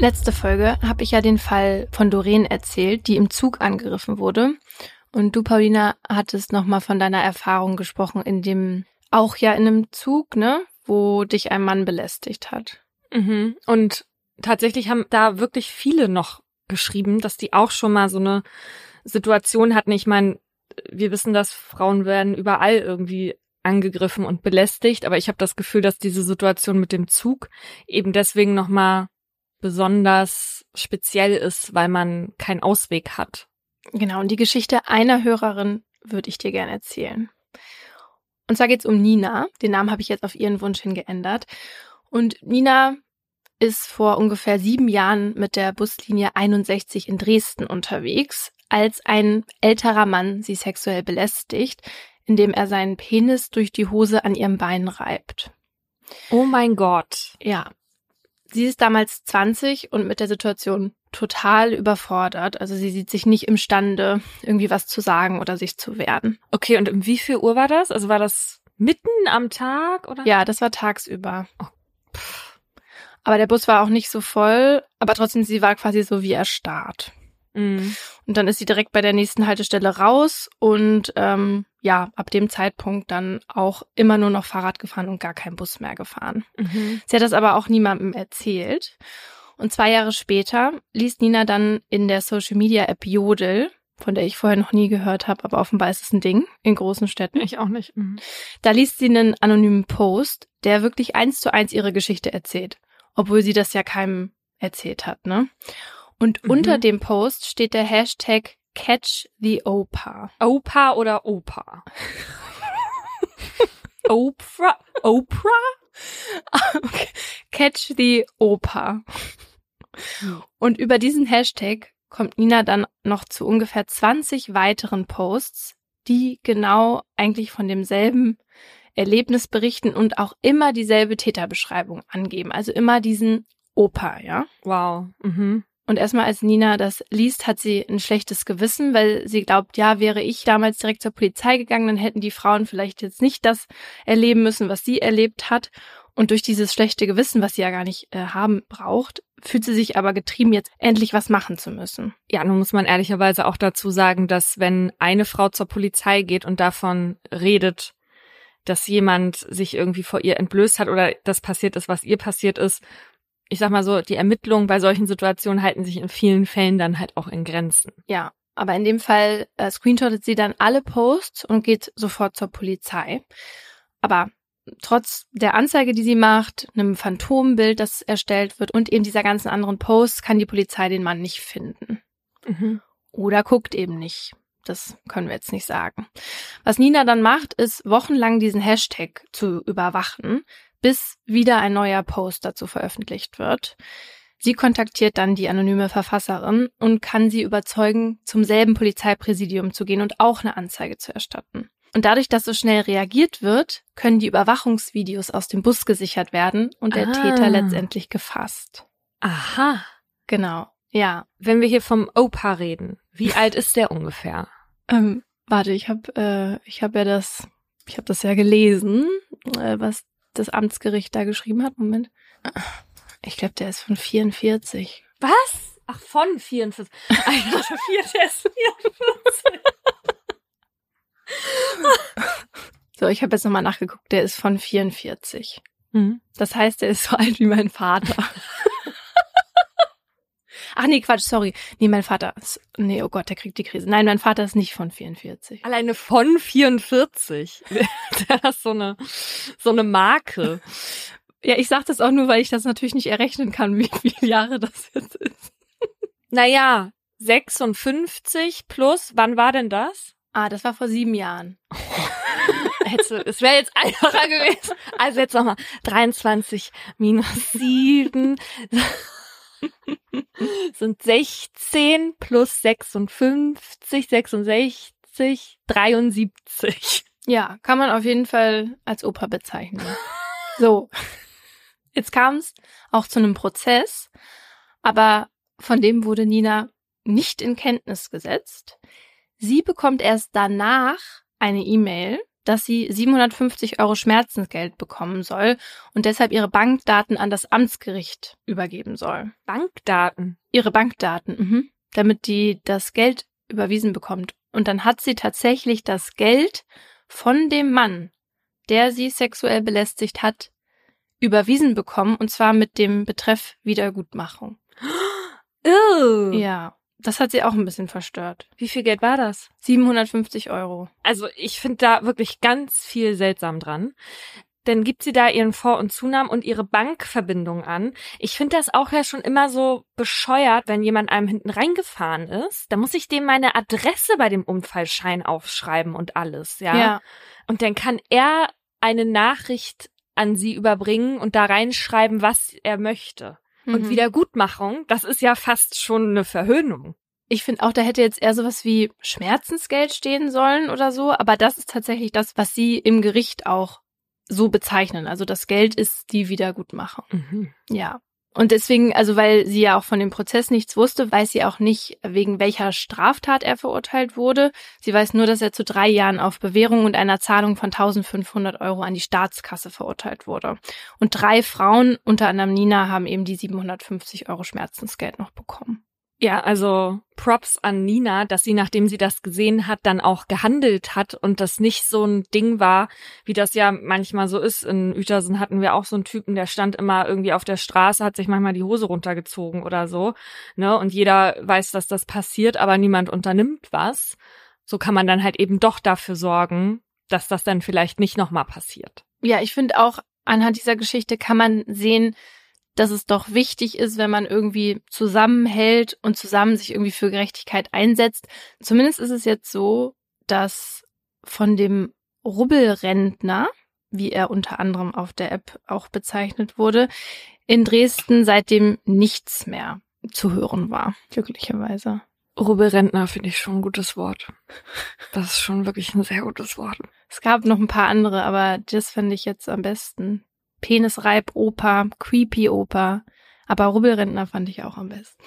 Letzte Folge habe ich ja den Fall von Doreen erzählt, die im Zug angegriffen wurde. Und du, Paulina, hattest nochmal von deiner Erfahrung gesprochen, in dem, auch ja in einem Zug, ne, wo dich ein Mann belästigt hat. Mhm. Und tatsächlich haben da wirklich viele noch geschrieben, dass die auch schon mal so eine Situation hatten. Ich meine, wir wissen, dass Frauen werden überall irgendwie angegriffen und belästigt, aber ich habe das Gefühl, dass diese Situation mit dem Zug eben deswegen noch mal besonders speziell ist, weil man keinen Ausweg hat. Genau, und die Geschichte einer Hörerin würde ich dir gerne erzählen. Und zwar geht's um Nina. Den Namen habe ich jetzt auf ihren Wunsch hin geändert. Und Nina ist vor ungefähr sieben Jahren mit der Buslinie 61 in Dresden unterwegs, als ein älterer Mann sie sexuell belästigt, indem er seinen Penis durch die Hose an ihrem Bein reibt. Oh mein Gott. Ja. Sie ist damals 20 und mit der Situation total überfordert. Also sie sieht sich nicht imstande, irgendwie was zu sagen oder sich zu wehren. Okay, und um wie viel Uhr war das? Also war das mitten am Tag oder? Ja, das war tagsüber. Oh. Aber der Bus war auch nicht so voll, aber trotzdem, sie war quasi so wie erstarrt. Mhm. Und dann ist sie direkt bei der nächsten Haltestelle raus und ähm, ja, ab dem Zeitpunkt dann auch immer nur noch Fahrrad gefahren und gar kein Bus mehr gefahren. Mhm. Sie hat das aber auch niemandem erzählt. Und zwei Jahre später liest Nina dann in der Social Media App Jodel, von der ich vorher noch nie gehört habe, aber offenbar ist es ein Ding in großen Städten. Ich auch nicht. Mhm. Da liest sie einen anonymen Post, der wirklich eins zu eins ihre Geschichte erzählt, obwohl sie das ja keinem erzählt hat, ne? Und mhm. unter dem Post steht der Hashtag Catch the Opa. Opa oder Opa? Oprah? Oprah? okay. Catch the Opa. Und über diesen Hashtag kommt Nina dann noch zu ungefähr 20 weiteren Posts, die genau eigentlich von demselben Erlebnis berichten und auch immer dieselbe Täterbeschreibung angeben. Also immer diesen Opa, ja? Wow. Mhm. Und erstmal als Nina das liest, hat sie ein schlechtes Gewissen, weil sie glaubt, ja, wäre ich damals direkt zur Polizei gegangen, dann hätten die Frauen vielleicht jetzt nicht das erleben müssen, was sie erlebt hat. Und durch dieses schlechte Gewissen, was sie ja gar nicht äh, haben braucht, fühlt sie sich aber getrieben, jetzt endlich was machen zu müssen. Ja, nun muss man ehrlicherweise auch dazu sagen, dass wenn eine Frau zur Polizei geht und davon redet, dass jemand sich irgendwie vor ihr entblößt hat oder das passiert ist, was ihr passiert ist, ich sag mal so, die Ermittlungen bei solchen Situationen halten sich in vielen Fällen dann halt auch in Grenzen. Ja, aber in dem Fall äh, screenshottet sie dann alle Posts und geht sofort zur Polizei. Aber trotz der Anzeige, die sie macht, einem Phantombild, das erstellt wird und eben dieser ganzen anderen Posts, kann die Polizei den Mann nicht finden. Mhm. Oder guckt eben nicht. Das können wir jetzt nicht sagen. Was Nina dann macht, ist wochenlang diesen Hashtag zu überwachen, bis wieder ein neuer Post dazu veröffentlicht wird. Sie kontaktiert dann die anonyme Verfasserin und kann sie überzeugen, zum selben Polizeipräsidium zu gehen und auch eine Anzeige zu erstatten. Und dadurch, dass so schnell reagiert wird, können die Überwachungsvideos aus dem Bus gesichert werden und der ah. Täter letztendlich gefasst. Aha. Genau. Ja. Wenn wir hier vom Opa reden, wie alt ist der ungefähr? Ähm, warte, ich habe äh, ich habe ja das ich habe das ja gelesen, äh, was das Amtsgericht da geschrieben hat. Moment. Ich glaube, der ist von 44. Was? Ach, von 44. Alter, der ist 44. so, ich habe jetzt nochmal nachgeguckt. Der ist von 44. Mhm. Das heißt, er ist so alt wie mein Vater. Ach nee, Quatsch, sorry. Nee, mein Vater ist, nee, oh Gott, der kriegt die Krise. Nein, mein Vater ist nicht von 44. Alleine von 44. der ist so eine, so eine Marke. Ja, ich sag das auch nur, weil ich das natürlich nicht errechnen kann, wie viele Jahre das jetzt ist. Naja, 56 plus, wann war denn das? Ah, das war vor sieben Jahren. es wäre jetzt einfacher gewesen. Also jetzt nochmal 23 minus 7 sind 16 plus 56, 66, 73. Ja, kann man auf jeden Fall als Opa bezeichnen. so, jetzt kam es auch zu einem Prozess, aber von dem wurde Nina nicht in Kenntnis gesetzt. Sie bekommt erst danach eine E-Mail, dass sie 750 Euro Schmerzensgeld bekommen soll und deshalb ihre Bankdaten an das Amtsgericht übergeben soll. Bankdaten? Ihre Bankdaten, mhm. damit die das Geld überwiesen bekommt. Und dann hat sie tatsächlich das Geld von dem Mann, der sie sexuell belästigt hat, überwiesen bekommen und zwar mit dem Betreff Wiedergutmachung. Ew. Ja, das hat sie auch ein bisschen verstört. Wie viel Geld war das? 750 Euro. Also ich finde da wirklich ganz viel seltsam dran. Dann gibt sie da ihren Vor- und Zunamen und ihre Bankverbindung an. Ich finde das auch ja schon immer so bescheuert, wenn jemand einem hinten reingefahren ist. Da muss ich dem meine Adresse bei dem Unfallschein aufschreiben und alles, ja. Ja. Und dann kann er eine Nachricht an sie überbringen und da reinschreiben, was er möchte. Und Mhm. Wiedergutmachung, das ist ja fast schon eine Verhöhnung. Ich finde auch, da hätte jetzt eher sowas wie Schmerzensgeld stehen sollen oder so, aber das ist tatsächlich das, was sie im Gericht auch so bezeichnen. Also das Geld ist die Wiedergutmachung. Mhm. Ja. Und deswegen, also weil sie ja auch von dem Prozess nichts wusste, weiß sie auch nicht, wegen welcher Straftat er verurteilt wurde. Sie weiß nur, dass er zu drei Jahren auf Bewährung und einer Zahlung von 1500 Euro an die Staatskasse verurteilt wurde. Und drei Frauen, unter anderem Nina, haben eben die 750 Euro Schmerzensgeld noch bekommen. Ja, also Props an Nina, dass sie, nachdem sie das gesehen hat, dann auch gehandelt hat und das nicht so ein Ding war, wie das ja manchmal so ist. In Uetersen hatten wir auch so einen Typen, der stand immer irgendwie auf der Straße, hat sich manchmal die Hose runtergezogen oder so. Ne? Und jeder weiß, dass das passiert, aber niemand unternimmt was. So kann man dann halt eben doch dafür sorgen, dass das dann vielleicht nicht nochmal passiert. Ja, ich finde auch, anhand dieser Geschichte kann man sehen, dass es doch wichtig ist, wenn man irgendwie zusammenhält und zusammen sich irgendwie für Gerechtigkeit einsetzt. Zumindest ist es jetzt so, dass von dem Rubbelrentner, wie er unter anderem auf der App auch bezeichnet wurde, in Dresden seitdem nichts mehr zu hören war, glücklicherweise. Rubbelrentner finde ich schon ein gutes Wort. Das ist schon wirklich ein sehr gutes Wort. Es gab noch ein paar andere, aber das fand ich jetzt am besten. Penisreib-Oper, Creepy-Oper, aber Rubbelrentner fand ich auch am besten.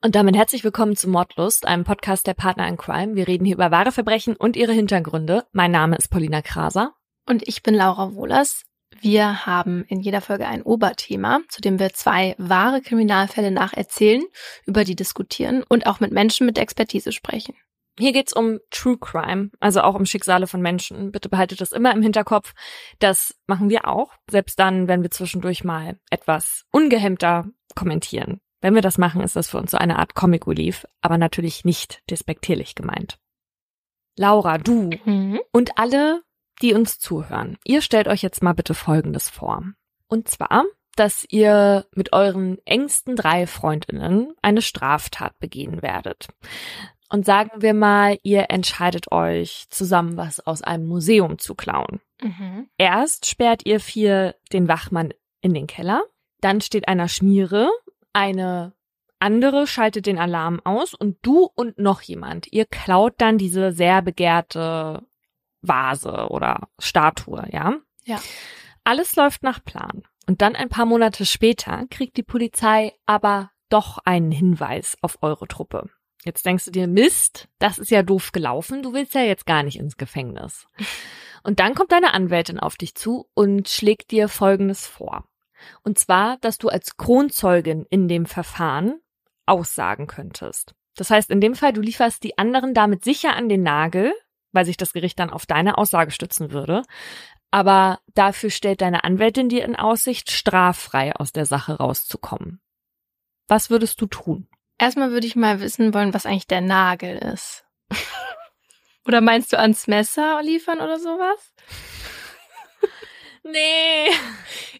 Und damit herzlich willkommen zu Mordlust, einem Podcast der Partner in Crime. Wir reden hier über wahre Verbrechen und ihre Hintergründe. Mein Name ist Paulina Kraser. Und ich bin Laura Wohlers. Wir haben in jeder Folge ein Oberthema, zu dem wir zwei wahre Kriminalfälle nacherzählen, über die diskutieren und auch mit Menschen mit Expertise sprechen. Hier geht's um True Crime, also auch um Schicksale von Menschen. Bitte behaltet das immer im Hinterkopf. Das machen wir auch, selbst dann, wenn wir zwischendurch mal etwas ungehemmter kommentieren. Wenn wir das machen, ist das für uns so eine Art Comic Relief, aber natürlich nicht despektierlich gemeint. Laura, du Mhm. und alle, die uns zuhören, ihr stellt euch jetzt mal bitte Folgendes vor. Und zwar, dass ihr mit euren engsten drei Freundinnen eine Straftat begehen werdet. Und sagen wir mal, ihr entscheidet euch zusammen was aus einem Museum zu klauen. Mhm. Erst sperrt ihr vier den Wachmann in den Keller, dann steht einer Schmiere, eine andere schaltet den Alarm aus und du und noch jemand, ihr klaut dann diese sehr begehrte Vase oder Statue, ja? Ja. Alles läuft nach Plan. Und dann ein paar Monate später kriegt die Polizei aber doch einen Hinweis auf eure Truppe. Jetzt denkst du dir, Mist, das ist ja doof gelaufen, du willst ja jetzt gar nicht ins Gefängnis. Und dann kommt deine Anwältin auf dich zu und schlägt dir Folgendes vor. Und zwar, dass du als Kronzeugin in dem Verfahren aussagen könntest. Das heißt, in dem Fall, du lieferst die anderen damit sicher an den Nagel, weil sich das Gericht dann auf deine Aussage stützen würde. Aber dafür stellt deine Anwältin dir in Aussicht, straffrei aus der Sache rauszukommen. Was würdest du tun? Erstmal würde ich mal wissen wollen, was eigentlich der Nagel ist. oder meinst du ans Messer liefern oder sowas? Nee.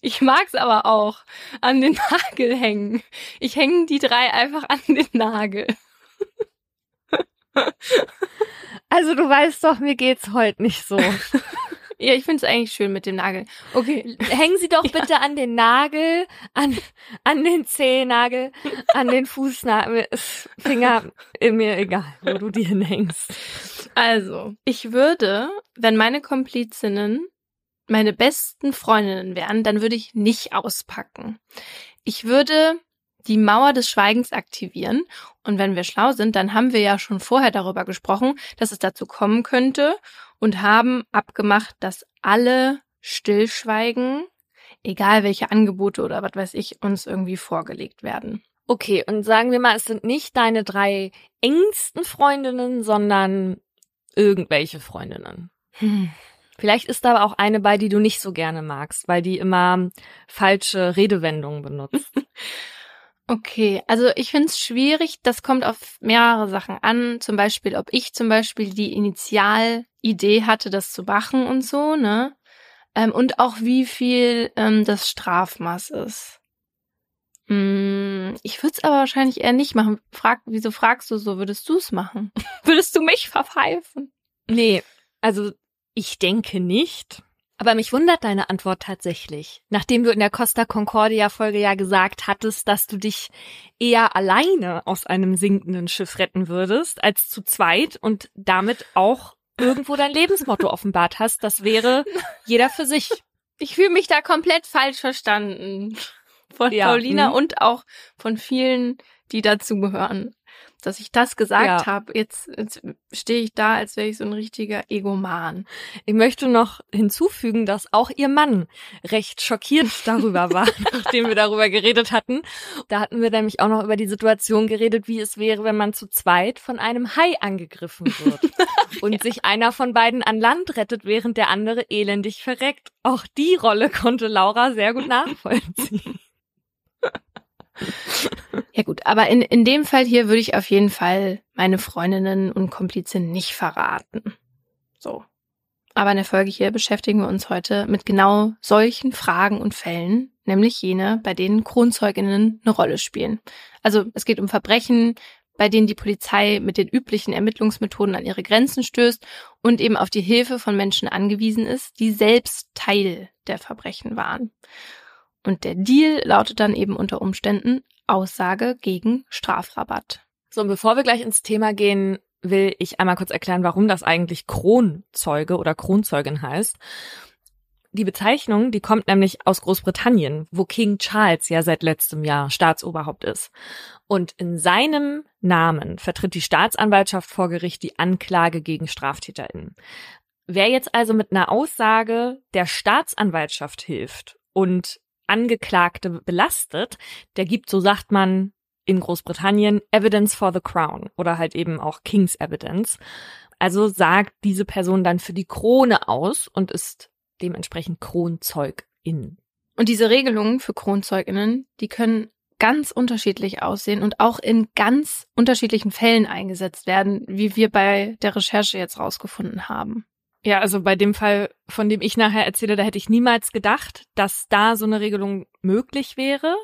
Ich mag's aber auch. An den Nagel hängen. Ich hänge die drei einfach an den Nagel. Also du weißt doch, mir geht's heute nicht so. Ja, ich find's eigentlich schön mit dem Nagel. Okay. Hängen Sie doch bitte an den Nagel, an, an den Zehennagel, an den Fußnagel, Finger, mir egal, wo du die hinhängst. Also, ich würde, wenn meine Komplizinnen meine besten Freundinnen wären, dann würde ich nicht auspacken. Ich würde die Mauer des Schweigens aktivieren. Und wenn wir schlau sind, dann haben wir ja schon vorher darüber gesprochen, dass es dazu kommen könnte und haben abgemacht, dass alle stillschweigen, egal welche Angebote oder was weiß ich uns irgendwie vorgelegt werden. Okay, und sagen wir mal, es sind nicht deine drei engsten Freundinnen, sondern irgendwelche Freundinnen. Hm. Vielleicht ist da aber auch eine bei, die du nicht so gerne magst, weil die immer falsche Redewendungen benutzt. Okay, also ich finde es schwierig. Das kommt auf mehrere Sachen an. Zum Beispiel, ob ich zum Beispiel die Initialidee hatte, das zu machen und so, ne? Ähm, und auch wie viel ähm, das Strafmaß ist. Hm, ich würde es aber wahrscheinlich eher nicht machen. Frag, wieso fragst du so? Würdest du es machen? Würdest du mich verpfeifen? Nee, also ich denke nicht. Aber mich wundert deine Antwort tatsächlich. Nachdem du in der Costa Concordia Folge ja gesagt hattest, dass du dich eher alleine aus einem sinkenden Schiff retten würdest, als zu zweit und damit auch irgendwo dein Lebensmotto offenbart hast, das wäre jeder für sich. Ich fühle mich da komplett falsch verstanden. Von ja, Paulina mh. und auch von vielen, die dazugehören dass ich das gesagt ja. habe. Jetzt, jetzt stehe ich da, als wäre ich so ein richtiger Egoman. Ich möchte noch hinzufügen, dass auch ihr Mann recht schockiert darüber war, nachdem wir darüber geredet hatten. Da hatten wir nämlich auch noch über die Situation geredet, wie es wäre, wenn man zu zweit von einem Hai angegriffen wird und ja. sich einer von beiden an Land rettet, während der andere elendig verreckt. Auch die Rolle konnte Laura sehr gut nachvollziehen. Ja gut, aber in, in dem Fall hier würde ich auf jeden Fall meine Freundinnen und Komplizen nicht verraten. So. Aber in der Folge hier beschäftigen wir uns heute mit genau solchen Fragen und Fällen, nämlich jene, bei denen Kronzeuginnen eine Rolle spielen. Also es geht um Verbrechen, bei denen die Polizei mit den üblichen Ermittlungsmethoden an ihre Grenzen stößt und eben auf die Hilfe von Menschen angewiesen ist, die selbst Teil der Verbrechen waren. Und der Deal lautet dann eben unter Umständen Aussage gegen Strafrabatt. So, und bevor wir gleich ins Thema gehen, will ich einmal kurz erklären, warum das eigentlich Kronzeuge oder Kronzeugin heißt. Die Bezeichnung, die kommt nämlich aus Großbritannien, wo King Charles ja seit letztem Jahr Staatsoberhaupt ist. Und in seinem Namen vertritt die Staatsanwaltschaft vor Gericht die Anklage gegen StraftäterInnen. Wer jetzt also mit einer Aussage der Staatsanwaltschaft hilft und Angeklagte belastet, der gibt, so sagt man in Großbritannien, Evidence for the Crown oder halt eben auch King's Evidence. Also sagt diese Person dann für die Krone aus und ist dementsprechend Kronzeugin. Und diese Regelungen für Kronzeuginnen, die können ganz unterschiedlich aussehen und auch in ganz unterschiedlichen Fällen eingesetzt werden, wie wir bei der Recherche jetzt rausgefunden haben. Ja, also bei dem Fall, von dem ich nachher erzähle, da hätte ich niemals gedacht, dass da so eine Regelung möglich wäre,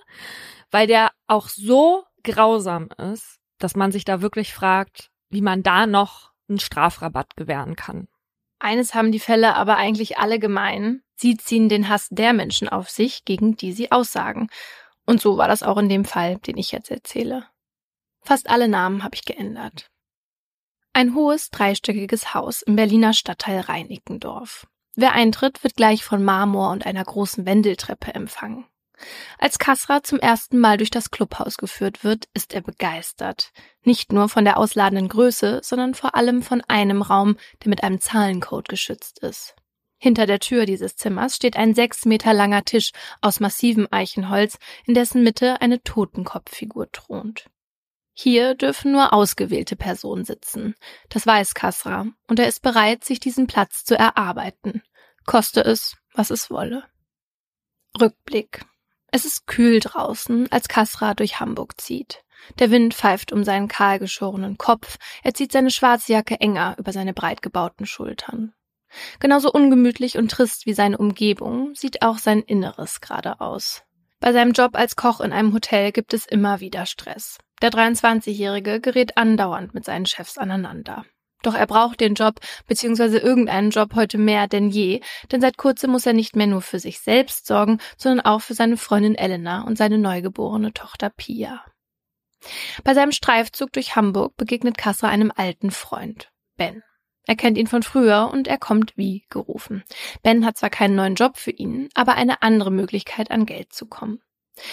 weil der auch so grausam ist, dass man sich da wirklich fragt, wie man da noch einen Strafrabatt gewähren kann. Eines haben die Fälle aber eigentlich alle gemein. Sie ziehen den Hass der Menschen auf sich, gegen die sie aussagen. Und so war das auch in dem Fall, den ich jetzt erzähle. Fast alle Namen habe ich geändert. Ein hohes, dreistöckiges Haus im Berliner Stadtteil Reinickendorf. Wer eintritt, wird gleich von Marmor und einer großen Wendeltreppe empfangen. Als Kasra zum ersten Mal durch das Clubhaus geführt wird, ist er begeistert. Nicht nur von der ausladenden Größe, sondern vor allem von einem Raum, der mit einem Zahlencode geschützt ist. Hinter der Tür dieses Zimmers steht ein sechs Meter langer Tisch aus massivem Eichenholz, in dessen Mitte eine Totenkopffigur thront. Hier dürfen nur ausgewählte Personen sitzen. Das weiß Kasra, und er ist bereit, sich diesen Platz zu erarbeiten. Koste es, was es wolle. Rückblick. Es ist kühl draußen, als Kasra durch Hamburg zieht. Der Wind pfeift um seinen kahlgeschorenen Kopf, er zieht seine schwarze Jacke enger über seine breit gebauten Schultern. Genauso ungemütlich und trist wie seine Umgebung sieht auch sein Inneres gerade aus. Bei seinem Job als Koch in einem Hotel gibt es immer wieder Stress. Der 23-Jährige gerät andauernd mit seinen Chefs aneinander. Doch er braucht den Job bzw. irgendeinen Job heute mehr denn je, denn seit kurzem muss er nicht mehr nur für sich selbst sorgen, sondern auch für seine Freundin Elena und seine neugeborene Tochter Pia. Bei seinem Streifzug durch Hamburg begegnet Kasser einem alten Freund, Ben. Er kennt ihn von früher und er kommt wie gerufen. Ben hat zwar keinen neuen Job für ihn, aber eine andere Möglichkeit an Geld zu kommen.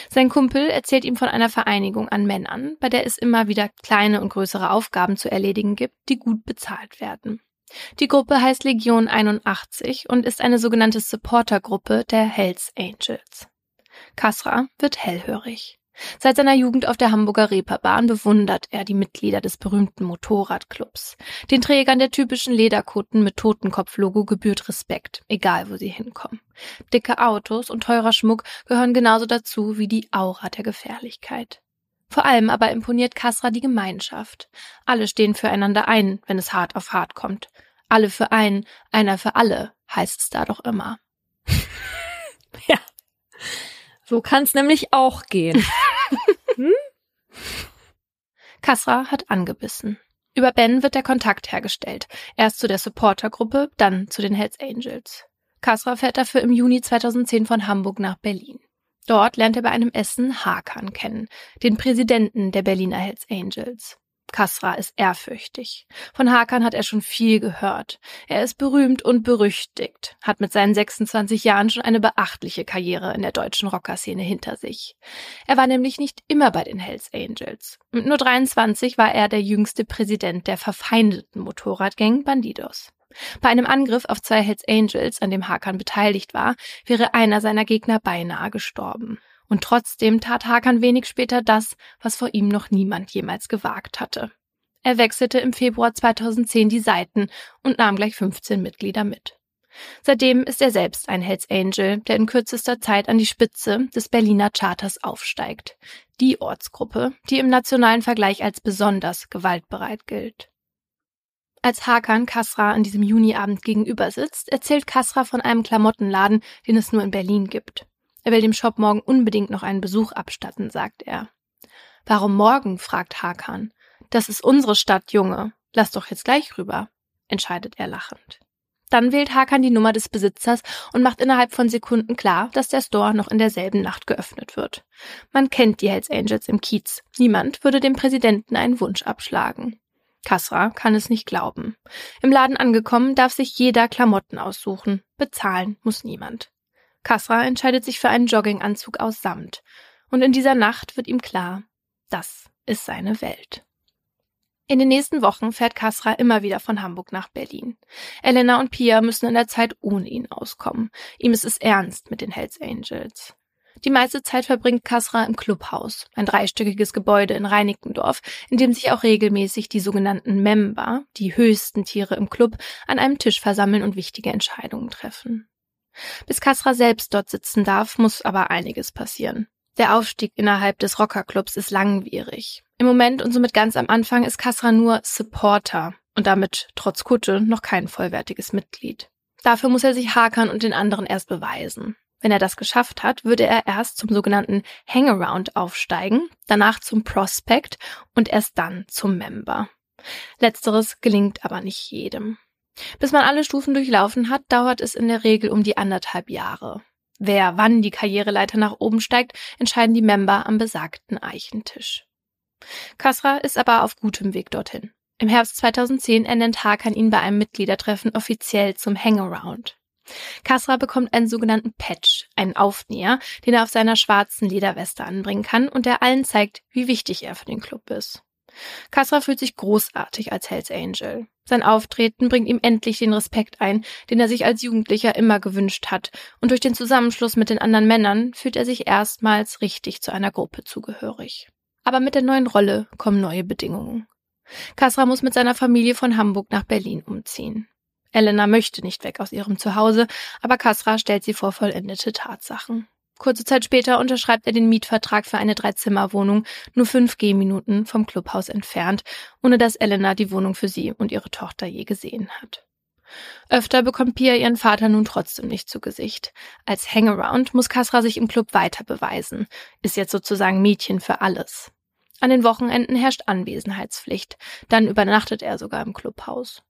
Sein Kumpel erzählt ihm von einer Vereinigung an Männern, bei der es immer wieder kleine und größere Aufgaben zu erledigen gibt, die gut bezahlt werden. Die Gruppe heißt Legion 81 und ist eine sogenannte Supportergruppe der Hells Angels. Kasra wird hellhörig. Seit seiner Jugend auf der Hamburger Reeperbahn bewundert er die Mitglieder des berühmten Motorradclubs. Den Trägern der typischen Lederkutten mit Totenkopflogo gebührt Respekt, egal wo sie hinkommen. Dicke Autos und teurer Schmuck gehören genauso dazu wie die Aura der Gefährlichkeit. Vor allem aber imponiert Kasra die Gemeinschaft. Alle stehen füreinander ein, wenn es hart auf hart kommt. Alle für einen, einer für alle, heißt es da doch immer. ja. So kann es nämlich auch gehen. hm? Kasra hat angebissen. Über Ben wird der Kontakt hergestellt. Erst zu der Supportergruppe, dann zu den Hells Angels. Kasra fährt dafür im Juni 2010 von Hamburg nach Berlin. Dort lernt er bei einem Essen Hakan kennen, den Präsidenten der Berliner Hells Angels. Kasra ist ehrfürchtig. Von Hakan hat er schon viel gehört. Er ist berühmt und berüchtigt, hat mit seinen 26 Jahren schon eine beachtliche Karriere in der deutschen Rockerszene hinter sich. Er war nämlich nicht immer bei den Hells Angels. Mit nur 23 war er der jüngste Präsident der verfeindeten Motorradgang Bandidos. Bei einem Angriff auf zwei Hells Angels, an dem Hakan beteiligt war, wäre einer seiner Gegner beinahe gestorben. Und trotzdem tat Hakan wenig später das, was vor ihm noch niemand jemals gewagt hatte. Er wechselte im Februar 2010 die Seiten und nahm gleich 15 Mitglieder mit. Seitdem ist er selbst ein Hells Angel, der in kürzester Zeit an die Spitze des Berliner Charters aufsteigt. Die Ortsgruppe, die im nationalen Vergleich als besonders gewaltbereit gilt. Als Hakan Kasra an diesem Juniabend gegenüber sitzt, erzählt Kasra von einem Klamottenladen, den es nur in Berlin gibt. Er will dem Shop morgen unbedingt noch einen Besuch abstatten, sagt er. Warum morgen? fragt Hakan. Das ist unsere Stadt, Junge. Lass doch jetzt gleich rüber, entscheidet er lachend. Dann wählt Hakan die Nummer des Besitzers und macht innerhalb von Sekunden klar, dass der Store noch in derselben Nacht geöffnet wird. Man kennt die Hells Angels im Kiez. Niemand würde dem Präsidenten einen Wunsch abschlagen. Kasra kann es nicht glauben. Im Laden angekommen darf sich jeder Klamotten aussuchen. Bezahlen muss niemand. Kasra entscheidet sich für einen Jogginganzug aus Samt. Und in dieser Nacht wird ihm klar, das ist seine Welt. In den nächsten Wochen fährt Kasra immer wieder von Hamburg nach Berlin. Elena und Pia müssen in der Zeit ohne ihn auskommen. Ihm ist es ernst mit den Hells Angels. Die meiste Zeit verbringt Kasra im Clubhaus, ein dreistöckiges Gebäude in Reinickendorf, in dem sich auch regelmäßig die sogenannten Member, die höchsten Tiere im Club, an einem Tisch versammeln und wichtige Entscheidungen treffen. Bis Kasra selbst dort sitzen darf, muss aber einiges passieren. Der Aufstieg innerhalb des Rockerclubs ist langwierig. Im Moment und somit ganz am Anfang ist Kasra nur Supporter und damit trotz Kutsche noch kein vollwertiges Mitglied. Dafür muss er sich Hakan und den anderen erst beweisen. Wenn er das geschafft hat, würde er erst zum sogenannten Hangaround aufsteigen, danach zum Prospect und erst dann zum Member. Letzteres gelingt aber nicht jedem. Bis man alle Stufen durchlaufen hat, dauert es in der Regel um die anderthalb Jahre. Wer wann die Karriereleiter nach oben steigt, entscheiden die Member am besagten Eichentisch. Kasra ist aber auf gutem Weg dorthin. Im Herbst 2010 ernennt Hakan ihn bei einem Mitgliedertreffen offiziell zum Hangaround. Kasra bekommt einen sogenannten Patch, einen Aufnäher, den er auf seiner schwarzen Lederweste anbringen kann und der allen zeigt, wie wichtig er für den Club ist. Kasra fühlt sich großartig als Hells Angel. Sein Auftreten bringt ihm endlich den Respekt ein, den er sich als Jugendlicher immer gewünscht hat, und durch den Zusammenschluss mit den anderen Männern fühlt er sich erstmals richtig zu einer Gruppe zugehörig. Aber mit der neuen Rolle kommen neue Bedingungen. Kasra muss mit seiner Familie von Hamburg nach Berlin umziehen. Elena möchte nicht weg aus ihrem Zuhause, aber Kasra stellt sie vor vollendete Tatsachen. Kurze Zeit später unterschreibt er den Mietvertrag für eine Dreizimmerwohnung, nur fünf Gehminuten vom Clubhaus entfernt, ohne dass Elena die Wohnung für sie und ihre Tochter je gesehen hat. Öfter bekommt Pia ihren Vater nun trotzdem nicht zu Gesicht. Als Hangaround muss Kasra sich im Club weiter beweisen, ist jetzt sozusagen Mädchen für alles. An den Wochenenden herrscht Anwesenheitspflicht, dann übernachtet er sogar im Clubhaus.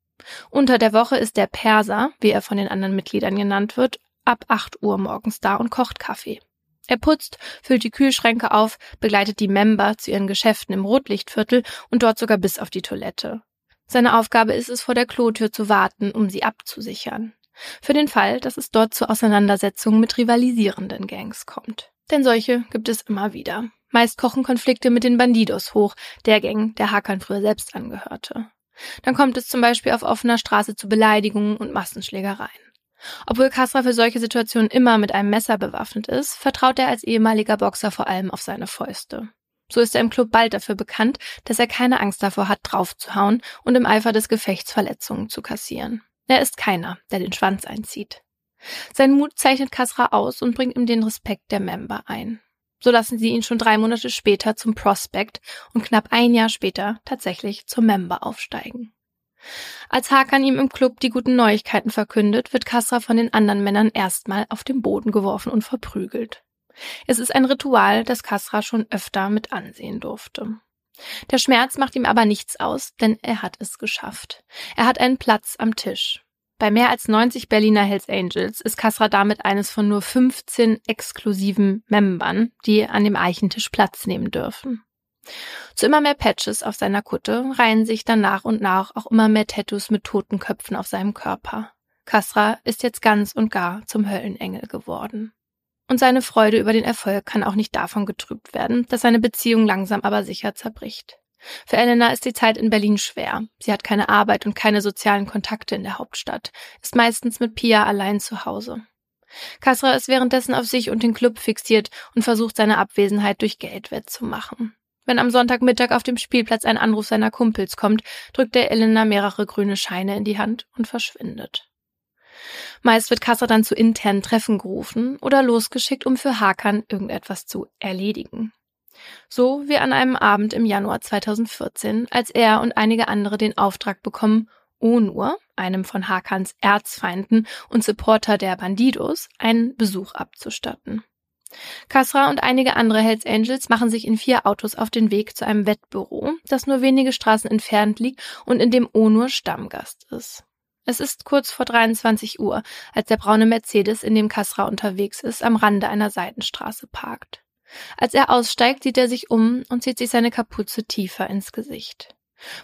Unter der Woche ist der Perser, wie er von den anderen Mitgliedern genannt wird, ab 8 Uhr morgens da und kocht Kaffee. Er putzt, füllt die Kühlschränke auf, begleitet die Member zu ihren Geschäften im Rotlichtviertel und dort sogar bis auf die Toilette. Seine Aufgabe ist es, vor der Klotür zu warten, um sie abzusichern. Für den Fall, dass es dort zu Auseinandersetzungen mit rivalisierenden Gangs kommt. Denn solche gibt es immer wieder. Meist kochen Konflikte mit den Bandidos hoch, der Gang, der Hakan früher selbst angehörte. Dann kommt es zum Beispiel auf offener Straße zu Beleidigungen und Massenschlägereien. Obwohl Kasra für solche Situationen immer mit einem Messer bewaffnet ist, vertraut er als ehemaliger Boxer vor allem auf seine Fäuste. So ist er im Club bald dafür bekannt, dass er keine Angst davor hat, draufzuhauen und im Eifer des Gefechts Verletzungen zu kassieren. Er ist keiner, der den Schwanz einzieht. Sein Mut zeichnet Kasra aus und bringt ihm den Respekt der Member ein. So lassen sie ihn schon drei Monate später zum Prospect und knapp ein Jahr später tatsächlich zum Member aufsteigen. Als Hakan ihm im Club die guten Neuigkeiten verkündet, wird Kasra von den anderen Männern erstmal auf den Boden geworfen und verprügelt. Es ist ein Ritual, das Kasra schon öfter mit ansehen durfte. Der Schmerz macht ihm aber nichts aus, denn er hat es geschafft. Er hat einen Platz am Tisch. Bei mehr als 90 Berliner Hells Angels ist Kasra damit eines von nur 15 exklusiven Membern, die an dem Eichentisch Platz nehmen dürfen. Zu immer mehr Patches auf seiner Kutte reihen sich dann nach und nach auch immer mehr Tattoos mit toten Köpfen auf seinem Körper. Kasra ist jetzt ganz und gar zum Höllenengel geworden. Und seine Freude über den Erfolg kann auch nicht davon getrübt werden, dass seine Beziehung langsam aber sicher zerbricht. Für Elena ist die Zeit in Berlin schwer. Sie hat keine Arbeit und keine sozialen Kontakte in der Hauptstadt, ist meistens mit Pia allein zu Hause. Kasra ist währenddessen auf sich und den Club fixiert und versucht seine Abwesenheit durch Geld wettzumachen. Wenn am Sonntagmittag auf dem Spielplatz ein Anruf seiner Kumpels kommt, drückt er Elena mehrere grüne Scheine in die Hand und verschwindet. Meist wird Kasra dann zu internen Treffen gerufen oder losgeschickt, um für Hakan irgendetwas zu erledigen. So wie an einem Abend im Januar 2014, als er und einige andere den Auftrag bekommen, Onur, einem von Hakans Erzfeinden und Supporter der Bandidos, einen Besuch abzustatten. Kasra und einige andere Hells Angels machen sich in vier Autos auf den Weg zu einem Wettbüro, das nur wenige Straßen entfernt liegt und in dem Onur Stammgast ist. Es ist kurz vor 23 Uhr, als der braune Mercedes, in dem Kasra unterwegs ist, am Rande einer Seitenstraße parkt. Als er aussteigt, sieht er sich um und zieht sich seine Kapuze tiefer ins Gesicht.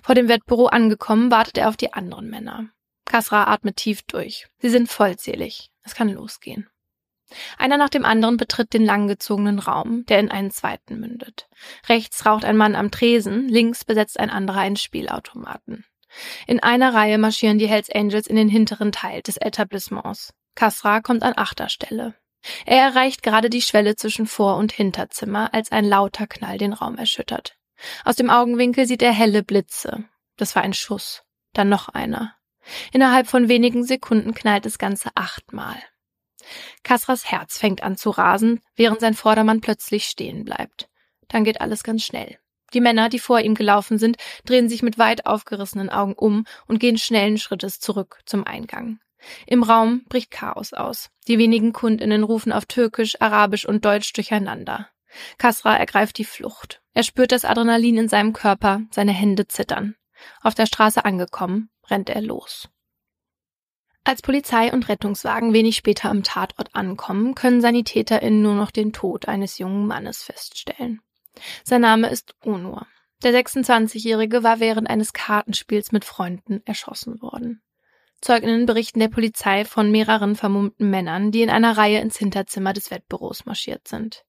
Vor dem Wettbüro angekommen, wartet er auf die anderen Männer. Kasra atmet tief durch. Sie sind vollzählig. Es kann losgehen. Einer nach dem anderen betritt den langgezogenen Raum, der in einen zweiten mündet. Rechts raucht ein Mann am Tresen, links besetzt ein anderer einen Spielautomaten. In einer Reihe marschieren die Hells Angels in den hinteren Teil des Etablissements. Kasra kommt an achter Stelle. Er erreicht gerade die Schwelle zwischen Vor- und Hinterzimmer, als ein lauter Knall den Raum erschüttert. Aus dem Augenwinkel sieht er helle Blitze. Das war ein Schuss. Dann noch einer. Innerhalb von wenigen Sekunden knallt das Ganze achtmal. Kasras Herz fängt an zu rasen, während sein Vordermann plötzlich stehen bleibt. Dann geht alles ganz schnell. Die Männer, die vor ihm gelaufen sind, drehen sich mit weit aufgerissenen Augen um und gehen schnellen Schrittes zurück zum Eingang. Im Raum bricht Chaos aus. Die wenigen Kundinnen rufen auf Türkisch, Arabisch und Deutsch durcheinander. Kasra ergreift die Flucht. Er spürt das Adrenalin in seinem Körper, seine Hände zittern. Auf der Straße angekommen, rennt er los. Als Polizei und Rettungswagen wenig später am Tatort ankommen, können SanitäterInnen nur noch den Tod eines jungen Mannes feststellen. Sein Name ist Onur. Der 26-Jährige war während eines Kartenspiels mit Freunden erschossen worden. Zeuginnen berichten der Polizei von mehreren vermummten Männern, die in einer Reihe ins Hinterzimmer des Wettbüros marschiert sind.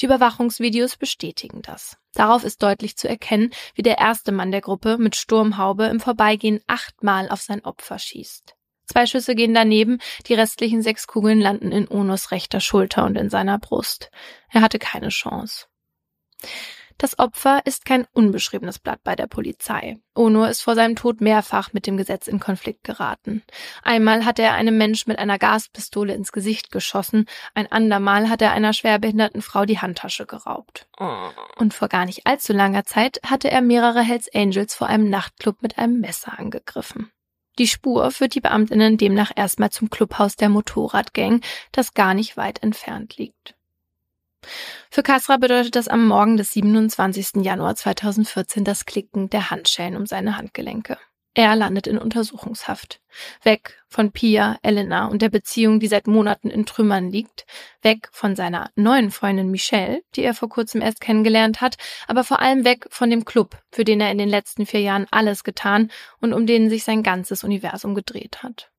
Die Überwachungsvideos bestätigen das. Darauf ist deutlich zu erkennen, wie der erste Mann der Gruppe mit Sturmhaube im Vorbeigehen achtmal auf sein Opfer schießt. Zwei Schüsse gehen daneben, die restlichen sechs Kugeln landen in Onos rechter Schulter und in seiner Brust. Er hatte keine Chance. Das Opfer ist kein unbeschriebenes Blatt bei der Polizei. Ono ist vor seinem Tod mehrfach mit dem Gesetz in Konflikt geraten. Einmal hat er einem Mensch mit einer Gaspistole ins Gesicht geschossen, ein andermal hat er einer schwerbehinderten Frau die Handtasche geraubt. Oh. Und vor gar nicht allzu langer Zeit hatte er mehrere Hells Angels vor einem Nachtclub mit einem Messer angegriffen. Die Spur führt die Beamtinnen demnach erstmal zum Clubhaus der Motorradgang, das gar nicht weit entfernt liegt. Für Kasra bedeutet das am Morgen des 27. Januar 2014 das Klicken der Handschellen um seine Handgelenke. Er landet in Untersuchungshaft. Weg von Pia, Elena und der Beziehung, die seit Monaten in Trümmern liegt. Weg von seiner neuen Freundin Michelle, die er vor kurzem erst kennengelernt hat, aber vor allem weg von dem Club, für den er in den letzten vier Jahren alles getan und um den sich sein ganzes Universum gedreht hat.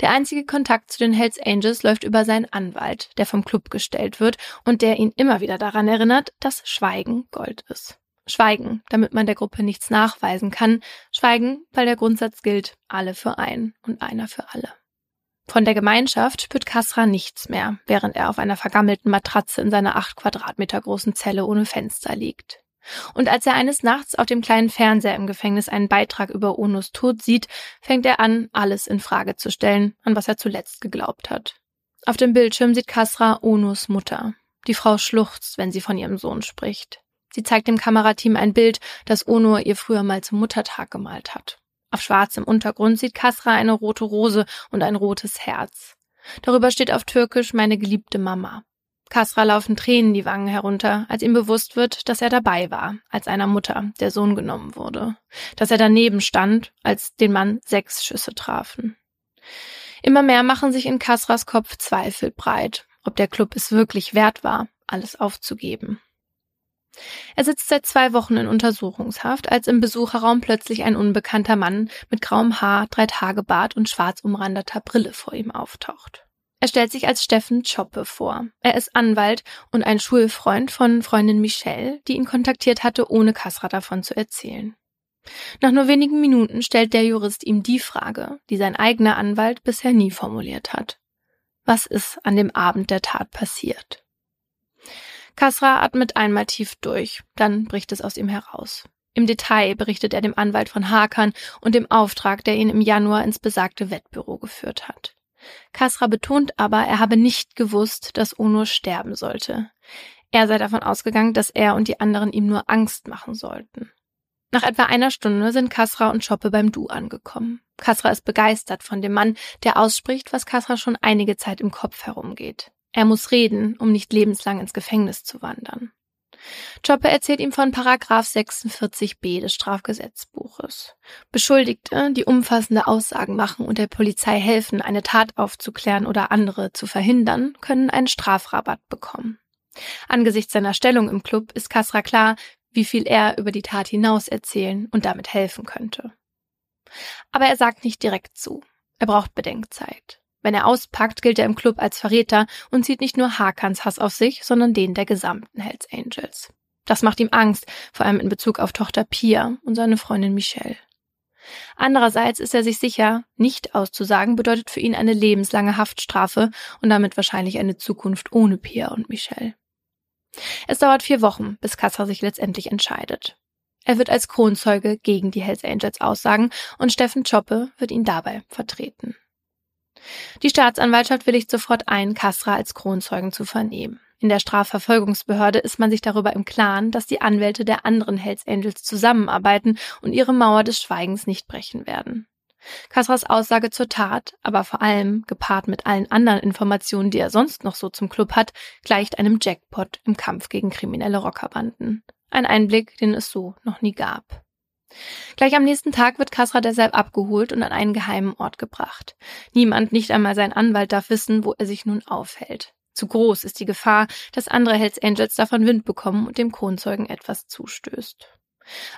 Der einzige Kontakt zu den Hells Angels läuft über seinen Anwalt, der vom Club gestellt wird und der ihn immer wieder daran erinnert, dass Schweigen Gold ist. Schweigen, damit man der Gruppe nichts nachweisen kann. Schweigen, weil der Grundsatz gilt, alle für einen und einer für alle. Von der Gemeinschaft spürt Kasra nichts mehr, während er auf einer vergammelten Matratze in seiner acht Quadratmeter großen Zelle ohne Fenster liegt. Und als er eines Nachts auf dem kleinen Fernseher im Gefängnis einen Beitrag über Onos Tod sieht, fängt er an, alles in Frage zu stellen, an was er zuletzt geglaubt hat. Auf dem Bildschirm sieht Kasra Onos Mutter. Die Frau schluchzt, wenn sie von ihrem Sohn spricht. Sie zeigt dem Kamerateam ein Bild, das Ono ihr früher mal zum Muttertag gemalt hat. Auf schwarzem Untergrund sieht Kasra eine rote Rose und ein rotes Herz. Darüber steht auf Türkisch meine geliebte Mama. Kasra laufen Tränen die Wangen herunter, als ihm bewusst wird, dass er dabei war, als einer Mutter der Sohn genommen wurde, dass er daneben stand, als den Mann sechs Schüsse trafen. Immer mehr machen sich in Kasras Kopf Zweifel breit, ob der Club es wirklich wert war, alles aufzugeben. Er sitzt seit zwei Wochen in Untersuchungshaft, als im Besucherraum plötzlich ein unbekannter Mann mit grauem Haar, drei Tage Bart und schwarz umrandeter Brille vor ihm auftaucht. Er stellt sich als Steffen Choppe vor. Er ist Anwalt und ein Schulfreund von Freundin Michelle, die ihn kontaktiert hatte, ohne Kasra davon zu erzählen. Nach nur wenigen Minuten stellt der Jurist ihm die Frage, die sein eigener Anwalt bisher nie formuliert hat. Was ist an dem Abend der Tat passiert? Kasra atmet einmal tief durch, dann bricht es aus ihm heraus. Im Detail berichtet er dem Anwalt von Hakan und dem Auftrag, der ihn im Januar ins besagte Wettbüro geführt hat. Kasra betont aber, er habe nicht gewusst, dass Ono sterben sollte. Er sei davon ausgegangen, dass er und die anderen ihm nur Angst machen sollten. Nach etwa einer Stunde sind Kasra und Schoppe beim Du angekommen. Kasra ist begeistert von dem Mann, der ausspricht, was Kasra schon einige Zeit im Kopf herumgeht. Er muss reden, um nicht lebenslang ins Gefängnis zu wandern. Choppe erzählt ihm von Paragraph 46b des Strafgesetzbuches. Beschuldigte, die umfassende Aussagen machen und der Polizei helfen, eine Tat aufzuklären oder andere zu verhindern, können einen Strafrabatt bekommen. Angesichts seiner Stellung im Club ist Kasra klar, wie viel er über die Tat hinaus erzählen und damit helfen könnte. Aber er sagt nicht direkt zu. Er braucht Bedenkzeit. Wenn er auspackt, gilt er im Club als Verräter und zieht nicht nur Hakans Hass auf sich, sondern den der gesamten Hells Angels. Das macht ihm Angst, vor allem in Bezug auf Tochter Pia und seine Freundin Michelle. Andererseits ist er sich sicher, nicht auszusagen bedeutet für ihn eine lebenslange Haftstrafe und damit wahrscheinlich eine Zukunft ohne Pia und Michelle. Es dauert vier Wochen, bis Kassa sich letztendlich entscheidet. Er wird als Kronzeuge gegen die Hells Angels aussagen und Steffen Choppe wird ihn dabei vertreten. Die Staatsanwaltschaft willigt sofort ein, Kasra als Kronzeugen zu vernehmen. In der Strafverfolgungsbehörde ist man sich darüber im Klaren, dass die Anwälte der anderen Hells Angels zusammenarbeiten und ihre Mauer des Schweigens nicht brechen werden. Kasras Aussage zur Tat, aber vor allem gepaart mit allen anderen Informationen, die er sonst noch so zum Club hat, gleicht einem Jackpot im Kampf gegen kriminelle Rockerbanden. Ein Einblick, den es so noch nie gab. Gleich am nächsten Tag wird Kasra deshalb abgeholt und an einen geheimen Ort gebracht. Niemand, nicht einmal sein Anwalt, darf wissen, wo er sich nun aufhält. Zu groß ist die Gefahr, dass andere Hells Angels davon Wind bekommen und dem Kronzeugen etwas zustößt.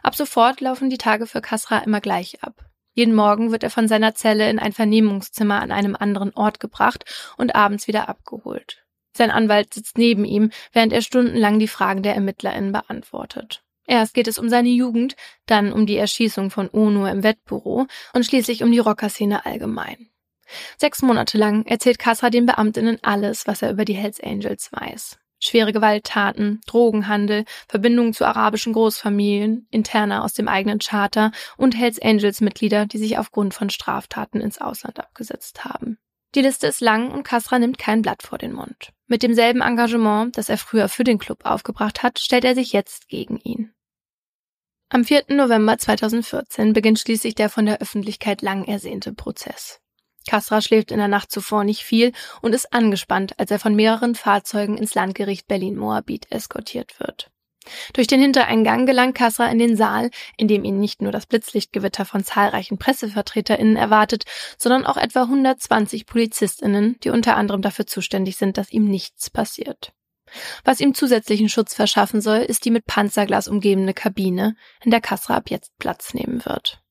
Ab sofort laufen die Tage für Kasra immer gleich ab. Jeden Morgen wird er von seiner Zelle in ein Vernehmungszimmer an einem anderen Ort gebracht und abends wieder abgeholt. Sein Anwalt sitzt neben ihm, während er stundenlang die Fragen der ErmittlerInnen beantwortet. Erst geht es um seine Jugend, dann um die Erschießung von Ono im Wettbüro und schließlich um die Rockerszene allgemein. Sechs Monate lang erzählt Kasra den Beamtinnen alles, was er über die Hells Angels weiß. Schwere Gewalttaten, Drogenhandel, Verbindungen zu arabischen Großfamilien, Interner aus dem eigenen Charter und Hells Angels Mitglieder, die sich aufgrund von Straftaten ins Ausland abgesetzt haben. Die Liste ist lang und Kasra nimmt kein Blatt vor den Mund. Mit demselben Engagement, das er früher für den Club aufgebracht hat, stellt er sich jetzt gegen ihn. Am 4. November 2014 beginnt schließlich der von der Öffentlichkeit lang ersehnte Prozess. Kasra schläft in der Nacht zuvor nicht viel und ist angespannt, als er von mehreren Fahrzeugen ins Landgericht Berlin-Moabit eskortiert wird. Durch den Hintereingang gelangt Kasra in den Saal, in dem ihn nicht nur das Blitzlichtgewitter von zahlreichen PressevertreterInnen erwartet, sondern auch etwa 120 PolizistInnen, die unter anderem dafür zuständig sind, dass ihm nichts passiert. Was ihm zusätzlichen Schutz verschaffen soll, ist die mit Panzerglas umgebene Kabine, in der Kasra ab jetzt Platz nehmen wird.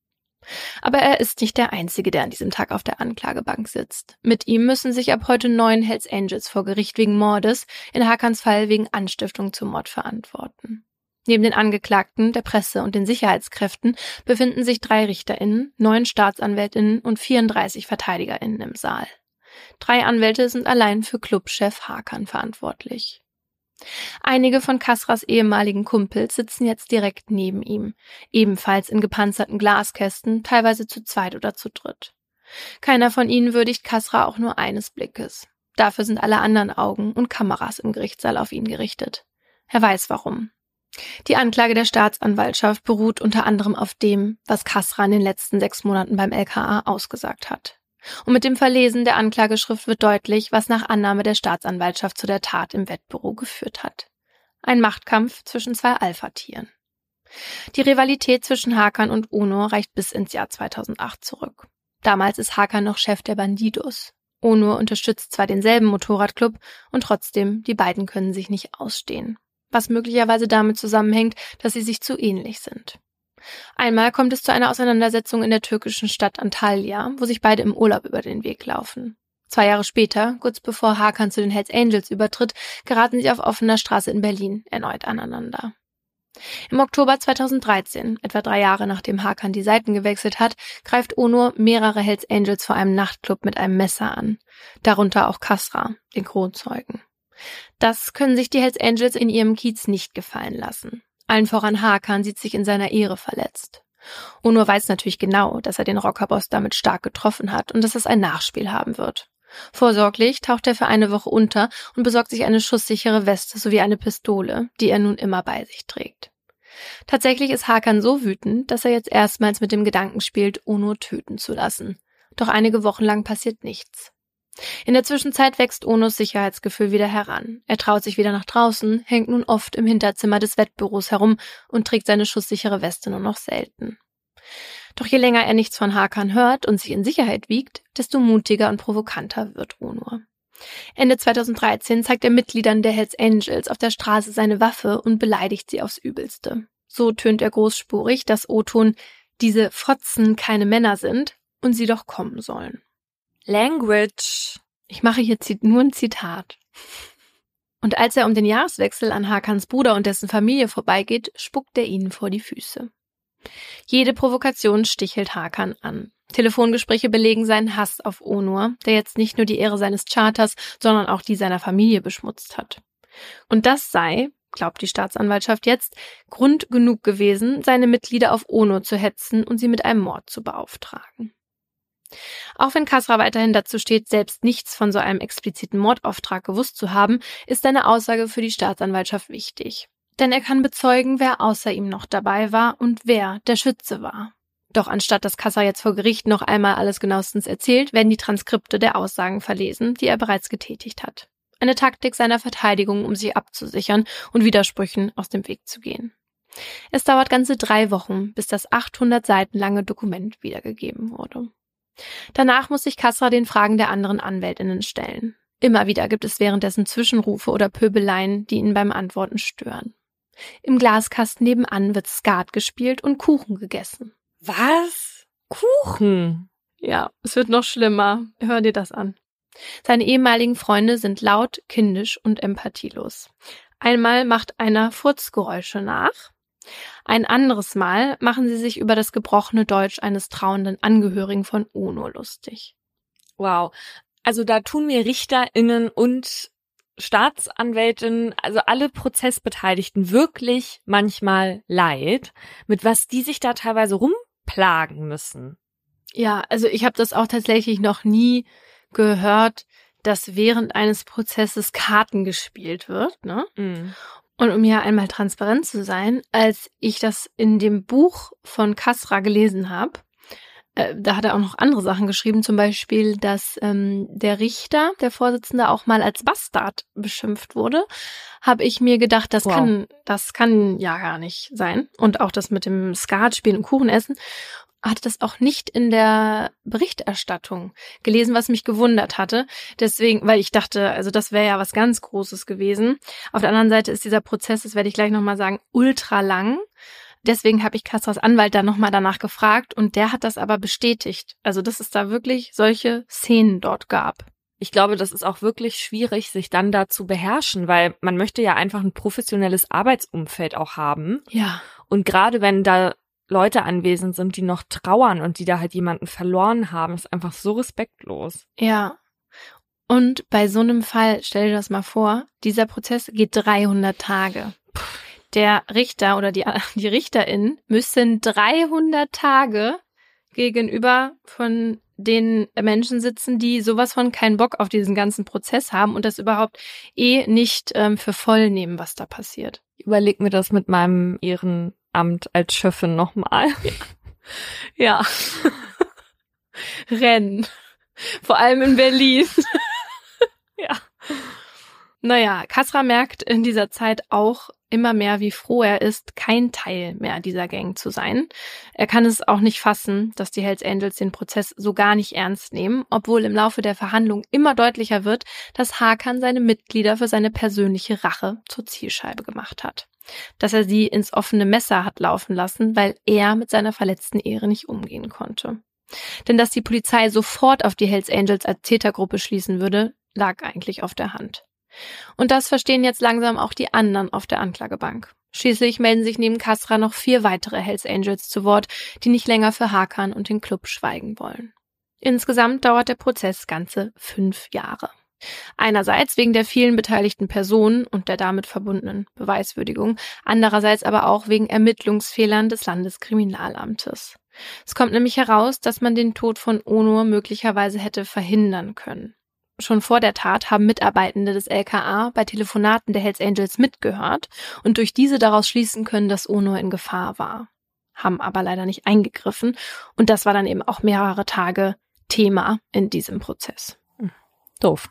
Aber er ist nicht der Einzige, der an diesem Tag auf der Anklagebank sitzt. Mit ihm müssen sich ab heute neun Hells Angels vor Gericht wegen Mordes, in Hakans Fall wegen Anstiftung zum Mord verantworten. Neben den Angeklagten, der Presse und den Sicherheitskräften befinden sich drei RichterInnen, neun StaatsanwältInnen und 34 VerteidigerInnen im Saal. Drei Anwälte sind allein für Clubchef Hakan verantwortlich. Einige von Kasras ehemaligen Kumpels sitzen jetzt direkt neben ihm, ebenfalls in gepanzerten Glaskästen, teilweise zu zweit oder zu dritt. Keiner von ihnen würdigt Kasra auch nur eines Blickes. Dafür sind alle anderen Augen und Kameras im Gerichtssaal auf ihn gerichtet. Er weiß warum. Die Anklage der Staatsanwaltschaft beruht unter anderem auf dem, was Kasra in den letzten sechs Monaten beim LKA ausgesagt hat. Und mit dem Verlesen der Anklageschrift wird deutlich, was nach Annahme der Staatsanwaltschaft zu der Tat im Wettbüro geführt hat. Ein Machtkampf zwischen zwei Alpha-Tieren. Die Rivalität zwischen Hakan und Ono reicht bis ins Jahr 2008 zurück. Damals ist Hakan noch Chef der Bandidos. Ono unterstützt zwar denselben Motorradclub und trotzdem, die beiden können sich nicht ausstehen. Was möglicherweise damit zusammenhängt, dass sie sich zu ähnlich sind. Einmal kommt es zu einer Auseinandersetzung in der türkischen Stadt Antalya, wo sich beide im Urlaub über den Weg laufen. Zwei Jahre später, kurz bevor Hakan zu den Hells Angels übertritt, geraten sie auf offener Straße in Berlin erneut aneinander. Im Oktober 2013, etwa drei Jahre nachdem Hakan die Seiten gewechselt hat, greift Onur mehrere Hells Angels vor einem Nachtclub mit einem Messer an. Darunter auch Kasra, den Kronzeugen. Das können sich die Hells Angels in ihrem Kiez nicht gefallen lassen. Allen voran Hakan sieht sich in seiner Ehre verletzt. Onur weiß natürlich genau, dass er den Rockerboss damit stark getroffen hat und dass es ein Nachspiel haben wird. Vorsorglich taucht er für eine Woche unter und besorgt sich eine schusssichere Weste sowie eine Pistole, die er nun immer bei sich trägt. Tatsächlich ist Hakan so wütend, dass er jetzt erstmals mit dem Gedanken spielt, Ono töten zu lassen. Doch einige Wochen lang passiert nichts. In der Zwischenzeit wächst Onos Sicherheitsgefühl wieder heran. Er traut sich wieder nach draußen, hängt nun oft im Hinterzimmer des Wettbüros herum und trägt seine schusssichere Weste nur noch selten. Doch je länger er nichts von Hakan hört und sich in Sicherheit wiegt, desto mutiger und provokanter wird Onur. Ende 2013 zeigt er Mitgliedern der Hells Angels auf der Straße seine Waffe und beleidigt sie aufs Übelste. So tönt er großspurig, dass Oton diese Fotzen keine Männer sind und sie doch kommen sollen. Language. Ich mache hier nur ein Zitat. Und als er um den Jahreswechsel an Hakans Bruder und dessen Familie vorbeigeht, spuckt er ihnen vor die Füße. Jede Provokation stichelt Hakan an. Telefongespräche belegen seinen Hass auf Onur, der jetzt nicht nur die Ehre seines Charters, sondern auch die seiner Familie beschmutzt hat. Und das sei, glaubt die Staatsanwaltschaft jetzt, Grund genug gewesen, seine Mitglieder auf Onur zu hetzen und sie mit einem Mord zu beauftragen. Auch wenn Kasra weiterhin dazu steht, selbst nichts von so einem expliziten Mordauftrag gewusst zu haben, ist seine Aussage für die Staatsanwaltschaft wichtig. Denn er kann bezeugen, wer außer ihm noch dabei war und wer der Schütze war. Doch anstatt dass Kasser jetzt vor Gericht noch einmal alles genauestens erzählt, werden die Transkripte der Aussagen verlesen, die er bereits getätigt hat. Eine Taktik seiner Verteidigung, um sich abzusichern und Widersprüchen aus dem Weg zu gehen. Es dauert ganze drei Wochen, bis das 800 Seiten lange Dokument wiedergegeben wurde. Danach muss sich Kasra den Fragen der anderen Anwältinnen stellen. Immer wieder gibt es währenddessen Zwischenrufe oder Pöbeleien, die ihn beim Antworten stören. Im Glaskasten nebenan wird Skat gespielt und Kuchen gegessen. Was? Kuchen? Ja, es wird noch schlimmer. Hör dir das an. Seine ehemaligen Freunde sind laut, kindisch und empathielos. Einmal macht einer Furzgeräusche nach, ein anderes Mal machen sie sich über das gebrochene Deutsch eines trauenden Angehörigen von UNO lustig. Wow. Also da tun mir RichterInnen und Staatsanwältinnen, also alle Prozessbeteiligten wirklich manchmal leid, mit was die sich da teilweise rumplagen müssen. Ja, also ich habe das auch tatsächlich noch nie gehört, dass während eines Prozesses Karten gespielt wird, ne? Mm. Und um hier einmal transparent zu sein, als ich das in dem Buch von Kasra gelesen habe, äh, da hat er auch noch andere Sachen geschrieben, zum Beispiel, dass ähm, der Richter, der Vorsitzende, auch mal als Bastard beschimpft wurde, habe ich mir gedacht, das wow. kann, das kann ja gar nicht sein. Und auch das mit dem Skat spielen und Kuchen essen hatte das auch nicht in der Berichterstattung gelesen, was mich gewundert hatte. Deswegen, weil ich dachte, also das wäre ja was ganz Großes gewesen. Auf der anderen Seite ist dieser Prozess, das werde ich gleich nochmal sagen, ultra lang. Deswegen habe ich Castras Anwalt dann nochmal danach gefragt und der hat das aber bestätigt. Also, dass es da wirklich solche Szenen dort gab. ich glaube, das ist auch wirklich schwierig, sich dann da zu beherrschen, weil man möchte ja einfach ein professionelles Arbeitsumfeld auch haben. Ja. Und gerade wenn da Leute anwesend sind, die noch trauern und die da halt jemanden verloren haben, ist einfach so respektlos. Ja. Und bei so einem Fall, stell dir das mal vor, dieser Prozess geht 300 Tage. Der Richter oder die, die Richterin müssen 300 Tage gegenüber von den Menschen sitzen, die sowas von keinen Bock auf diesen ganzen Prozess haben und das überhaupt eh nicht ähm, für voll nehmen, was da passiert. Ich überleg mir das mit meinem Ehrenamt als Schöffin nochmal. Ja. Rennen. Vor allem in Berlin. ja. Naja, Kasra merkt in dieser Zeit auch immer mehr, wie froh er ist, kein Teil mehr dieser Gang zu sein. Er kann es auch nicht fassen, dass die Hells Angels den Prozess so gar nicht ernst nehmen, obwohl im Laufe der Verhandlung immer deutlicher wird, dass Hakan seine Mitglieder für seine persönliche Rache zur Zielscheibe gemacht hat. Dass er sie ins offene Messer hat laufen lassen, weil er mit seiner verletzten Ehre nicht umgehen konnte. Denn dass die Polizei sofort auf die Hells Angels als Tätergruppe schließen würde, lag eigentlich auf der Hand. Und das verstehen jetzt langsam auch die anderen auf der Anklagebank. Schließlich melden sich neben Kasra noch vier weitere Hells Angels zu Wort, die nicht länger für Hakan und den Club schweigen wollen. Insgesamt dauert der Prozess ganze fünf Jahre. Einerseits wegen der vielen beteiligten Personen und der damit verbundenen Beweiswürdigung, andererseits aber auch wegen Ermittlungsfehlern des Landeskriminalamtes. Es kommt nämlich heraus, dass man den Tod von Onur möglicherweise hätte verhindern können. Schon vor der Tat haben Mitarbeitende des LKA bei Telefonaten der Hells Angels mitgehört und durch diese daraus schließen können, dass Ono in Gefahr war. Haben aber leider nicht eingegriffen und das war dann eben auch mehrere Tage Thema in diesem Prozess. Hm. Doof.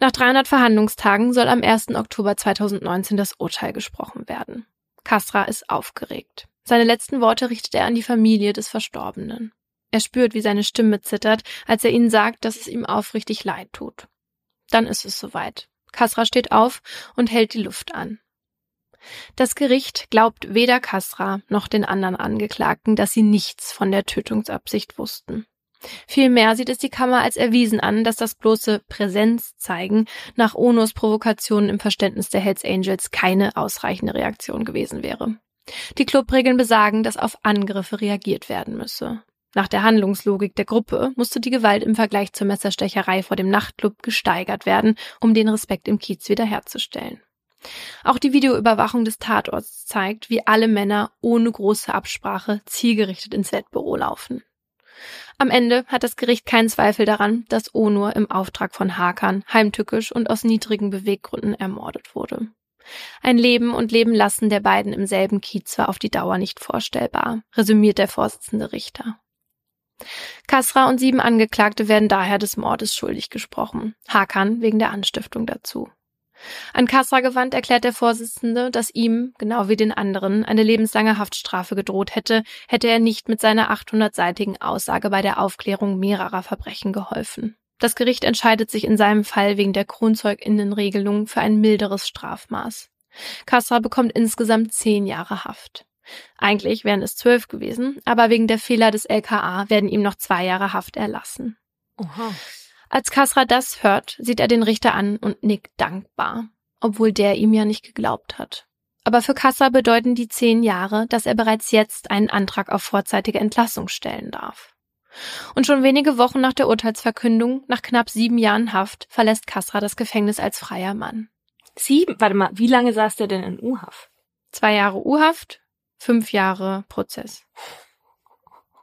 Nach 300 Verhandlungstagen soll am 1. Oktober 2019 das Urteil gesprochen werden. Kasra ist aufgeregt. Seine letzten Worte richtet er an die Familie des Verstorbenen. Er spürt, wie seine Stimme zittert, als er ihnen sagt, dass es ihm aufrichtig leid tut. Dann ist es soweit. Kasra steht auf und hält die Luft an. Das Gericht glaubt weder Kasra noch den anderen Angeklagten, dass sie nichts von der Tötungsabsicht wussten. Vielmehr sieht es die Kammer als erwiesen an, dass das bloße Präsenzzeigen nach Onos Provokationen im Verständnis der Hells Angels keine ausreichende Reaktion gewesen wäre. Die Clubregeln besagen, dass auf Angriffe reagiert werden müsse. Nach der Handlungslogik der Gruppe musste die Gewalt im Vergleich zur Messerstecherei vor dem Nachtclub gesteigert werden, um den Respekt im Kiez wiederherzustellen. Auch die Videoüberwachung des Tatorts zeigt, wie alle Männer ohne große Absprache zielgerichtet ins Wettbüro laufen. Am Ende hat das Gericht keinen Zweifel daran, dass Onur im Auftrag von Hakan heimtückisch und aus niedrigen Beweggründen ermordet wurde. Ein Leben und Leben lassen der beiden im selben Kiez war auf die Dauer nicht vorstellbar, resümiert der Vorsitzende Richter. Kasra und sieben Angeklagte werden daher des Mordes schuldig gesprochen, Hakan wegen der Anstiftung dazu. An Kasra gewandt erklärt der Vorsitzende, dass ihm, genau wie den anderen, eine lebenslange Haftstrafe gedroht hätte, hätte er nicht mit seiner 800-seitigen Aussage bei der Aufklärung mehrerer Verbrechen geholfen. Das Gericht entscheidet sich in seinem Fall wegen der Kronzeuginnenregelung für ein milderes Strafmaß. Kasra bekommt insgesamt zehn Jahre Haft. Eigentlich wären es zwölf gewesen, aber wegen der Fehler des LKA werden ihm noch zwei Jahre Haft erlassen. Oha. Als Kasra das hört, sieht er den Richter an und nickt dankbar, obwohl der ihm ja nicht geglaubt hat. Aber für Kasra bedeuten die zehn Jahre, dass er bereits jetzt einen Antrag auf vorzeitige Entlassung stellen darf. Und schon wenige Wochen nach der Urteilsverkündung, nach knapp sieben Jahren Haft, verlässt Kasra das Gefängnis als freier Mann. Sieben? Warte mal, wie lange saß der denn in U-Haft? Zwei Jahre U-Haft, fünf Jahre Prozess.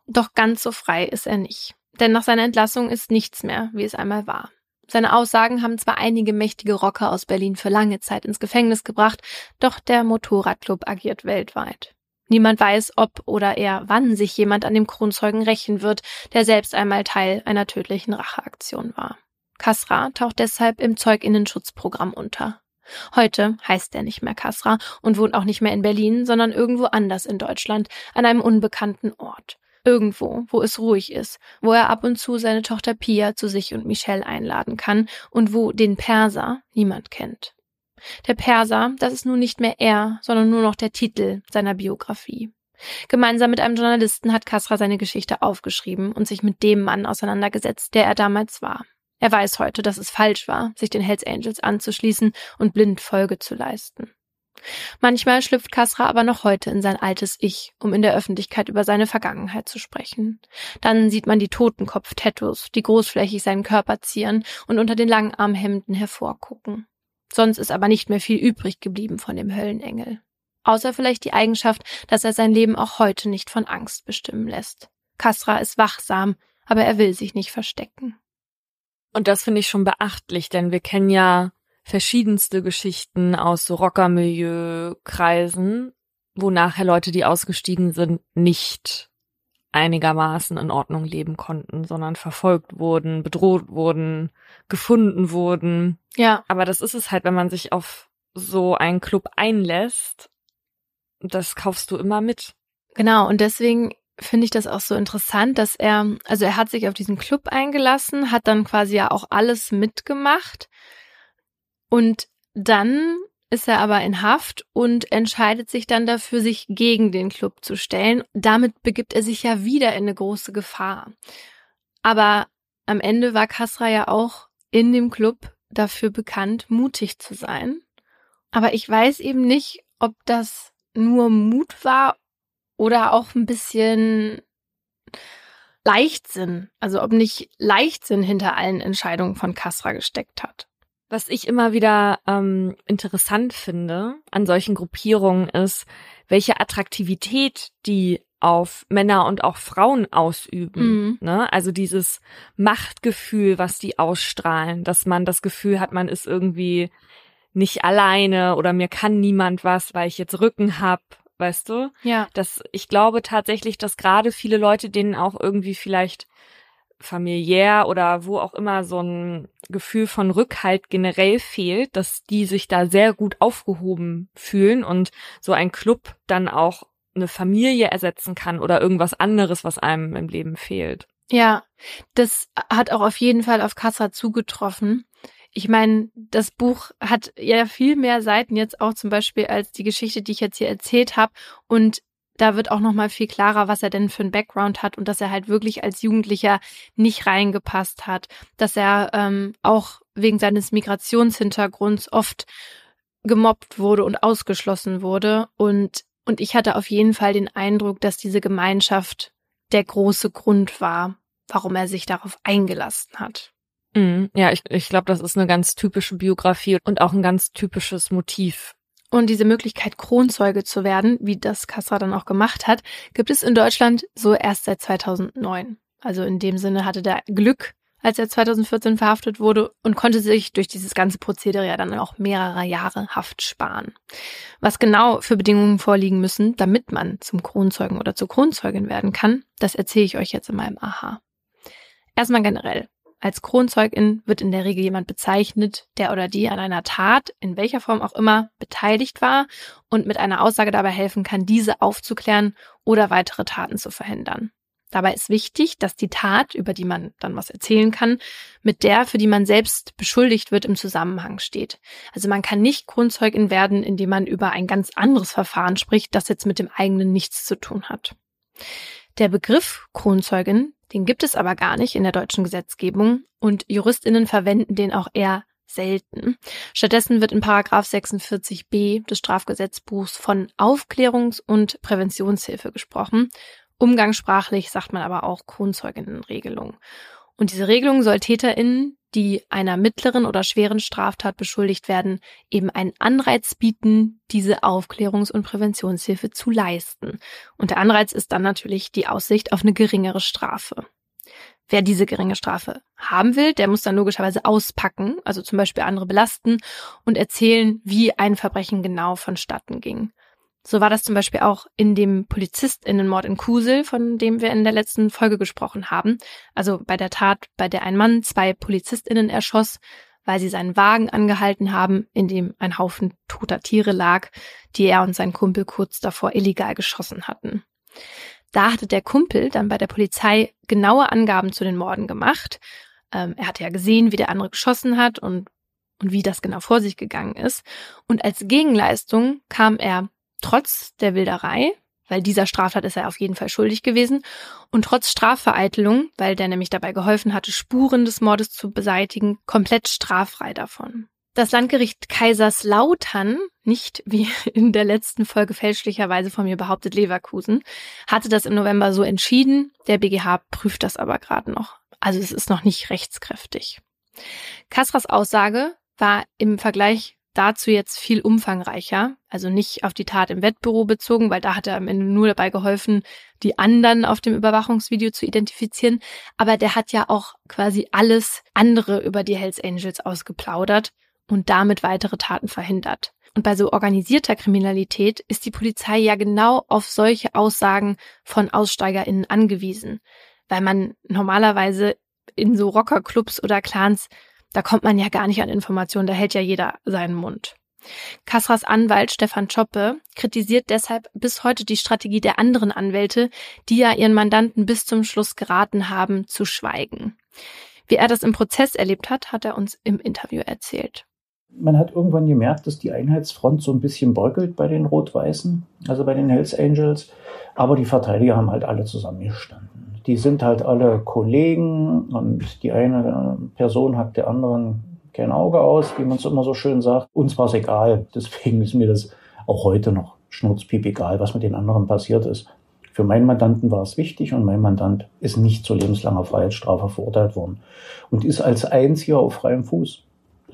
Doch ganz so frei ist er nicht. Denn nach seiner Entlassung ist nichts mehr, wie es einmal war. Seine Aussagen haben zwar einige mächtige Rocker aus Berlin für lange Zeit ins Gefängnis gebracht, doch der Motorradclub agiert weltweit. Niemand weiß, ob oder eher wann sich jemand an dem Kronzeugen rächen wird, der selbst einmal Teil einer tödlichen Racheaktion war. Kasra taucht deshalb im Zeuginnenschutzprogramm unter. Heute heißt er nicht mehr Kasra und wohnt auch nicht mehr in Berlin, sondern irgendwo anders in Deutschland, an einem unbekannten Ort. Irgendwo, wo es ruhig ist, wo er ab und zu seine Tochter Pia zu sich und Michelle einladen kann und wo den Perser niemand kennt. Der Perser, das ist nun nicht mehr er, sondern nur noch der Titel seiner Biografie. Gemeinsam mit einem Journalisten hat Kasra seine Geschichte aufgeschrieben und sich mit dem Mann auseinandergesetzt, der er damals war. Er weiß heute, dass es falsch war, sich den Hells Angels anzuschließen und blind Folge zu leisten. Manchmal schlüpft Kasra aber noch heute in sein altes Ich, um in der Öffentlichkeit über seine Vergangenheit zu sprechen. Dann sieht man die Totenkopf-Tattoos, die großflächig seinen Körper zieren und unter den langen Armhemden hervorgucken. Sonst ist aber nicht mehr viel übrig geblieben von dem Höllenengel. Außer vielleicht die Eigenschaft, dass er sein Leben auch heute nicht von Angst bestimmen lässt. Kasra ist wachsam, aber er will sich nicht verstecken. Und das finde ich schon beachtlich, denn wir kennen ja verschiedenste Geschichten aus so Rockermilieu-Kreisen, wo nachher Leute, die ausgestiegen sind, nicht einigermaßen in Ordnung leben konnten, sondern verfolgt wurden, bedroht wurden, gefunden wurden. Ja. Aber das ist es halt, wenn man sich auf so einen Club einlässt, das kaufst du immer mit. Genau, und deswegen finde ich das auch so interessant, dass er, also er hat sich auf diesen Club eingelassen, hat dann quasi ja auch alles mitgemacht und dann ist er aber in Haft und entscheidet sich dann dafür, sich gegen den Club zu stellen. Damit begibt er sich ja wieder in eine große Gefahr. Aber am Ende war Kasra ja auch in dem Club dafür bekannt, mutig zu sein. Aber ich weiß eben nicht, ob das nur Mut war oder auch ein bisschen Leichtsinn. Also ob nicht Leichtsinn hinter allen Entscheidungen von Kasra gesteckt hat. Was ich immer wieder ähm, interessant finde an solchen Gruppierungen ist, welche Attraktivität die auf Männer und auch Frauen ausüben. Mhm. Ne? Also dieses Machtgefühl, was die ausstrahlen, dass man das Gefühl hat, man ist irgendwie nicht alleine oder mir kann niemand was, weil ich jetzt Rücken hab, weißt du? Ja. Das, ich glaube tatsächlich, dass gerade viele Leute, denen auch irgendwie vielleicht familiär oder wo auch immer so ein Gefühl von Rückhalt generell fehlt, dass die sich da sehr gut aufgehoben fühlen und so ein Club dann auch eine Familie ersetzen kann oder irgendwas anderes, was einem im Leben fehlt. Ja, das hat auch auf jeden Fall auf Kassa zugetroffen. Ich meine, das Buch hat ja viel mehr Seiten jetzt auch zum Beispiel als die Geschichte, die ich jetzt hier erzählt habe. Und da wird auch noch mal viel klarer, was er denn für einen Background hat und dass er halt wirklich als Jugendlicher nicht reingepasst hat, dass er ähm, auch wegen seines Migrationshintergrunds oft gemobbt wurde und ausgeschlossen wurde. Und und ich hatte auf jeden Fall den Eindruck, dass diese Gemeinschaft der große Grund war, warum er sich darauf eingelassen hat. Mm, ja, ich, ich glaube, das ist eine ganz typische Biografie und auch ein ganz typisches Motiv und diese Möglichkeit, Kronzeuge zu werden, wie das Kassra dann auch gemacht hat, gibt es in Deutschland so erst seit 2009. Also in dem Sinne hatte der Glück, als er 2014 verhaftet wurde und konnte sich durch dieses ganze Prozedere ja dann auch mehrere Jahre Haft sparen. Was genau für Bedingungen vorliegen müssen, damit man zum Kronzeugen oder zur Kronzeugin werden kann, das erzähle ich euch jetzt in meinem Aha. Erstmal generell. Als Kronzeugin wird in der Regel jemand bezeichnet, der oder die an einer Tat, in welcher Form auch immer, beteiligt war und mit einer Aussage dabei helfen kann, diese aufzuklären oder weitere Taten zu verhindern. Dabei ist wichtig, dass die Tat, über die man dann was erzählen kann, mit der, für die man selbst beschuldigt wird, im Zusammenhang steht. Also man kann nicht Kronzeugin werden, indem man über ein ganz anderes Verfahren spricht, das jetzt mit dem eigenen nichts zu tun hat. Der Begriff Kronzeugin den gibt es aber gar nicht in der deutschen Gesetzgebung und Juristinnen verwenden den auch eher selten. Stattdessen wird in Paragraph 46b des Strafgesetzbuchs von Aufklärungs- und Präventionshilfe gesprochen. Umgangssprachlich sagt man aber auch Kronzeuginnenregelung. Und diese Regelung soll TäterInnen, die einer mittleren oder schweren Straftat beschuldigt werden, eben einen Anreiz bieten, diese Aufklärungs- und Präventionshilfe zu leisten. Und der Anreiz ist dann natürlich die Aussicht auf eine geringere Strafe. Wer diese geringe Strafe haben will, der muss dann logischerweise auspacken, also zum Beispiel andere belasten und erzählen, wie ein Verbrechen genau vonstatten ging. So war das zum Beispiel auch in dem Polizistinnenmord in Kusel, von dem wir in der letzten Folge gesprochen haben. Also bei der Tat, bei der ein Mann zwei Polizistinnen erschoss, weil sie seinen Wagen angehalten haben, in dem ein Haufen toter Tiere lag, die er und sein Kumpel kurz davor illegal geschossen hatten. Da hatte der Kumpel dann bei der Polizei genaue Angaben zu den Morden gemacht. Ähm, er hatte ja gesehen, wie der andere geschossen hat und, und wie das genau vor sich gegangen ist. Und als Gegenleistung kam er trotz der Wilderei, weil dieser Straftat ist er auf jeden Fall schuldig gewesen. Und trotz Strafvereitelung, weil der nämlich dabei geholfen hatte, Spuren des Mordes zu beseitigen, komplett straffrei davon. Das Landgericht Kaiserslautern, nicht wie in der letzten Folge fälschlicherweise von mir behauptet Leverkusen, hatte das im November so entschieden. Der BGH prüft das aber gerade noch. Also es ist noch nicht rechtskräftig. Kasras Aussage war im Vergleich dazu jetzt viel umfangreicher, also nicht auf die Tat im Wettbüro bezogen, weil da hat er am Ende nur dabei geholfen, die anderen auf dem Überwachungsvideo zu identifizieren, aber der hat ja auch quasi alles andere über die Hells Angels ausgeplaudert und damit weitere Taten verhindert. Und bei so organisierter Kriminalität ist die Polizei ja genau auf solche Aussagen von AussteigerInnen angewiesen, weil man normalerweise in so Rockerclubs oder Clans, da kommt man ja gar nicht an Informationen, da hält ja jeder seinen Mund. Kasras Anwalt Stefan Choppe kritisiert deshalb bis heute die Strategie der anderen Anwälte, die ja ihren Mandanten bis zum Schluss geraten haben, zu schweigen. Wie er das im Prozess erlebt hat, hat er uns im Interview erzählt. Man hat irgendwann gemerkt, dass die Einheitsfront so ein bisschen bröckelt bei den Rot-Weißen, also bei den Hells Angels. Aber die Verteidiger haben halt alle zusammengestanden. Die sind halt alle Kollegen und die eine Person hat der anderen kein Auge aus, wie man es immer so schön sagt. Uns war es egal. Deswegen ist mir das auch heute noch schnurzpiep egal, was mit den anderen passiert ist. Für meinen Mandanten war es wichtig und mein Mandant ist nicht zu lebenslanger Freiheitsstrafe verurteilt worden und ist als einziger auf freiem Fuß.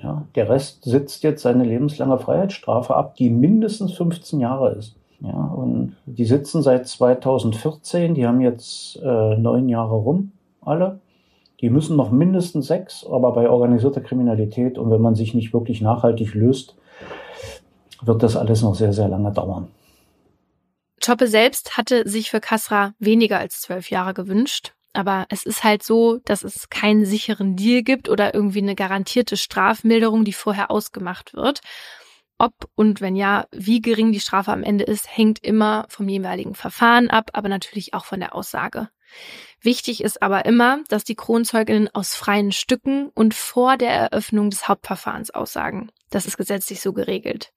Ja, der Rest sitzt jetzt seine lebenslange Freiheitsstrafe ab, die mindestens 15 Jahre ist. Ja, und die sitzen seit 2014, die haben jetzt äh, neun Jahre rum, alle. Die müssen noch mindestens sechs, aber bei organisierter Kriminalität und wenn man sich nicht wirklich nachhaltig löst, wird das alles noch sehr, sehr lange dauern. Choppe selbst hatte sich für Kasra weniger als zwölf Jahre gewünscht. Aber es ist halt so, dass es keinen sicheren Deal gibt oder irgendwie eine garantierte Strafmilderung, die vorher ausgemacht wird. Ob und wenn ja, wie gering die Strafe am Ende ist, hängt immer vom jeweiligen Verfahren ab, aber natürlich auch von der Aussage. Wichtig ist aber immer, dass die Kronzeuginnen aus freien Stücken und vor der Eröffnung des Hauptverfahrens aussagen. Das ist gesetzlich so geregelt.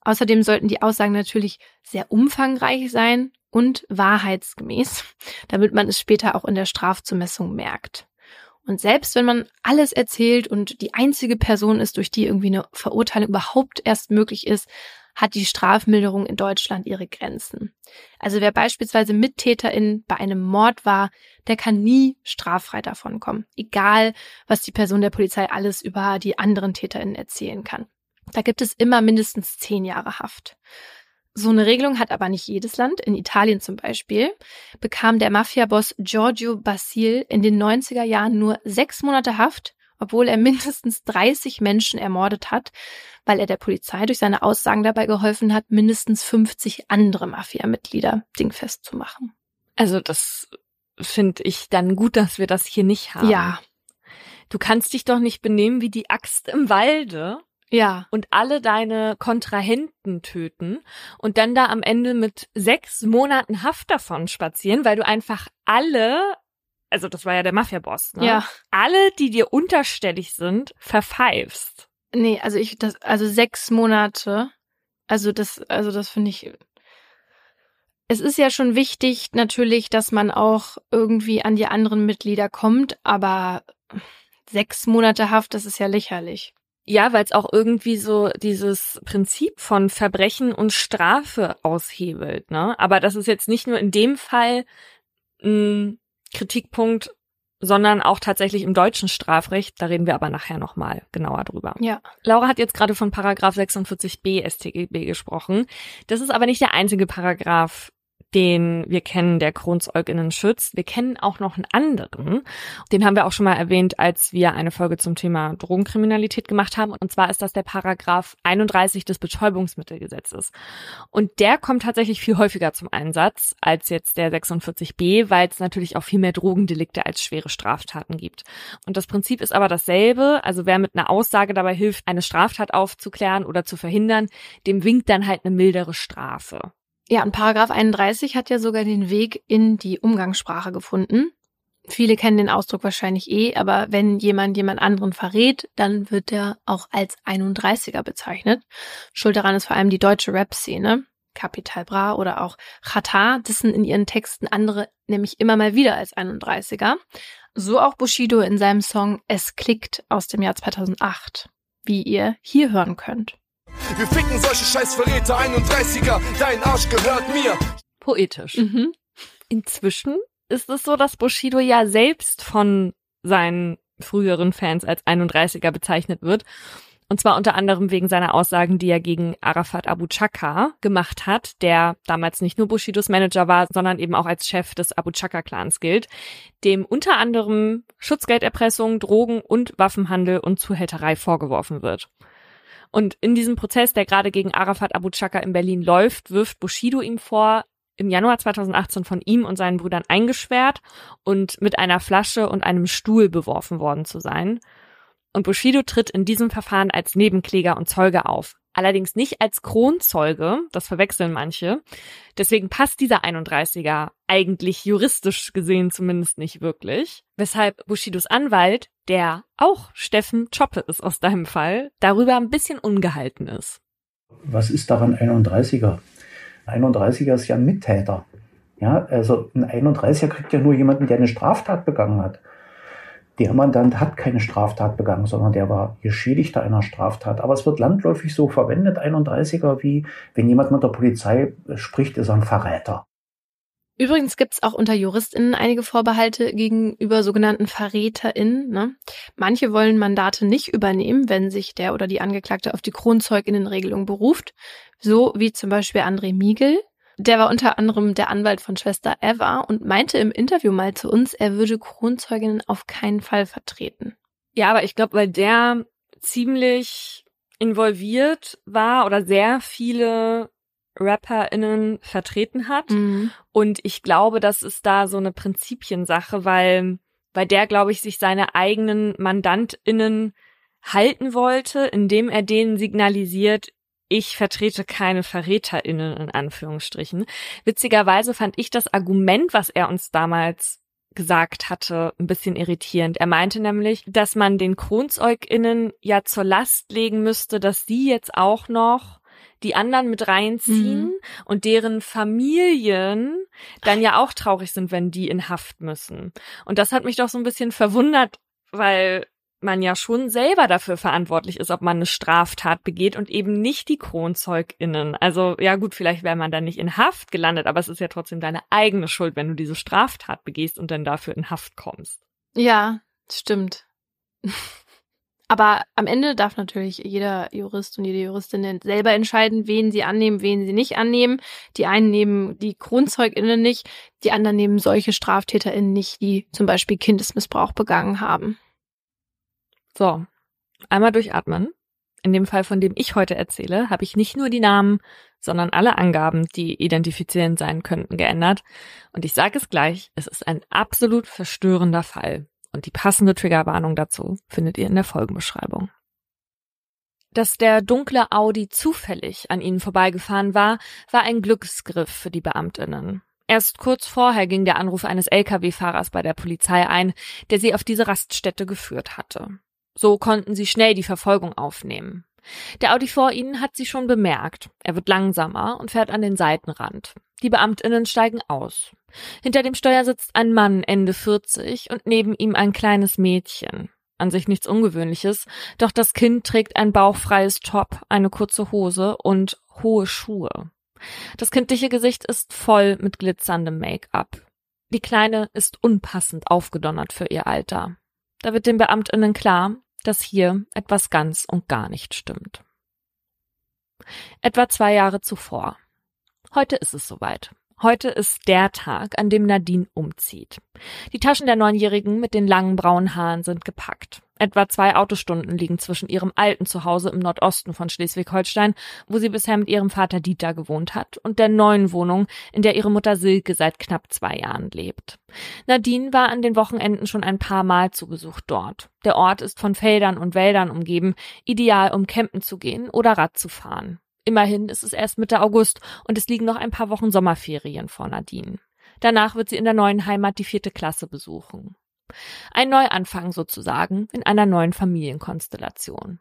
Außerdem sollten die Aussagen natürlich sehr umfangreich sein und wahrheitsgemäß, damit man es später auch in der Strafzumessung merkt. Und selbst wenn man alles erzählt und die einzige Person ist, durch die irgendwie eine Verurteilung überhaupt erst möglich ist, hat die Strafmilderung in Deutschland ihre Grenzen. Also wer beispielsweise Mittäterin bei einem Mord war, der kann nie straffrei davon kommen, egal was die Person der Polizei alles über die anderen Täterinnen erzählen kann. Da gibt es immer mindestens zehn Jahre Haft. So eine Regelung hat aber nicht jedes Land. In Italien zum Beispiel bekam der Mafiaboss Giorgio Basil in den 90er Jahren nur sechs Monate Haft, obwohl er mindestens 30 Menschen ermordet hat, weil er der Polizei durch seine Aussagen dabei geholfen hat, mindestens 50 andere Mafia-Mitglieder dingfest zu machen. Also das finde ich dann gut, dass wir das hier nicht haben. Ja. Du kannst dich doch nicht benehmen wie die Axt im Walde ja. Und alle deine Kontrahenten töten und dann da am Ende mit sechs Monaten Haft davon spazieren, weil du einfach alle, also das war ja der Mafia-Boss, ne? Ja. Alle, die dir unterstellig sind, verpfeifst. Nee, also ich, das, also sechs Monate, also das, also das finde ich, es ist ja schon wichtig natürlich, dass man auch irgendwie an die anderen Mitglieder kommt, aber sechs Monate Haft, das ist ja lächerlich. Ja, weil es auch irgendwie so dieses Prinzip von Verbrechen und Strafe aushebelt. Ne? Aber das ist jetzt nicht nur in dem Fall ein Kritikpunkt, sondern auch tatsächlich im deutschen Strafrecht. Da reden wir aber nachher nochmal genauer drüber. Ja. Laura hat jetzt gerade von Paragraph 46b StGB gesprochen. Das ist aber nicht der einzige Paragraph, den wir kennen, der Kronzeuginnen schützt. Wir kennen auch noch einen anderen. Den haben wir auch schon mal erwähnt, als wir eine Folge zum Thema Drogenkriminalität gemacht haben. Und zwar ist das der Paragraph 31 des Betäubungsmittelgesetzes. Und der kommt tatsächlich viel häufiger zum Einsatz als jetzt der 46b, weil es natürlich auch viel mehr Drogendelikte als schwere Straftaten gibt. Und das Prinzip ist aber dasselbe. Also wer mit einer Aussage dabei hilft, eine Straftat aufzuklären oder zu verhindern, dem winkt dann halt eine mildere Strafe. Ja, und Paragraph 31 hat ja sogar den Weg in die Umgangssprache gefunden. Viele kennen den Ausdruck wahrscheinlich eh, aber wenn jemand jemand anderen verrät, dann wird er auch als 31er bezeichnet. Schuld daran ist vor allem die deutsche Rap-Szene. Capital Bra oder auch Chata dissen in ihren Texten andere nämlich immer mal wieder als 31er. So auch Bushido in seinem Song Es klickt aus dem Jahr 2008, wie ihr hier hören könnt. Wir ficken solche Scheißverräter 31er, dein Arsch gehört mir. Poetisch. Mhm. Inzwischen ist es so, dass Bushido ja selbst von seinen früheren Fans als 31er bezeichnet wird. Und zwar unter anderem wegen seiner Aussagen, die er gegen Arafat Abu Chaka gemacht hat, der damals nicht nur Bushidos Manager war, sondern eben auch als Chef des Abu Chaka-Clans gilt, dem unter anderem Schutzgelderpressung, Drogen und Waffenhandel und Zuhälterei vorgeworfen wird. Und in diesem Prozess, der gerade gegen Arafat Abu Chaka in Berlin läuft, wirft Bushido ihm vor, im Januar 2018 von ihm und seinen Brüdern eingesperrt und mit einer Flasche und einem Stuhl beworfen worden zu sein. Und Bushido tritt in diesem Verfahren als Nebenkläger und Zeuge auf. Allerdings nicht als Kronzeuge, das verwechseln manche. Deswegen passt dieser 31er eigentlich juristisch gesehen zumindest nicht wirklich. Weshalb Bushidos Anwalt, der auch Steffen Choppe ist aus deinem Fall, darüber ein bisschen ungehalten ist. Was ist daran 31er? 31er ist ja ein Mittäter. Ja, also ein 31er kriegt ja nur jemanden, der eine Straftat begangen hat. Der Mandant hat keine Straftat begangen, sondern der war Geschädigter einer Straftat. Aber es wird landläufig so verwendet, 31er, wie wenn jemand mit der Polizei spricht, ist er ein Verräter. Übrigens gibt's auch unter JuristInnen einige Vorbehalte gegenüber sogenannten VerräterInnen. Ne? Manche wollen Mandate nicht übernehmen, wenn sich der oder die Angeklagte auf die Kronzeuginnenregelung beruft. So wie zum Beispiel André Miegel. Der war unter anderem der Anwalt von Schwester Eva und meinte im Interview mal zu uns, er würde Kronzeuginnen auf keinen Fall vertreten. Ja, aber ich glaube, weil der ziemlich involviert war oder sehr viele RapperInnen vertreten hat. Mhm. Und ich glaube, das ist da so eine Prinzipiensache, weil, weil der, glaube ich, sich seine eigenen MandantInnen halten wollte, indem er denen signalisiert, ich vertrete keine VerräterInnen in Anführungsstrichen. Witzigerweise fand ich das Argument, was er uns damals gesagt hatte, ein bisschen irritierend. Er meinte nämlich, dass man den KronzeugInnen ja zur Last legen müsste, dass sie jetzt auch noch die anderen mit reinziehen mhm. und deren Familien dann ja auch traurig sind, wenn die in Haft müssen. Und das hat mich doch so ein bisschen verwundert, weil man ja schon selber dafür verantwortlich ist, ob man eine Straftat begeht und eben nicht die KronzeugInnen. Also ja gut, vielleicht wäre man dann nicht in Haft gelandet, aber es ist ja trotzdem deine eigene Schuld, wenn du diese Straftat begehst und dann dafür in Haft kommst. Ja, stimmt. Aber am Ende darf natürlich jeder Jurist und jede Juristin selber entscheiden, wen sie annehmen, wen sie nicht annehmen. Die einen nehmen die KronzeugInnen nicht, die anderen nehmen solche StraftäterInnen nicht, die zum Beispiel Kindesmissbrauch begangen haben. So, einmal durchatmen. In dem Fall, von dem ich heute erzähle, habe ich nicht nur die Namen, sondern alle Angaben, die identifizierend sein könnten, geändert. Und ich sage es gleich, es ist ein absolut verstörender Fall. Und die passende Triggerwarnung dazu findet ihr in der Folgenbeschreibung. Dass der dunkle Audi zufällig an ihnen vorbeigefahren war, war ein Glücksgriff für die Beamtinnen. Erst kurz vorher ging der Anruf eines Lkw-Fahrers bei der Polizei ein, der sie auf diese Raststätte geführt hatte. So konnten sie schnell die Verfolgung aufnehmen. Der Audi vor ihnen hat sie schon bemerkt. Er wird langsamer und fährt an den Seitenrand. Die Beamtinnen steigen aus. Hinter dem Steuer sitzt ein Mann Ende 40 und neben ihm ein kleines Mädchen. An sich nichts Ungewöhnliches, doch das Kind trägt ein bauchfreies Top, eine kurze Hose und hohe Schuhe. Das kindliche Gesicht ist voll mit glitzerndem Make-up. Die Kleine ist unpassend aufgedonnert für ihr Alter. Da wird den Beamtinnen klar, dass hier etwas ganz und gar nicht stimmt. Etwa zwei Jahre zuvor. Heute ist es soweit. Heute ist der Tag, an dem Nadine umzieht. Die Taschen der Neunjährigen mit den langen braunen Haaren sind gepackt. Etwa zwei Autostunden liegen zwischen ihrem alten Zuhause im Nordosten von Schleswig-Holstein, wo sie bisher mit ihrem Vater Dieter gewohnt hat, und der neuen Wohnung, in der ihre Mutter Silke seit knapp zwei Jahren lebt. Nadine war an den Wochenenden schon ein paar Mal zu Besuch dort. Der Ort ist von Feldern und Wäldern umgeben, ideal um campen zu gehen oder Rad zu fahren. Immerhin ist es erst Mitte August und es liegen noch ein paar Wochen Sommerferien vor Nadine. Danach wird sie in der neuen Heimat die vierte Klasse besuchen. Ein Neuanfang sozusagen in einer neuen Familienkonstellation.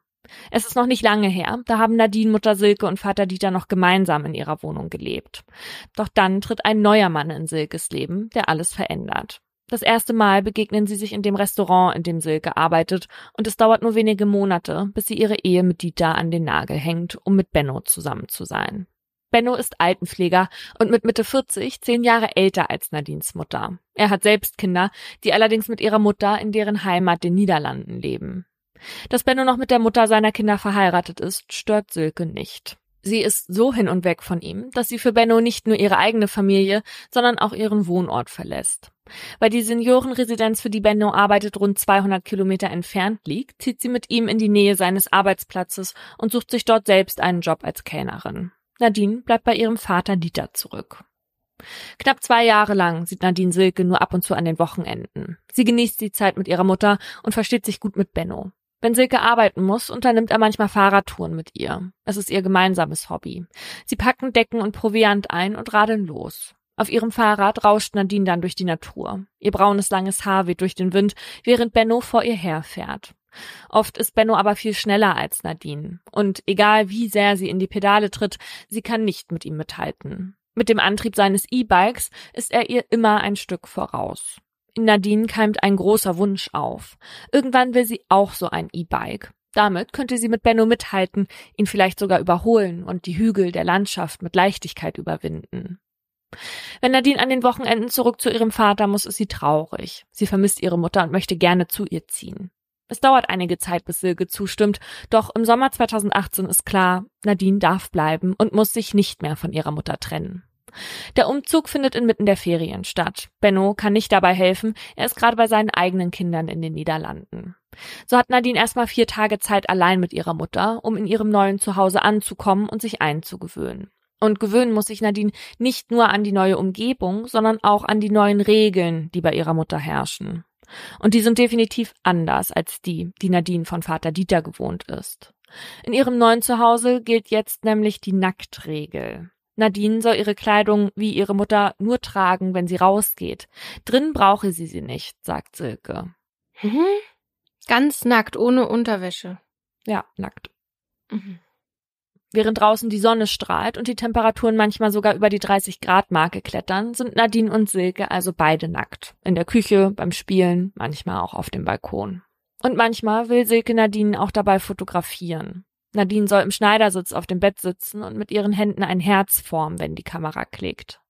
Es ist noch nicht lange her, da haben Nadine, Mutter Silke und Vater Dieter noch gemeinsam in ihrer Wohnung gelebt. Doch dann tritt ein neuer Mann in Silkes Leben, der alles verändert. Das erste Mal begegnen sie sich in dem Restaurant, in dem Silke arbeitet, und es dauert nur wenige Monate, bis sie ihre Ehe mit Dieter an den Nagel hängt, um mit Benno zusammen zu sein. Benno ist Altenpfleger und mit Mitte 40 zehn Jahre älter als Nadines Mutter. Er hat selbst Kinder, die allerdings mit ihrer Mutter in deren Heimat den Niederlanden leben. Dass Benno noch mit der Mutter seiner Kinder verheiratet ist, stört Silke nicht. Sie ist so hin und weg von ihm, dass sie für Benno nicht nur ihre eigene Familie, sondern auch ihren Wohnort verlässt. Weil die Seniorenresidenz, für die Benno arbeitet, rund 200 Kilometer entfernt liegt, zieht sie mit ihm in die Nähe seines Arbeitsplatzes und sucht sich dort selbst einen Job als Kellnerin. Nadine bleibt bei ihrem Vater Dieter zurück. Knapp zwei Jahre lang sieht Nadine Silke nur ab und zu an den Wochenenden. Sie genießt die Zeit mit ihrer Mutter und versteht sich gut mit Benno. Wenn Silke arbeiten muss, unternimmt er manchmal Fahrradtouren mit ihr. Es ist ihr gemeinsames Hobby. Sie packen Decken und Proviant ein und radeln los. Auf ihrem Fahrrad rauscht Nadine dann durch die Natur. Ihr braunes langes Haar weht durch den Wind, während Benno vor ihr herfährt. Oft ist Benno aber viel schneller als Nadine. Und egal wie sehr sie in die Pedale tritt, sie kann nicht mit ihm mithalten. Mit dem Antrieb seines E-Bikes ist er ihr immer ein Stück voraus. In Nadine keimt ein großer Wunsch auf. Irgendwann will sie auch so ein E-Bike. Damit könnte sie mit Benno mithalten, ihn vielleicht sogar überholen und die Hügel der Landschaft mit Leichtigkeit überwinden. Wenn Nadine an den Wochenenden zurück zu ihrem Vater muss, ist sie traurig. Sie vermisst ihre Mutter und möchte gerne zu ihr ziehen. Es dauert einige Zeit, bis Silke zustimmt, doch im Sommer 2018 ist klar, Nadine darf bleiben und muss sich nicht mehr von ihrer Mutter trennen. Der Umzug findet inmitten der Ferien statt. Benno kann nicht dabei helfen, er ist gerade bei seinen eigenen Kindern in den Niederlanden. So hat Nadine erstmal vier Tage Zeit allein mit ihrer Mutter, um in ihrem neuen Zuhause anzukommen und sich einzugewöhnen. Und gewöhnen muss sich Nadine nicht nur an die neue Umgebung, sondern auch an die neuen Regeln, die bei ihrer Mutter herrschen. Und die sind definitiv anders als die, die Nadine von Vater Dieter gewohnt ist. In ihrem neuen Zuhause gilt jetzt nämlich die Nacktregel. Nadine soll ihre Kleidung wie ihre Mutter nur tragen, wenn sie rausgeht. Drin brauche sie sie nicht, sagt Silke. Mhm. Ganz nackt, ohne Unterwäsche. Ja, nackt. Mhm. Während draußen die Sonne strahlt und die Temperaturen manchmal sogar über die 30 Grad Marke klettern, sind Nadine und Silke also beide nackt. In der Küche, beim Spielen, manchmal auch auf dem Balkon. Und manchmal will Silke Nadine auch dabei fotografieren. Nadine soll im Schneidersitz auf dem Bett sitzen und mit ihren Händen ein Herz formen, wenn die Kamera klickt.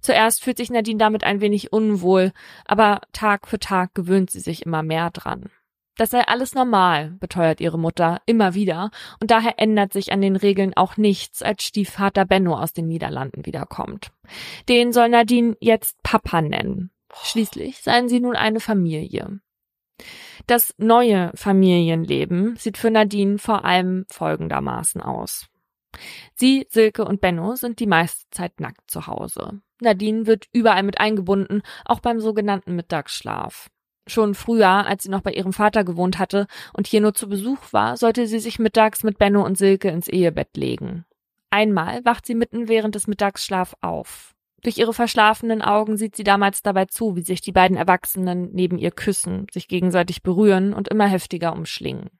Zuerst fühlt sich Nadine damit ein wenig unwohl, aber Tag für Tag gewöhnt sie sich immer mehr dran. Das sei alles normal, beteuert ihre Mutter immer wieder, und daher ändert sich an den Regeln auch nichts, als Stiefvater Benno aus den Niederlanden wiederkommt. Den soll Nadine jetzt Papa nennen. Schließlich seien sie nun eine Familie. Das neue Familienleben sieht für Nadine vor allem folgendermaßen aus. Sie, Silke und Benno sind die meiste Zeit nackt zu Hause. Nadine wird überall mit eingebunden, auch beim sogenannten Mittagsschlaf. Schon früher, als sie noch bei ihrem Vater gewohnt hatte und hier nur zu Besuch war, sollte sie sich mittags mit Benno und Silke ins Ehebett legen. Einmal wacht sie mitten während des Mittagsschlaf auf. Durch ihre verschlafenen Augen sieht sie damals dabei zu, wie sich die beiden Erwachsenen neben ihr küssen, sich gegenseitig berühren und immer heftiger umschlingen.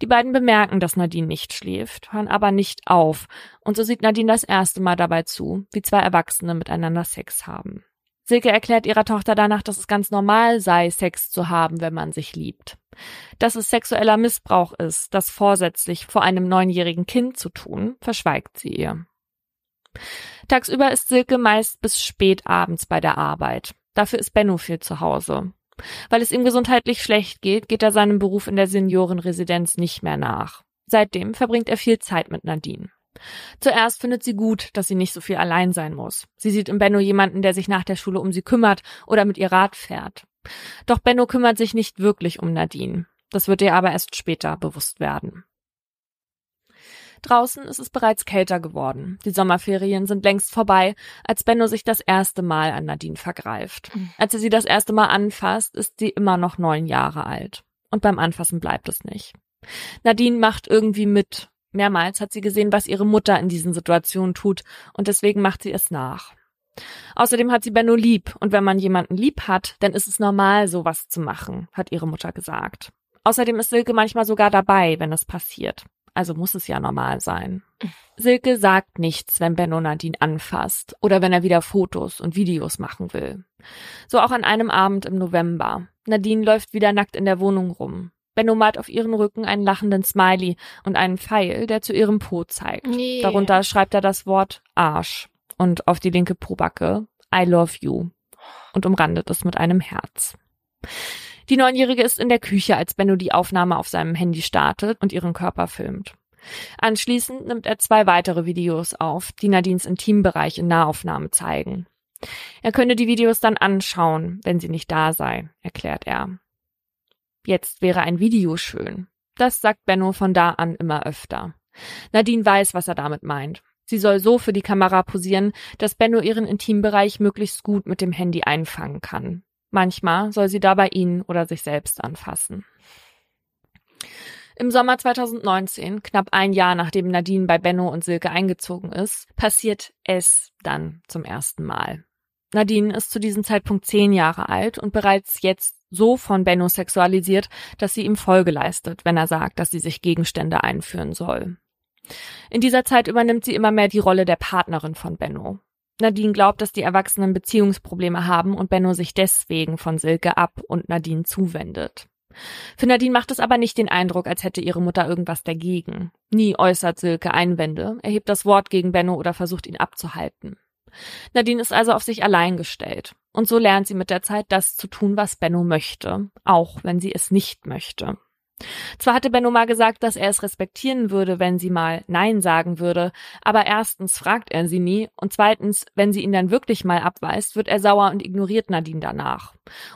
Die beiden bemerken, dass Nadine nicht schläft, hören aber nicht auf, und so sieht Nadine das erste Mal dabei zu, wie zwei Erwachsene miteinander Sex haben. Silke erklärt ihrer Tochter danach, dass es ganz normal sei, Sex zu haben, wenn man sich liebt. Dass es sexueller Missbrauch ist, das vorsätzlich vor einem neunjährigen Kind zu tun, verschweigt sie ihr. Tagsüber ist Silke meist bis spät abends bei der Arbeit. Dafür ist Benno viel zu Hause. Weil es ihm gesundheitlich schlecht geht, geht er seinem Beruf in der Seniorenresidenz nicht mehr nach. Seitdem verbringt er viel Zeit mit Nadine. Zuerst findet sie gut, dass sie nicht so viel allein sein muss. Sie sieht in Benno jemanden, der sich nach der Schule um sie kümmert oder mit ihr Rad fährt. Doch Benno kümmert sich nicht wirklich um Nadine. Das wird ihr aber erst später bewusst werden. Draußen ist es bereits kälter geworden. Die Sommerferien sind längst vorbei, als Benno sich das erste Mal an Nadine vergreift. Als er sie das erste Mal anfasst, ist sie immer noch neun Jahre alt. Und beim Anfassen bleibt es nicht. Nadine macht irgendwie mit. Mehrmals hat sie gesehen, was ihre Mutter in diesen Situationen tut, und deswegen macht sie es nach. Außerdem hat sie Benno lieb, und wenn man jemanden lieb hat, dann ist es normal, sowas zu machen, hat ihre Mutter gesagt. Außerdem ist Silke manchmal sogar dabei, wenn es passiert. Also muss es ja normal sein. Silke sagt nichts, wenn Benno Nadine anfasst oder wenn er wieder Fotos und Videos machen will. So auch an einem Abend im November. Nadine läuft wieder nackt in der Wohnung rum. Benno malt auf ihren Rücken einen lachenden Smiley und einen Pfeil, der zu ihrem Po zeigt. Nee. Darunter schreibt er das Wort Arsch und auf die linke Pobacke I love you und umrandet es mit einem Herz. Die Neunjährige ist in der Küche, als Benno die Aufnahme auf seinem Handy startet und ihren Körper filmt. Anschließend nimmt er zwei weitere Videos auf, die Nadines Intimbereich in Nahaufnahme zeigen. Er könne die Videos dann anschauen, wenn sie nicht da sei, erklärt er. Jetzt wäre ein Video schön. Das sagt Benno von da an immer öfter. Nadine weiß, was er damit meint. Sie soll so für die Kamera posieren, dass Benno ihren Intimbereich möglichst gut mit dem Handy einfangen kann. Manchmal soll sie dabei ihn oder sich selbst anfassen. Im Sommer 2019, knapp ein Jahr nachdem Nadine bei Benno und Silke eingezogen ist, passiert es dann zum ersten Mal. Nadine ist zu diesem Zeitpunkt zehn Jahre alt und bereits jetzt so von Benno sexualisiert, dass sie ihm Folge leistet, wenn er sagt, dass sie sich Gegenstände einführen soll. In dieser Zeit übernimmt sie immer mehr die Rolle der Partnerin von Benno. Nadine glaubt, dass die Erwachsenen Beziehungsprobleme haben und Benno sich deswegen von Silke ab und Nadine zuwendet. Für Nadine macht es aber nicht den Eindruck, als hätte ihre Mutter irgendwas dagegen. Nie äußert Silke Einwände, erhebt das Wort gegen Benno oder versucht ihn abzuhalten. Nadine ist also auf sich allein gestellt. Und so lernt sie mit der Zeit das zu tun, was Benno möchte, auch wenn sie es nicht möchte. Zwar hatte Benno mal gesagt, dass er es respektieren würde, wenn sie mal Nein sagen würde, aber erstens fragt er sie nie und zweitens, wenn sie ihn dann wirklich mal abweist, wird er sauer und ignoriert Nadine danach.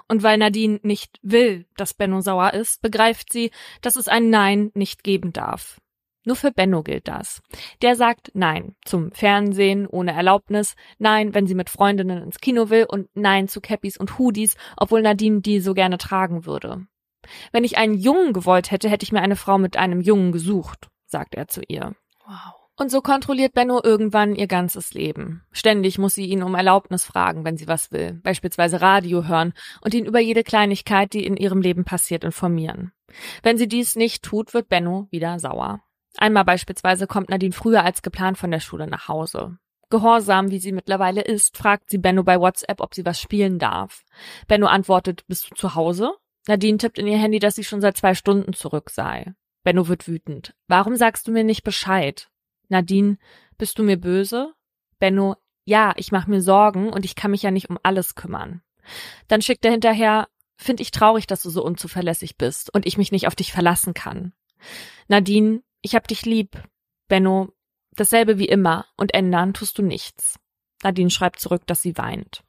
Und weil Nadine nicht will, dass Benno sauer ist, begreift sie, dass es ein Nein nicht geben darf. Nur für Benno gilt das. Der sagt Nein zum Fernsehen ohne Erlaubnis, Nein, wenn sie mit Freundinnen ins Kino will und Nein zu Cappies und Hoodies, obwohl Nadine die so gerne tragen würde. Wenn ich einen Jungen gewollt hätte, hätte ich mir eine Frau mit einem Jungen gesucht, sagt er zu ihr. Wow. Und so kontrolliert Benno irgendwann ihr ganzes Leben. Ständig muss sie ihn um Erlaubnis fragen, wenn sie was will, beispielsweise Radio hören und ihn über jede Kleinigkeit, die in ihrem Leben passiert, informieren. Wenn sie dies nicht tut, wird Benno wieder sauer. Einmal beispielsweise kommt Nadine früher als geplant von der Schule nach Hause. Gehorsam, wie sie mittlerweile ist, fragt sie Benno bei WhatsApp, ob sie was spielen darf. Benno antwortet, bist du zu Hause? Nadine tippt in ihr Handy, dass sie schon seit zwei Stunden zurück sei. Benno wird wütend. Warum sagst du mir nicht Bescheid? Nadine, bist du mir böse? Benno, ja, ich mach mir Sorgen und ich kann mich ja nicht um alles kümmern. Dann schickt er hinterher, find ich traurig, dass du so unzuverlässig bist und ich mich nicht auf dich verlassen kann. Nadine, ich hab dich lieb. Benno, dasselbe wie immer und ändern tust du nichts. Nadine schreibt zurück, dass sie weint.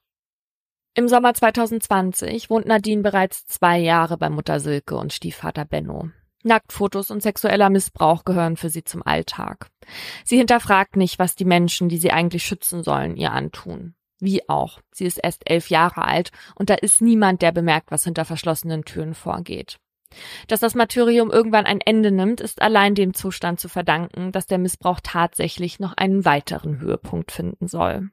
Im Sommer 2020 wohnt Nadine bereits zwei Jahre bei Mutter Silke und Stiefvater Benno. Nacktfotos und sexueller Missbrauch gehören für sie zum Alltag. Sie hinterfragt nicht, was die Menschen, die sie eigentlich schützen sollen, ihr antun. Wie auch. Sie ist erst elf Jahre alt und da ist niemand, der bemerkt, was hinter verschlossenen Türen vorgeht. Dass das Martyrium irgendwann ein Ende nimmt, ist allein dem Zustand zu verdanken, dass der Missbrauch tatsächlich noch einen weiteren Höhepunkt finden soll.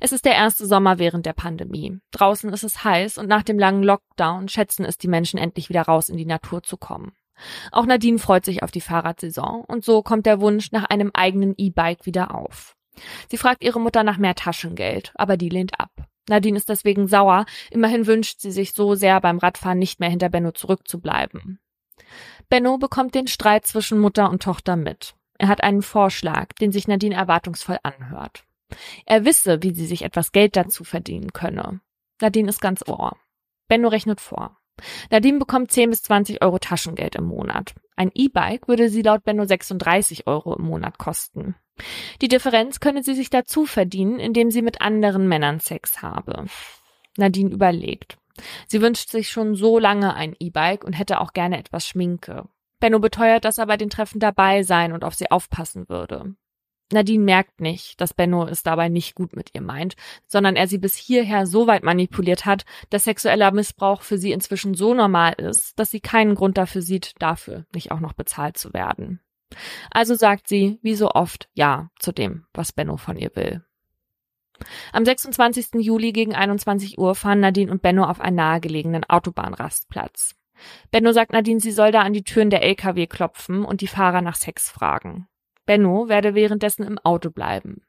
Es ist der erste Sommer während der Pandemie. Draußen ist es heiß und nach dem langen Lockdown schätzen es die Menschen endlich wieder raus in die Natur zu kommen. Auch Nadine freut sich auf die Fahrradsaison und so kommt der Wunsch nach einem eigenen E-Bike wieder auf. Sie fragt ihre Mutter nach mehr Taschengeld, aber die lehnt ab. Nadine ist deswegen sauer, immerhin wünscht sie sich so sehr beim Radfahren nicht mehr hinter Benno zurückzubleiben. Benno bekommt den Streit zwischen Mutter und Tochter mit. Er hat einen Vorschlag, den sich Nadine erwartungsvoll anhört. Er wisse, wie sie sich etwas Geld dazu verdienen könne. Nadine ist ganz ohr. Benno rechnet vor. Nadine bekommt 10 bis 20 Euro Taschengeld im Monat. Ein E-Bike würde sie laut Benno 36 Euro im Monat kosten. Die Differenz könne sie sich dazu verdienen, indem sie mit anderen Männern Sex habe. Nadine überlegt. Sie wünscht sich schon so lange ein E-Bike und hätte auch gerne etwas Schminke. Benno beteuert, dass er bei den Treffen dabei sein und auf sie aufpassen würde. Nadine merkt nicht, dass Benno es dabei nicht gut mit ihr meint, sondern er sie bis hierher so weit manipuliert hat, dass sexueller Missbrauch für sie inzwischen so normal ist, dass sie keinen Grund dafür sieht, dafür nicht auch noch bezahlt zu werden. Also sagt sie, wie so oft, ja zu dem, was Benno von ihr will. Am 26. Juli gegen 21 Uhr fahren Nadine und Benno auf einen nahegelegenen Autobahnrastplatz. Benno sagt Nadine, sie soll da an die Türen der LKW klopfen und die Fahrer nach Sex fragen. Benno werde währenddessen im Auto bleiben.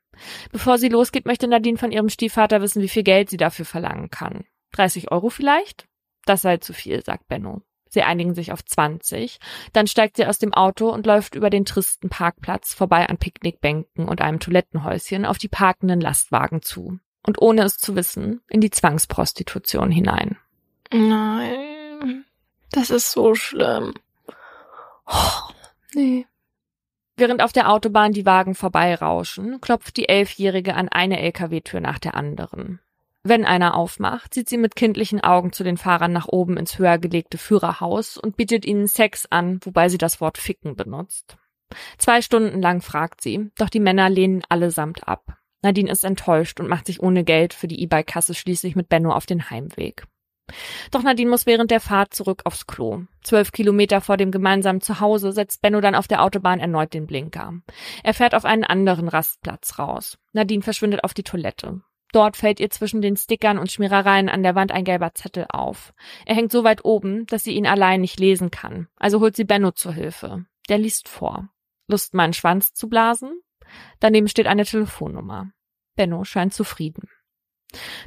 Bevor sie losgeht, möchte Nadine von ihrem Stiefvater wissen, wie viel Geld sie dafür verlangen kann. 30 Euro vielleicht? Das sei zu viel, sagt Benno. Sie einigen sich auf 20. Dann steigt sie aus dem Auto und läuft über den tristen Parkplatz vorbei an Picknickbänken und einem Toilettenhäuschen auf die parkenden Lastwagen zu. Und ohne es zu wissen, in die Zwangsprostitution hinein. Nein, das ist so schlimm. Oh, nee. Während auf der Autobahn die Wagen vorbeirauschen, klopft die Elfjährige an eine LKW-Tür nach der anderen. Wenn einer aufmacht, sieht sie mit kindlichen Augen zu den Fahrern nach oben ins höher gelegte Führerhaus und bietet ihnen Sex an, wobei sie das Wort ficken benutzt. Zwei Stunden lang fragt sie, doch die Männer lehnen allesamt ab. Nadine ist enttäuscht und macht sich ohne Geld für die E-Bike-Kasse schließlich mit Benno auf den Heimweg. Doch Nadine muss während der Fahrt zurück aufs Klo. Zwölf Kilometer vor dem gemeinsamen Zuhause setzt Benno dann auf der Autobahn erneut den Blinker. Er fährt auf einen anderen Rastplatz raus. Nadine verschwindet auf die Toilette. Dort fällt ihr zwischen den Stickern und Schmierereien an der Wand ein gelber Zettel auf. Er hängt so weit oben, dass sie ihn allein nicht lesen kann. Also holt sie Benno zur Hilfe. Der liest vor. Lust, meinen Schwanz zu blasen? Daneben steht eine Telefonnummer. Benno scheint zufrieden.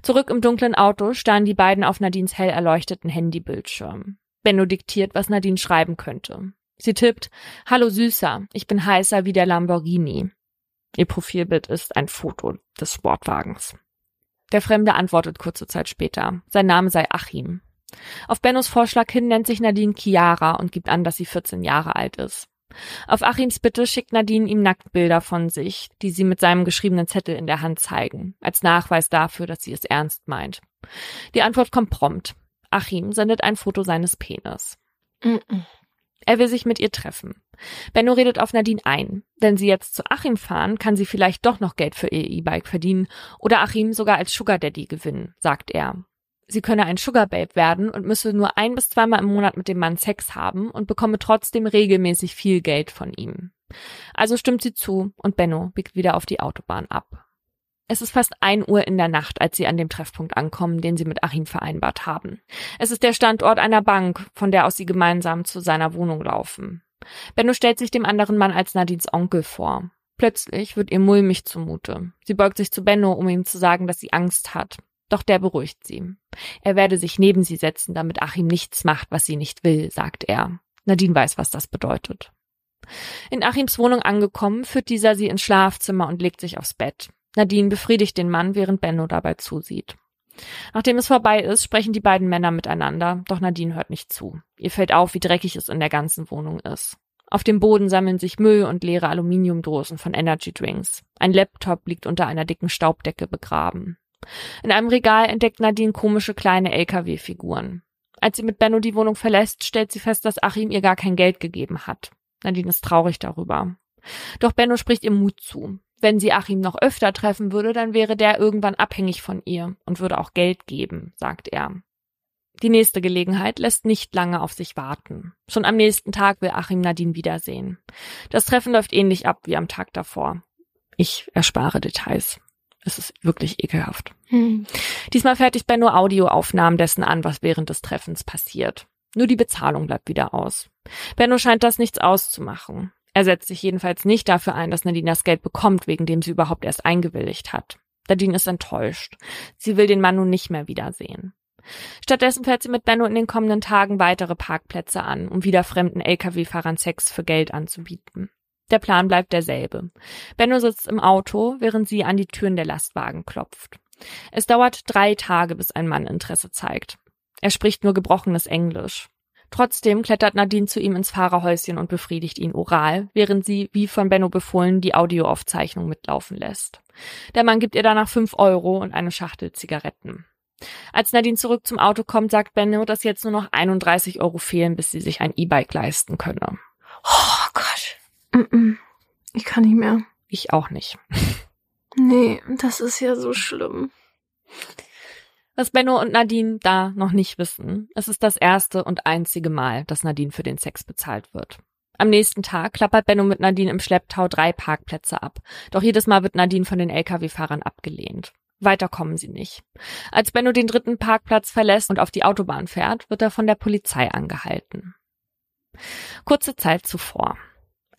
Zurück im dunklen Auto starren die beiden auf Nadines hell erleuchteten Handybildschirm. Benno diktiert, was Nadine schreiben könnte. Sie tippt, Hallo Süßer, ich bin heißer wie der Lamborghini. Ihr Profilbild ist ein Foto des Sportwagens. Der Fremde antwortet kurze Zeit später. Sein Name sei Achim. Auf Bennos Vorschlag hin nennt sich Nadine Chiara und gibt an, dass sie 14 Jahre alt ist. Auf Achims Bitte schickt Nadine ihm Nacktbilder von sich, die sie mit seinem geschriebenen Zettel in der Hand zeigen, als Nachweis dafür, dass sie es ernst meint. Die Antwort kommt prompt. Achim sendet ein Foto seines Penis. Mm -mm. Er will sich mit ihr treffen. Benno redet auf Nadine ein. Wenn sie jetzt zu Achim fahren, kann sie vielleicht doch noch Geld für ihr E-Bike verdienen oder Achim sogar als Sugar Daddy gewinnen, sagt er. Sie könne ein Sugar Babe werden und müsse nur ein bis zweimal im Monat mit dem Mann Sex haben und bekomme trotzdem regelmäßig viel Geld von ihm. Also stimmt sie zu und Benno biegt wieder auf die Autobahn ab. Es ist fast ein Uhr in der Nacht, als sie an dem Treffpunkt ankommen, den sie mit Achim vereinbart haben. Es ist der Standort einer Bank, von der aus sie gemeinsam zu seiner Wohnung laufen. Benno stellt sich dem anderen Mann als Nadines Onkel vor. Plötzlich wird ihr mulmig zumute. Sie beugt sich zu Benno, um ihm zu sagen, dass sie Angst hat. Doch der beruhigt sie. Er werde sich neben sie setzen, damit Achim nichts macht, was sie nicht will, sagt er. Nadine weiß, was das bedeutet. In Achims Wohnung angekommen, führt dieser sie ins Schlafzimmer und legt sich aufs Bett. Nadine befriedigt den Mann, während Benno dabei zusieht. Nachdem es vorbei ist, sprechen die beiden Männer miteinander, doch Nadine hört nicht zu. Ihr fällt auf, wie dreckig es in der ganzen Wohnung ist. Auf dem Boden sammeln sich Müll und leere Aluminiumdosen von Energy Drinks. Ein Laptop liegt unter einer dicken Staubdecke begraben. In einem Regal entdeckt Nadine komische kleine LKW-Figuren. Als sie mit Benno die Wohnung verlässt, stellt sie fest, dass Achim ihr gar kein Geld gegeben hat. Nadine ist traurig darüber. Doch Benno spricht ihr Mut zu. Wenn sie Achim noch öfter treffen würde, dann wäre der irgendwann abhängig von ihr und würde auch Geld geben, sagt er. Die nächste Gelegenheit lässt nicht lange auf sich warten. Schon am nächsten Tag will Achim Nadine wiedersehen. Das Treffen läuft ähnlich ab wie am Tag davor. Ich erspare Details. Es ist wirklich ekelhaft. Hm. Diesmal fertigt Benno Audioaufnahmen dessen an, was während des Treffens passiert. Nur die Bezahlung bleibt wieder aus. Benno scheint das nichts auszumachen. Er setzt sich jedenfalls nicht dafür ein, dass Nadine das Geld bekommt, wegen dem sie überhaupt erst eingewilligt hat. Nadine ist enttäuscht. Sie will den Mann nun nicht mehr wiedersehen. Stattdessen fährt sie mit Benno in den kommenden Tagen weitere Parkplätze an, um wieder fremden Lkw-Fahrern Sex für Geld anzubieten. Der Plan bleibt derselbe. Benno sitzt im Auto, während sie an die Türen der Lastwagen klopft. Es dauert drei Tage, bis ein Mann Interesse zeigt. Er spricht nur gebrochenes Englisch. Trotzdem klettert Nadine zu ihm ins Fahrerhäuschen und befriedigt ihn oral, während sie, wie von Benno befohlen, die Audioaufzeichnung mitlaufen lässt. Der Mann gibt ihr danach fünf Euro und eine Schachtel Zigaretten. Als Nadine zurück zum Auto kommt, sagt Benno, dass jetzt nur noch 31 Euro fehlen, bis sie sich ein E-Bike leisten könne. Oh Gott. Ich kann nicht mehr. Ich auch nicht. Nee, das ist ja so schlimm. Was Benno und Nadine da noch nicht wissen, es ist das erste und einzige Mal, dass Nadine für den Sex bezahlt wird. Am nächsten Tag klappert Benno mit Nadine im Schlepptau drei Parkplätze ab. Doch jedes Mal wird Nadine von den Lkw-Fahrern abgelehnt. Weiter kommen sie nicht. Als Benno den dritten Parkplatz verlässt und auf die Autobahn fährt, wird er von der Polizei angehalten. Kurze Zeit zuvor.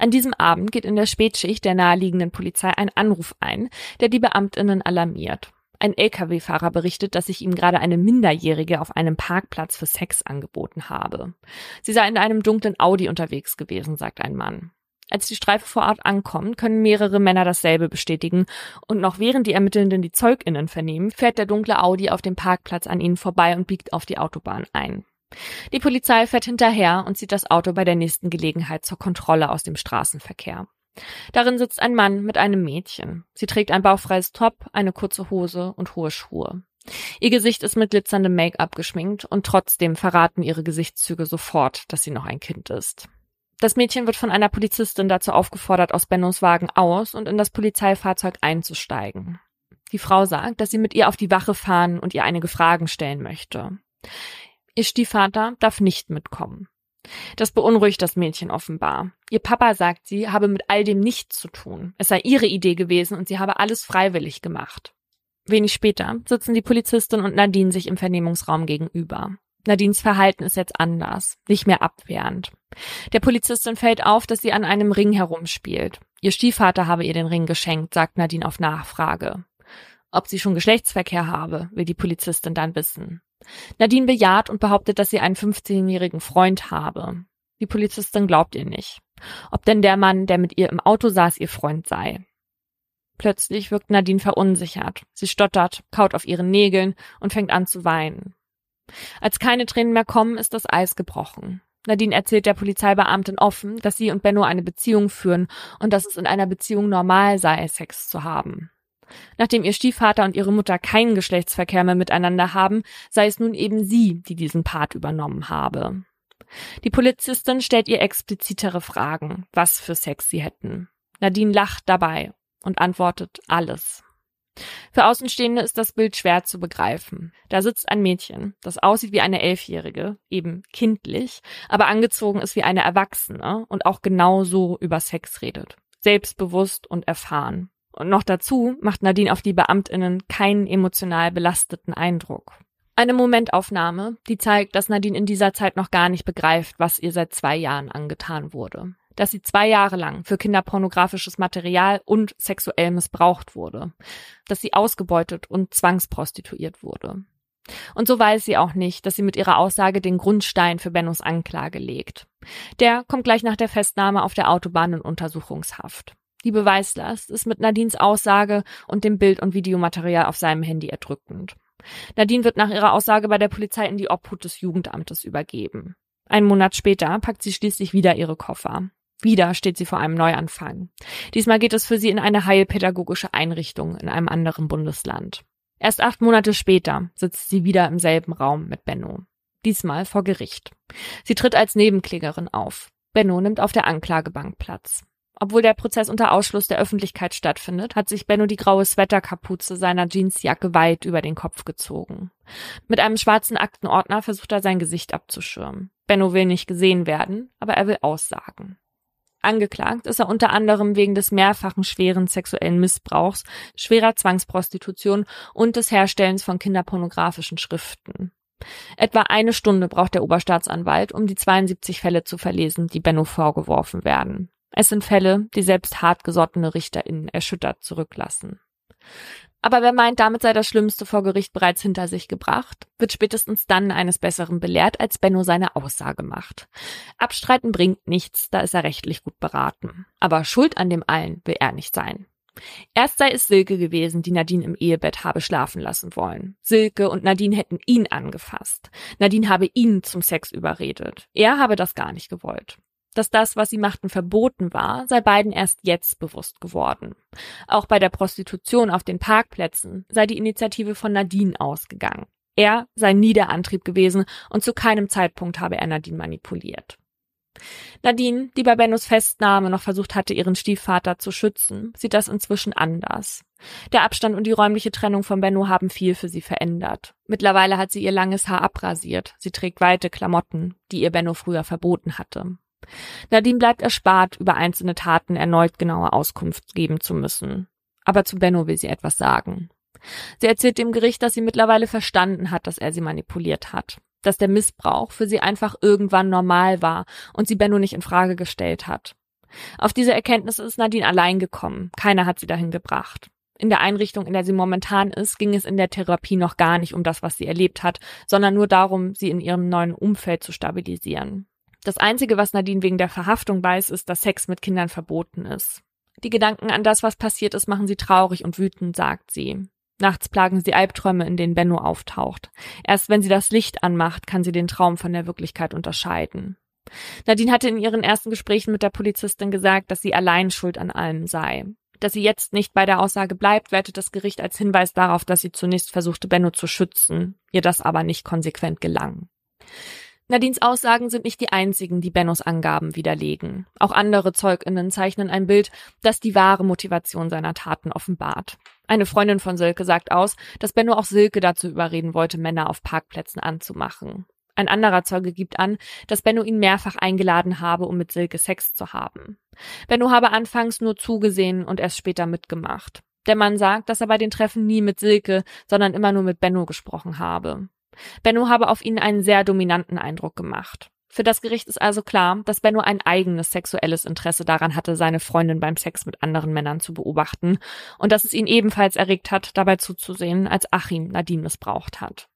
An diesem Abend geht in der Spätschicht der naheliegenden Polizei ein Anruf ein, der die Beamtinnen alarmiert. Ein Lkw-Fahrer berichtet, dass sich ihm gerade eine Minderjährige auf einem Parkplatz für Sex angeboten habe. Sie sei in einem dunklen Audi unterwegs gewesen, sagt ein Mann. Als die Streife vor Ort ankommt, können mehrere Männer dasselbe bestätigen und noch während die Ermittelnden die ZeugInnen vernehmen, fährt der dunkle Audi auf dem Parkplatz an ihnen vorbei und biegt auf die Autobahn ein. Die Polizei fährt hinterher und zieht das Auto bei der nächsten Gelegenheit zur Kontrolle aus dem Straßenverkehr. Darin sitzt ein Mann mit einem Mädchen. Sie trägt ein bauchfreies Top, eine kurze Hose und hohe Schuhe. Ihr Gesicht ist mit glitzerndem Make-up geschminkt und trotzdem verraten ihre Gesichtszüge sofort, dass sie noch ein Kind ist. Das Mädchen wird von einer Polizistin dazu aufgefordert, aus Bennos Wagen aus und in das Polizeifahrzeug einzusteigen. Die Frau sagt, dass sie mit ihr auf die Wache fahren und ihr einige Fragen stellen möchte. Ihr Stiefvater darf nicht mitkommen. Das beunruhigt das Mädchen offenbar. Ihr Papa sagt, sie habe mit all dem nichts zu tun. Es sei ihre Idee gewesen und sie habe alles freiwillig gemacht. Wenig später sitzen die Polizistin und Nadine sich im Vernehmungsraum gegenüber. Nadines Verhalten ist jetzt anders, nicht mehr abwehrend. Der Polizistin fällt auf, dass sie an einem Ring herumspielt. Ihr Stiefvater habe ihr den Ring geschenkt, sagt Nadine auf Nachfrage. Ob sie schon Geschlechtsverkehr habe, will die Polizistin dann wissen. Nadine bejaht und behauptet, dass sie einen 15-jährigen Freund habe. Die Polizistin glaubt ihr nicht. Ob denn der Mann, der mit ihr im Auto saß, ihr Freund sei. Plötzlich wirkt Nadine verunsichert. Sie stottert, kaut auf ihren Nägeln und fängt an zu weinen. Als keine Tränen mehr kommen, ist das Eis gebrochen. Nadine erzählt der Polizeibeamtin offen, dass sie und Benno eine Beziehung führen und dass es in einer Beziehung normal sei, Sex zu haben. Nachdem ihr Stiefvater und ihre Mutter keinen Geschlechtsverkehr mehr miteinander haben, sei es nun eben sie, die diesen Part übernommen habe. Die Polizistin stellt ihr explizitere Fragen, was für Sex sie hätten. Nadine lacht dabei und antwortet alles. Für Außenstehende ist das Bild schwer zu begreifen. Da sitzt ein Mädchen, das aussieht wie eine Elfjährige, eben kindlich, aber angezogen ist wie eine Erwachsene und auch genau so über Sex redet. Selbstbewusst und erfahren. Und noch dazu macht Nadine auf die Beamtinnen keinen emotional belasteten Eindruck. Eine Momentaufnahme, die zeigt, dass Nadine in dieser Zeit noch gar nicht begreift, was ihr seit zwei Jahren angetan wurde dass sie zwei Jahre lang für kinderpornografisches Material und sexuell missbraucht wurde, dass sie ausgebeutet und zwangsprostituiert wurde. Und so weiß sie auch nicht, dass sie mit ihrer Aussage den Grundstein für Bennos Anklage legt. Der kommt gleich nach der Festnahme auf der Autobahn in Untersuchungshaft. Die Beweislast ist mit Nadines Aussage und dem Bild- und Videomaterial auf seinem Handy erdrückend. Nadine wird nach ihrer Aussage bei der Polizei in die Obhut des Jugendamtes übergeben. Einen Monat später packt sie schließlich wieder ihre Koffer. Wieder steht sie vor einem Neuanfang. Diesmal geht es für sie in eine heilpädagogische Einrichtung in einem anderen Bundesland. Erst acht Monate später sitzt sie wieder im selben Raum mit Benno. Diesmal vor Gericht. Sie tritt als Nebenklägerin auf. Benno nimmt auf der Anklagebank Platz. Obwohl der Prozess unter Ausschluss der Öffentlichkeit stattfindet, hat sich Benno die graue Sweaterkapuze seiner Jeansjacke weit über den Kopf gezogen. Mit einem schwarzen Aktenordner versucht er sein Gesicht abzuschirmen. Benno will nicht gesehen werden, aber er will aussagen. Angeklagt ist er unter anderem wegen des mehrfachen schweren sexuellen Missbrauchs, schwerer Zwangsprostitution und des Herstellens von kinderpornografischen Schriften. Etwa eine Stunde braucht der Oberstaatsanwalt, um die 72 Fälle zu verlesen, die Benno vorgeworfen werden. Es sind Fälle, die selbst hartgesottene RichterInnen erschüttert zurücklassen. Aber wer meint, damit sei das Schlimmste vor Gericht bereits hinter sich gebracht, wird spätestens dann eines Besseren belehrt, als Benno seine Aussage macht. Abstreiten bringt nichts, da ist er rechtlich gut beraten. Aber Schuld an dem allen will er nicht sein. Erst sei es Silke gewesen, die Nadine im Ehebett habe schlafen lassen wollen. Silke und Nadine hätten ihn angefasst. Nadine habe ihn zum Sex überredet. Er habe das gar nicht gewollt. Dass das, was sie machten, verboten war, sei beiden erst jetzt bewusst geworden. Auch bei der Prostitution auf den Parkplätzen sei die Initiative von Nadine ausgegangen. Er sei nie der Antrieb gewesen und zu keinem Zeitpunkt habe er Nadine manipuliert. Nadine, die bei Bennos Festnahme noch versucht hatte, ihren Stiefvater zu schützen, sieht das inzwischen anders. Der Abstand und die räumliche Trennung von Benno haben viel für sie verändert. Mittlerweile hat sie ihr langes Haar abrasiert. Sie trägt weite Klamotten, die ihr Benno früher verboten hatte. Nadine bleibt erspart, über einzelne Taten erneut genaue Auskunft geben zu müssen. Aber zu Benno will sie etwas sagen. Sie erzählt dem Gericht, dass sie mittlerweile verstanden hat, dass er sie manipuliert hat, dass der Missbrauch für sie einfach irgendwann normal war und sie Benno nicht in Frage gestellt hat. Auf diese Erkenntnis ist Nadine allein gekommen. Keiner hat sie dahin gebracht. In der Einrichtung, in der sie momentan ist, ging es in der Therapie noch gar nicht um das, was sie erlebt hat, sondern nur darum, sie in ihrem neuen Umfeld zu stabilisieren. Das Einzige, was Nadine wegen der Verhaftung weiß, ist, dass Sex mit Kindern verboten ist. Die Gedanken an das, was passiert ist, machen sie traurig und wütend, sagt sie. Nachts plagen sie Albträume, in denen Benno auftaucht. Erst wenn sie das Licht anmacht, kann sie den Traum von der Wirklichkeit unterscheiden. Nadine hatte in ihren ersten Gesprächen mit der Polizistin gesagt, dass sie allein schuld an allem sei. Dass sie jetzt nicht bei der Aussage bleibt, wertet das Gericht als Hinweis darauf, dass sie zunächst versuchte, Benno zu schützen, ihr das aber nicht konsequent gelang. Nadines Aussagen sind nicht die einzigen, die Bennos Angaben widerlegen. Auch andere ZeugInnen zeichnen ein Bild, das die wahre Motivation seiner Taten offenbart. Eine Freundin von Silke sagt aus, dass Benno auch Silke dazu überreden wollte, Männer auf Parkplätzen anzumachen. Ein anderer Zeuge gibt an, dass Benno ihn mehrfach eingeladen habe, um mit Silke Sex zu haben. Benno habe anfangs nur zugesehen und erst später mitgemacht. Der Mann sagt, dass er bei den Treffen nie mit Silke, sondern immer nur mit Benno gesprochen habe. Benno habe auf ihn einen sehr dominanten Eindruck gemacht. Für das Gericht ist also klar, dass Benno ein eigenes sexuelles Interesse daran hatte, seine Freundin beim Sex mit anderen Männern zu beobachten und dass es ihn ebenfalls erregt hat, dabei zuzusehen, als Achim Nadine missbraucht hat.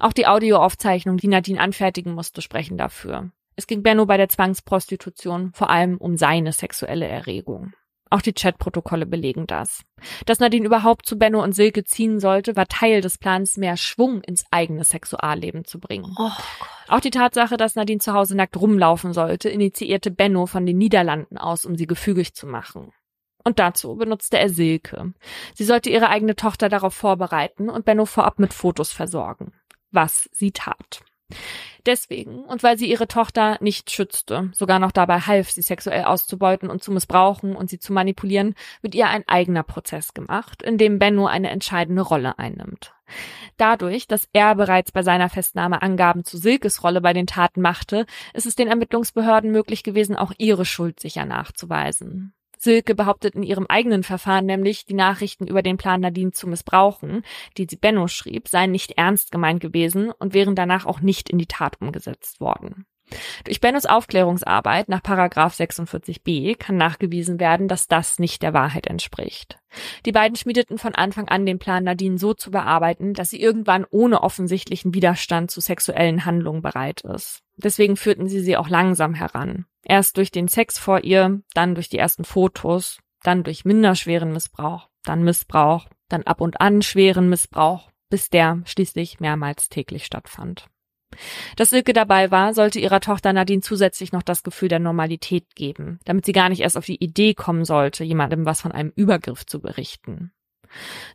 Auch die Audioaufzeichnungen, die Nadine anfertigen musste, sprechen dafür. Es ging Benno bei der Zwangsprostitution vor allem um seine sexuelle Erregung. Auch die Chatprotokolle belegen das. Dass Nadine überhaupt zu Benno und Silke ziehen sollte, war Teil des Plans, mehr Schwung ins eigene Sexualleben zu bringen. Oh Auch die Tatsache, dass Nadine zu Hause nackt rumlaufen sollte, initiierte Benno von den Niederlanden aus, um sie gefügig zu machen. Und dazu benutzte er Silke. Sie sollte ihre eigene Tochter darauf vorbereiten und Benno vorab mit Fotos versorgen. Was sie tat. Deswegen und weil sie ihre Tochter nicht schützte, sogar noch dabei half, sie sexuell auszubeuten und zu missbrauchen und sie zu manipulieren, wird ihr ein eigener Prozess gemacht, in dem Benno eine entscheidende Rolle einnimmt. Dadurch, dass er bereits bei seiner Festnahme Angaben zu Silkes Rolle bei den Taten machte, ist es den Ermittlungsbehörden möglich gewesen, auch ihre Schuld sicher nachzuweisen. Silke behauptet in ihrem eigenen Verfahren nämlich, die Nachrichten über den Plan Nadine zu missbrauchen, die sie Benno schrieb, seien nicht ernst gemeint gewesen und wären danach auch nicht in die Tat umgesetzt worden. Durch Bennos Aufklärungsarbeit nach Paragraph 46b kann nachgewiesen werden, dass das nicht der Wahrheit entspricht. Die beiden schmiedeten von Anfang an den Plan, Nadine so zu bearbeiten, dass sie irgendwann ohne offensichtlichen Widerstand zu sexuellen Handlungen bereit ist. Deswegen führten sie sie auch langsam heran. Erst durch den Sex vor ihr, dann durch die ersten Fotos, dann durch minderschweren Missbrauch, dann Missbrauch, dann ab und an schweren Missbrauch, bis der schließlich mehrmals täglich stattfand. Dass Silke dabei war, sollte ihrer Tochter Nadine zusätzlich noch das Gefühl der Normalität geben, damit sie gar nicht erst auf die Idee kommen sollte, jemandem was von einem Übergriff zu berichten.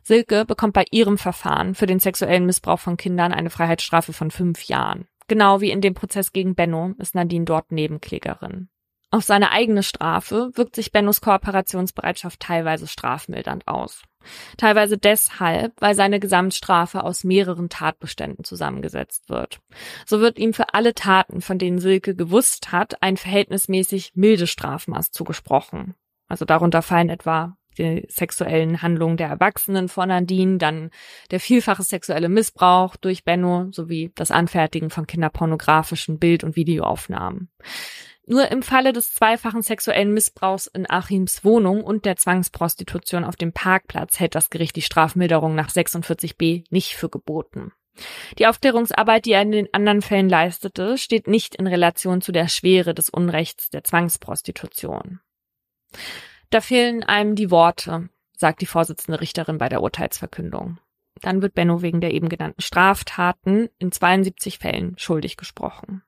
Silke bekommt bei ihrem Verfahren für den sexuellen Missbrauch von Kindern eine Freiheitsstrafe von fünf Jahren. Genau wie in dem Prozess gegen Benno ist Nadine dort Nebenklägerin. Auf seine eigene Strafe wirkt sich Bennos Kooperationsbereitschaft teilweise strafmildernd aus. Teilweise deshalb, weil seine Gesamtstrafe aus mehreren Tatbeständen zusammengesetzt wird. So wird ihm für alle Taten, von denen Silke gewusst hat, ein verhältnismäßig milde Strafmaß zugesprochen. Also darunter fallen etwa die sexuellen Handlungen der Erwachsenen von Nadine, dann der vielfache sexuelle Missbrauch durch Benno sowie das Anfertigen von kinderpornografischen Bild- und Videoaufnahmen. Nur im Falle des zweifachen sexuellen Missbrauchs in Achims Wohnung und der Zwangsprostitution auf dem Parkplatz hält das Gericht die Strafmilderung nach 46b nicht für geboten. Die Aufklärungsarbeit, die er in den anderen Fällen leistete, steht nicht in Relation zu der Schwere des Unrechts der Zwangsprostitution. Da fehlen einem die Worte, sagt die Vorsitzende Richterin bei der Urteilsverkündung. Dann wird Benno wegen der eben genannten Straftaten in 72 Fällen schuldig gesprochen.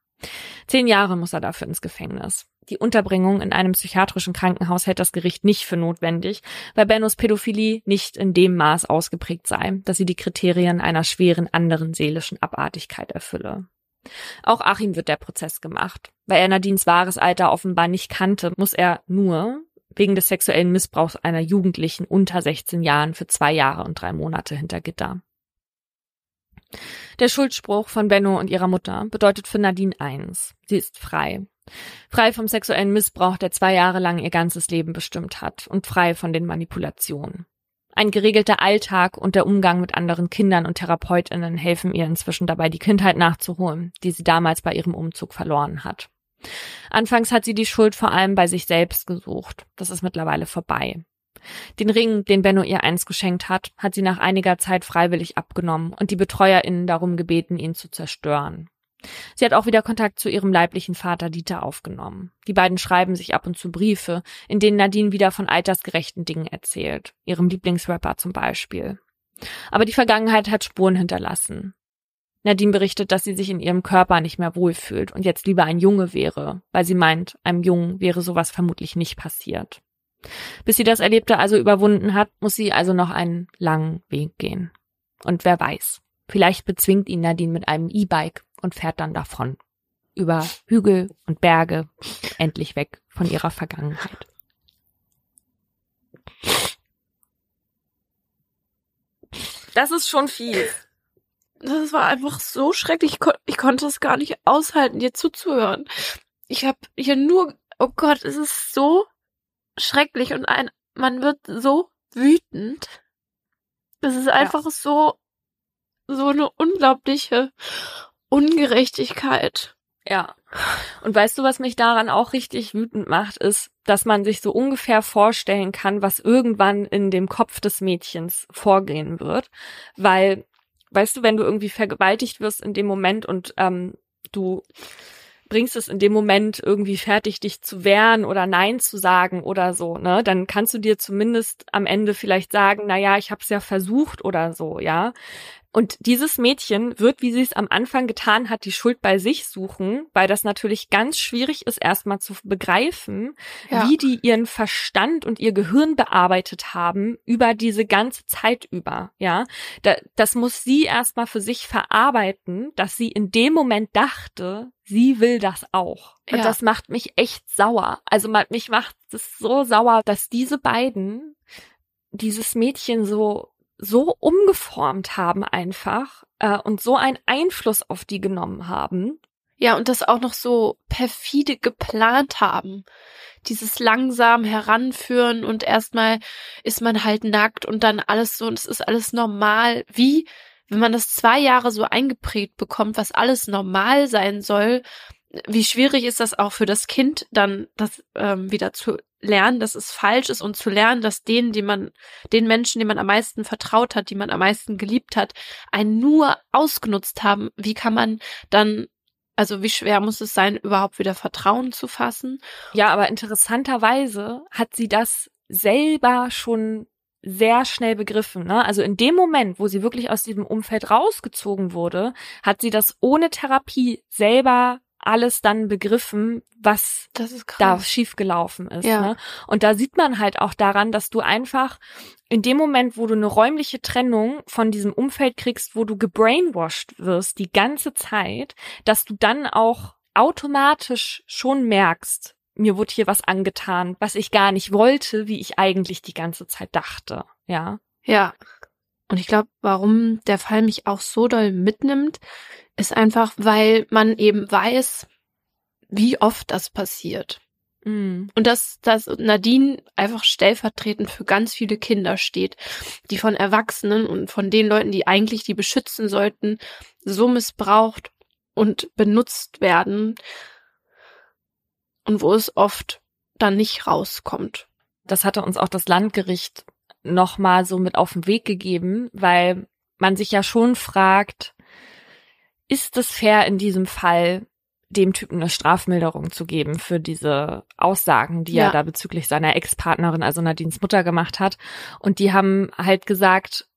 Zehn Jahre muss er dafür ins Gefängnis. Die Unterbringung in einem psychiatrischen Krankenhaus hält das Gericht nicht für notwendig, weil Bennos Pädophilie nicht in dem Maß ausgeprägt sei, dass sie die Kriterien einer schweren anderen seelischen Abartigkeit erfülle. Auch Achim wird der Prozess gemacht. Weil er Nadines wahres Alter offenbar nicht kannte, muss er nur wegen des sexuellen Missbrauchs einer Jugendlichen unter 16 Jahren für zwei Jahre und drei Monate hinter Gitter. Der Schuldspruch von Benno und ihrer Mutter bedeutet für Nadine eins. Sie ist frei. Frei vom sexuellen Missbrauch, der zwei Jahre lang ihr ganzes Leben bestimmt hat und frei von den Manipulationen. Ein geregelter Alltag und der Umgang mit anderen Kindern und Therapeutinnen helfen ihr inzwischen dabei, die Kindheit nachzuholen, die sie damals bei ihrem Umzug verloren hat. Anfangs hat sie die Schuld vor allem bei sich selbst gesucht. Das ist mittlerweile vorbei. Den Ring, den Benno ihr einst geschenkt hat, hat sie nach einiger Zeit freiwillig abgenommen und die BetreuerInnen darum gebeten, ihn zu zerstören. Sie hat auch wieder Kontakt zu ihrem leiblichen Vater Dieter aufgenommen. Die beiden schreiben sich ab und zu Briefe, in denen Nadine wieder von altersgerechten Dingen erzählt, ihrem Lieblingsrapper zum Beispiel. Aber die Vergangenheit hat Spuren hinterlassen. Nadine berichtet, dass sie sich in ihrem Körper nicht mehr wohlfühlt und jetzt lieber ein Junge wäre, weil sie meint, einem Jungen wäre sowas vermutlich nicht passiert. Bis sie das Erlebte also überwunden hat, muss sie also noch einen langen Weg gehen. Und wer weiß, vielleicht bezwingt ihn Nadine mit einem E-Bike und fährt dann davon. Über Hügel und Berge, endlich weg von ihrer Vergangenheit. Das ist schon viel. Das war einfach so schrecklich. Ich, kon ich konnte es gar nicht aushalten, dir zuzuhören. Ich habe hier nur, oh Gott, es ist so schrecklich und ein, man wird so wütend. Es ist einfach ja. so, so eine unglaubliche Ungerechtigkeit. Ja. Und weißt du, was mich daran auch richtig wütend macht, ist, dass man sich so ungefähr vorstellen kann, was irgendwann in dem Kopf des Mädchens vorgehen wird. Weil, weißt du, wenn du irgendwie vergewaltigt wirst in dem Moment und ähm, du bringst es in dem Moment irgendwie fertig, dich zu wehren oder Nein zu sagen oder so, ne, dann kannst du dir zumindest am Ende vielleicht sagen, na ja, ich habe es ja versucht oder so, ja. Und dieses Mädchen wird, wie sie es am Anfang getan hat, die Schuld bei sich suchen, weil das natürlich ganz schwierig ist, erstmal zu begreifen, ja. wie die ihren Verstand und ihr Gehirn bearbeitet haben über diese ganze Zeit über. Ja, da, das muss sie erstmal für sich verarbeiten, dass sie in dem Moment dachte, sie will das auch. Und ja. das macht mich echt sauer. Also mich macht es so sauer, dass diese beiden dieses Mädchen so so umgeformt haben einfach äh, und so einen Einfluss auf die genommen haben. Ja, und das auch noch so perfide geplant haben. Dieses langsam heranführen und erstmal ist man halt nackt und dann alles so und es ist alles normal. Wie, wenn man das zwei Jahre so eingeprägt bekommt, was alles normal sein soll, wie schwierig ist das auch für das Kind dann, das ähm, wieder zu lernen, dass es falsch ist und zu lernen, dass denen, die man, den Menschen, die man am meisten vertraut hat, die man am meisten geliebt hat, einen nur ausgenutzt haben. Wie kann man dann also wie schwer muss es sein, überhaupt wieder Vertrauen zu fassen? Ja, aber interessanterweise hat sie das selber schon sehr schnell begriffen. Ne? Also in dem Moment, wo sie wirklich aus diesem Umfeld rausgezogen wurde, hat sie das ohne Therapie selber alles dann begriffen, was da schiefgelaufen ist. Ja. Ne? Und da sieht man halt auch daran, dass du einfach in dem Moment, wo du eine räumliche Trennung von diesem Umfeld kriegst, wo du gebrainwashed wirst die ganze Zeit, dass du dann auch automatisch schon merkst, mir wurde hier was angetan, was ich gar nicht wollte, wie ich eigentlich die ganze Zeit dachte. Ja. Ja. Und ich glaube, warum der Fall mich auch so doll mitnimmt, ist einfach, weil man eben weiß, wie oft das passiert. Mhm. Und dass, dass Nadine einfach stellvertretend für ganz viele Kinder steht, die von Erwachsenen und von den Leuten, die eigentlich die beschützen sollten, so missbraucht und benutzt werden und wo es oft dann nicht rauskommt. Das hatte uns auch das Landgericht nochmal so mit auf den Weg gegeben, weil man sich ja schon fragt, ist es fair in diesem Fall, dem Typen eine Strafmilderung zu geben für diese Aussagen, die ja. er da bezüglich seiner Ex-Partnerin, also Nadines Mutter gemacht hat. Und die haben halt gesagt,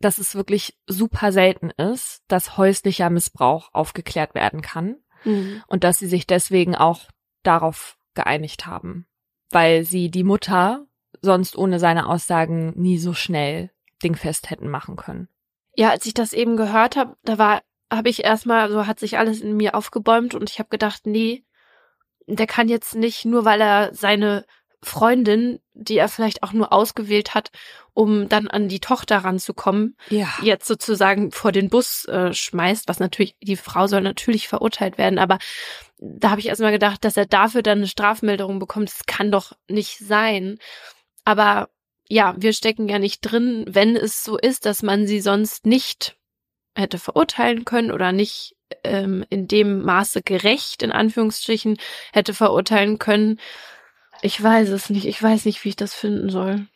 dass es wirklich super selten ist, dass häuslicher Missbrauch aufgeklärt werden kann. Mhm. Und dass sie sich deswegen auch darauf geeinigt haben, weil sie die Mutter sonst ohne seine Aussagen nie so schnell dingfest hätten machen können. Ja, als ich das eben gehört habe, da war habe ich erstmal, so hat sich alles in mir aufgebäumt und ich habe gedacht, nee, der kann jetzt nicht, nur weil er seine Freundin, die er vielleicht auch nur ausgewählt hat, um dann an die Tochter ranzukommen, ja. jetzt sozusagen vor den Bus äh, schmeißt, was natürlich, die Frau soll natürlich verurteilt werden, aber da habe ich erstmal gedacht, dass er dafür dann eine Strafmilderung bekommt, das kann doch nicht sein. Aber ja, wir stecken ja nicht drin, wenn es so ist, dass man sie sonst nicht hätte verurteilen können oder nicht ähm, in dem Maße gerecht, in Anführungsstrichen, hätte verurteilen können. Ich weiß es nicht. Ich weiß nicht, wie ich das finden soll.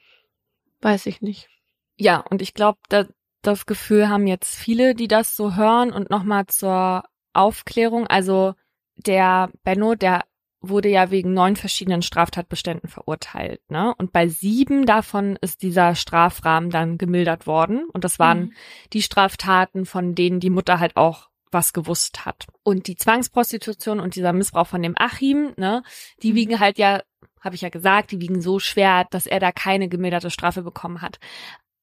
Weiß ich nicht. Ja, und ich glaube, da, das Gefühl haben jetzt viele, die das so hören und nochmal zur Aufklärung. Also der Benno, der wurde ja wegen neun verschiedenen Straftatbeständen verurteilt, ne? Und bei sieben davon ist dieser Strafrahmen dann gemildert worden. Und das waren mhm. die Straftaten, von denen die Mutter halt auch was gewusst hat. Und die Zwangsprostitution und dieser Missbrauch von dem Achim, ne, die mhm. wiegen halt ja, habe ich ja gesagt, die wiegen so schwer, dass er da keine gemilderte Strafe bekommen hat.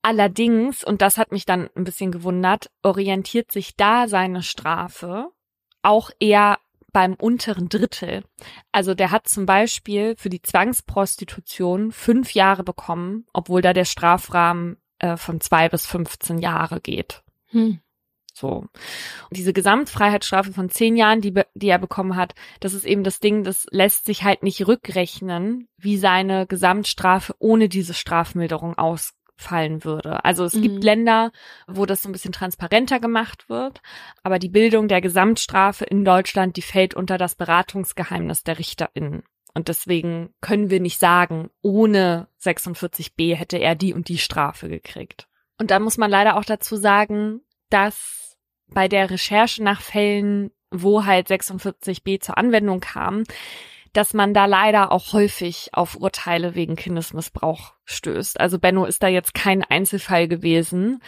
Allerdings, und das hat mich dann ein bisschen gewundert, orientiert sich da seine Strafe auch eher beim unteren Drittel. Also der hat zum Beispiel für die Zwangsprostitution fünf Jahre bekommen, obwohl da der Strafrahmen äh, von zwei bis 15 Jahre geht. Hm. So. Und diese Gesamtfreiheitsstrafe von zehn Jahren, die, die er bekommen hat, das ist eben das Ding, das lässt sich halt nicht rückrechnen, wie seine Gesamtstrafe ohne diese Strafmilderung aus, fallen würde. Also es mhm. gibt Länder, wo das so ein bisschen transparenter gemacht wird, aber die Bildung der Gesamtstrafe in Deutschland, die fällt unter das Beratungsgeheimnis der RichterInnen. Und deswegen können wir nicht sagen, ohne 46b hätte er die und die Strafe gekriegt. Und da muss man leider auch dazu sagen, dass bei der Recherche nach Fällen, wo halt 46b zur Anwendung kam, dass man da leider auch häufig auf Urteile wegen Kindesmissbrauch stößt. Also Benno ist da jetzt kein Einzelfall gewesen.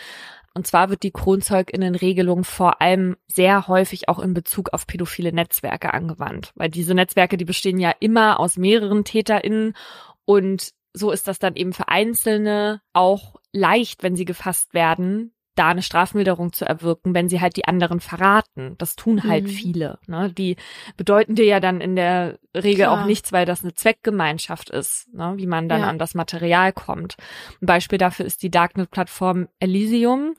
Und zwar wird die Kronzeuginnenregelung vor allem sehr häufig auch in Bezug auf pädophile Netzwerke angewandt, weil diese Netzwerke, die bestehen ja immer aus mehreren TäterInnen und so ist das dann eben für Einzelne auch leicht, wenn sie gefasst werden, da eine Strafmilderung zu erwirken, wenn sie halt die anderen verraten. Das tun halt mhm. viele. Ne? Die bedeuten dir ja dann in der Regel Klar. auch nichts, weil das eine Zweckgemeinschaft ist, ne? wie man dann ja. an das Material kommt. Ein Beispiel dafür ist die Darknet-Plattform Elysium.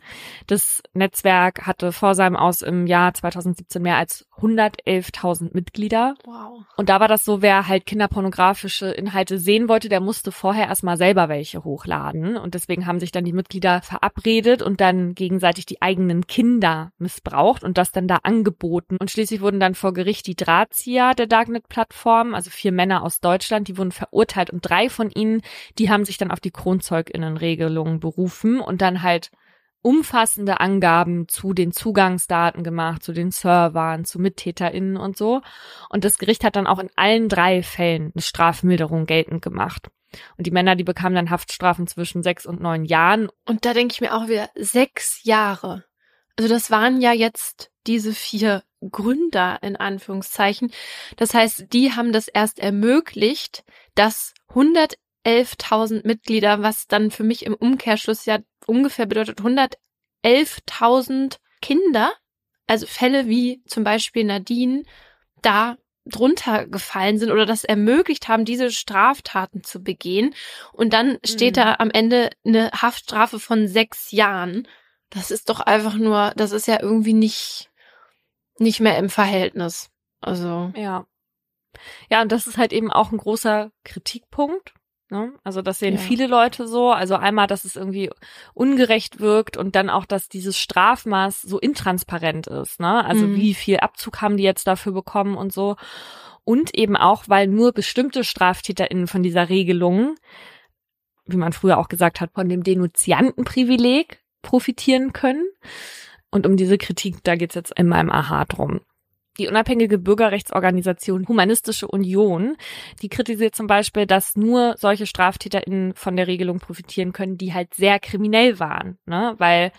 Das Netzwerk hatte vor seinem Aus im Jahr 2017 mehr als 111.000 Mitglieder. Wow. Und da war das so, wer halt kinderpornografische Inhalte sehen wollte, der musste vorher erstmal selber welche hochladen. Und deswegen haben sich dann die Mitglieder verabredet und dann gegenseitig die eigenen Kinder missbraucht und das dann da angeboten. Und schließlich wurden dann vor Gericht die Drahtzieher der Darknet-Plattform, also vier Männer aus Deutschland, die wurden verurteilt und drei von ihnen, die haben sich dann auf die Kronzeuginnenregelung berufen und dann halt umfassende Angaben zu den Zugangsdaten gemacht, zu den Servern, zu MittäterInnen und so. Und das Gericht hat dann auch in allen drei Fällen eine Strafmilderung geltend gemacht. Und die Männer, die bekamen dann Haftstrafen zwischen sechs und neun Jahren. Und da denke ich mir auch wieder, sechs Jahre. Also das waren ja jetzt diese vier Gründer in Anführungszeichen. Das heißt, die haben das erst ermöglicht, dass 111.000 Mitglieder, was dann für mich im Umkehrschluss ja ungefähr bedeutet 111.000 Kinder, also Fälle wie zum Beispiel Nadine, da drunter gefallen sind oder das ermöglicht haben, diese Straftaten zu begehen. Und dann steht mhm. da am Ende eine Haftstrafe von sechs Jahren. Das ist doch einfach nur, das ist ja irgendwie nicht, nicht mehr im Verhältnis. Also. Ja. Ja, und das ist halt eben auch ein großer Kritikpunkt. Ne? Also das sehen ja. viele Leute so. Also einmal, dass es irgendwie ungerecht wirkt und dann auch, dass dieses Strafmaß so intransparent ist. Ne? Also mhm. wie viel Abzug haben die jetzt dafür bekommen und so. Und eben auch, weil nur bestimmte StraftäterInnen von dieser Regelung, wie man früher auch gesagt hat, von dem Denunziantenprivileg profitieren können. Und um diese Kritik, da geht's jetzt in meinem Aha drum. Die unabhängige Bürgerrechtsorganisation Humanistische Union, die kritisiert zum Beispiel, dass nur solche StraftäterInnen von der Regelung profitieren können, die halt sehr kriminell waren, ne? Weil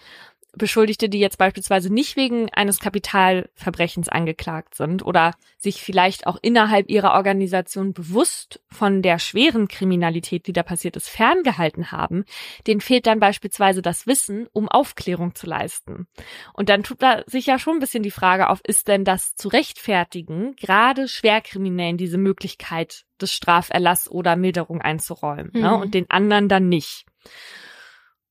Beschuldigte, die jetzt beispielsweise nicht wegen eines Kapitalverbrechens angeklagt sind oder sich vielleicht auch innerhalb ihrer Organisation bewusst von der schweren Kriminalität, die da passiert ist, ferngehalten haben, denen fehlt dann beispielsweise das Wissen, um Aufklärung zu leisten. Und dann tut da sich ja schon ein bisschen die Frage auf, ist denn das zu rechtfertigen, gerade Schwerkriminellen diese Möglichkeit des Straferlass oder Milderung einzuräumen ne, mhm. ne, und den anderen dann nicht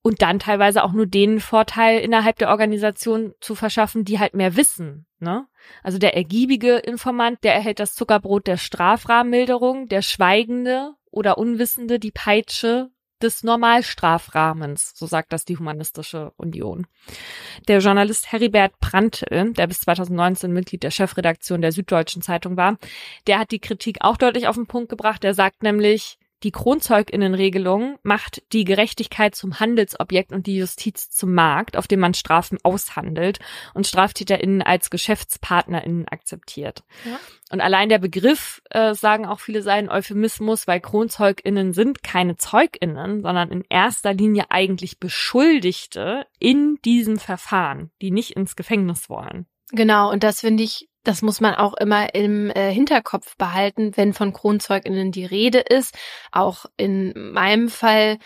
und dann teilweise auch nur den Vorteil innerhalb der Organisation zu verschaffen, die halt mehr wissen. Ne? Also der ergiebige Informant, der erhält das Zuckerbrot der Strafrahmenmilderung, der Schweigende oder Unwissende die Peitsche des Normalstrafrahmens, so sagt das die Humanistische Union. Der Journalist Heribert Prantl, der bis 2019 Mitglied der Chefredaktion der Süddeutschen Zeitung war, der hat die Kritik auch deutlich auf den Punkt gebracht. Der sagt nämlich, die Kronzeuginnenregelung macht die Gerechtigkeit zum Handelsobjekt und die Justiz zum Markt, auf dem man Strafen aushandelt und StraftäterInnen als GeschäftspartnerInnen akzeptiert. Ja. Und allein der Begriff, äh, sagen auch viele, sei ein Euphemismus, weil KronzeugInnen sind keine ZeugInnen, sondern in erster Linie eigentlich Beschuldigte in diesem Verfahren, die nicht ins Gefängnis wollen. Genau, und das finde ich das muss man auch immer im äh, Hinterkopf behalten, wenn von Kronzeuginnen die Rede ist. Auch in meinem Fall,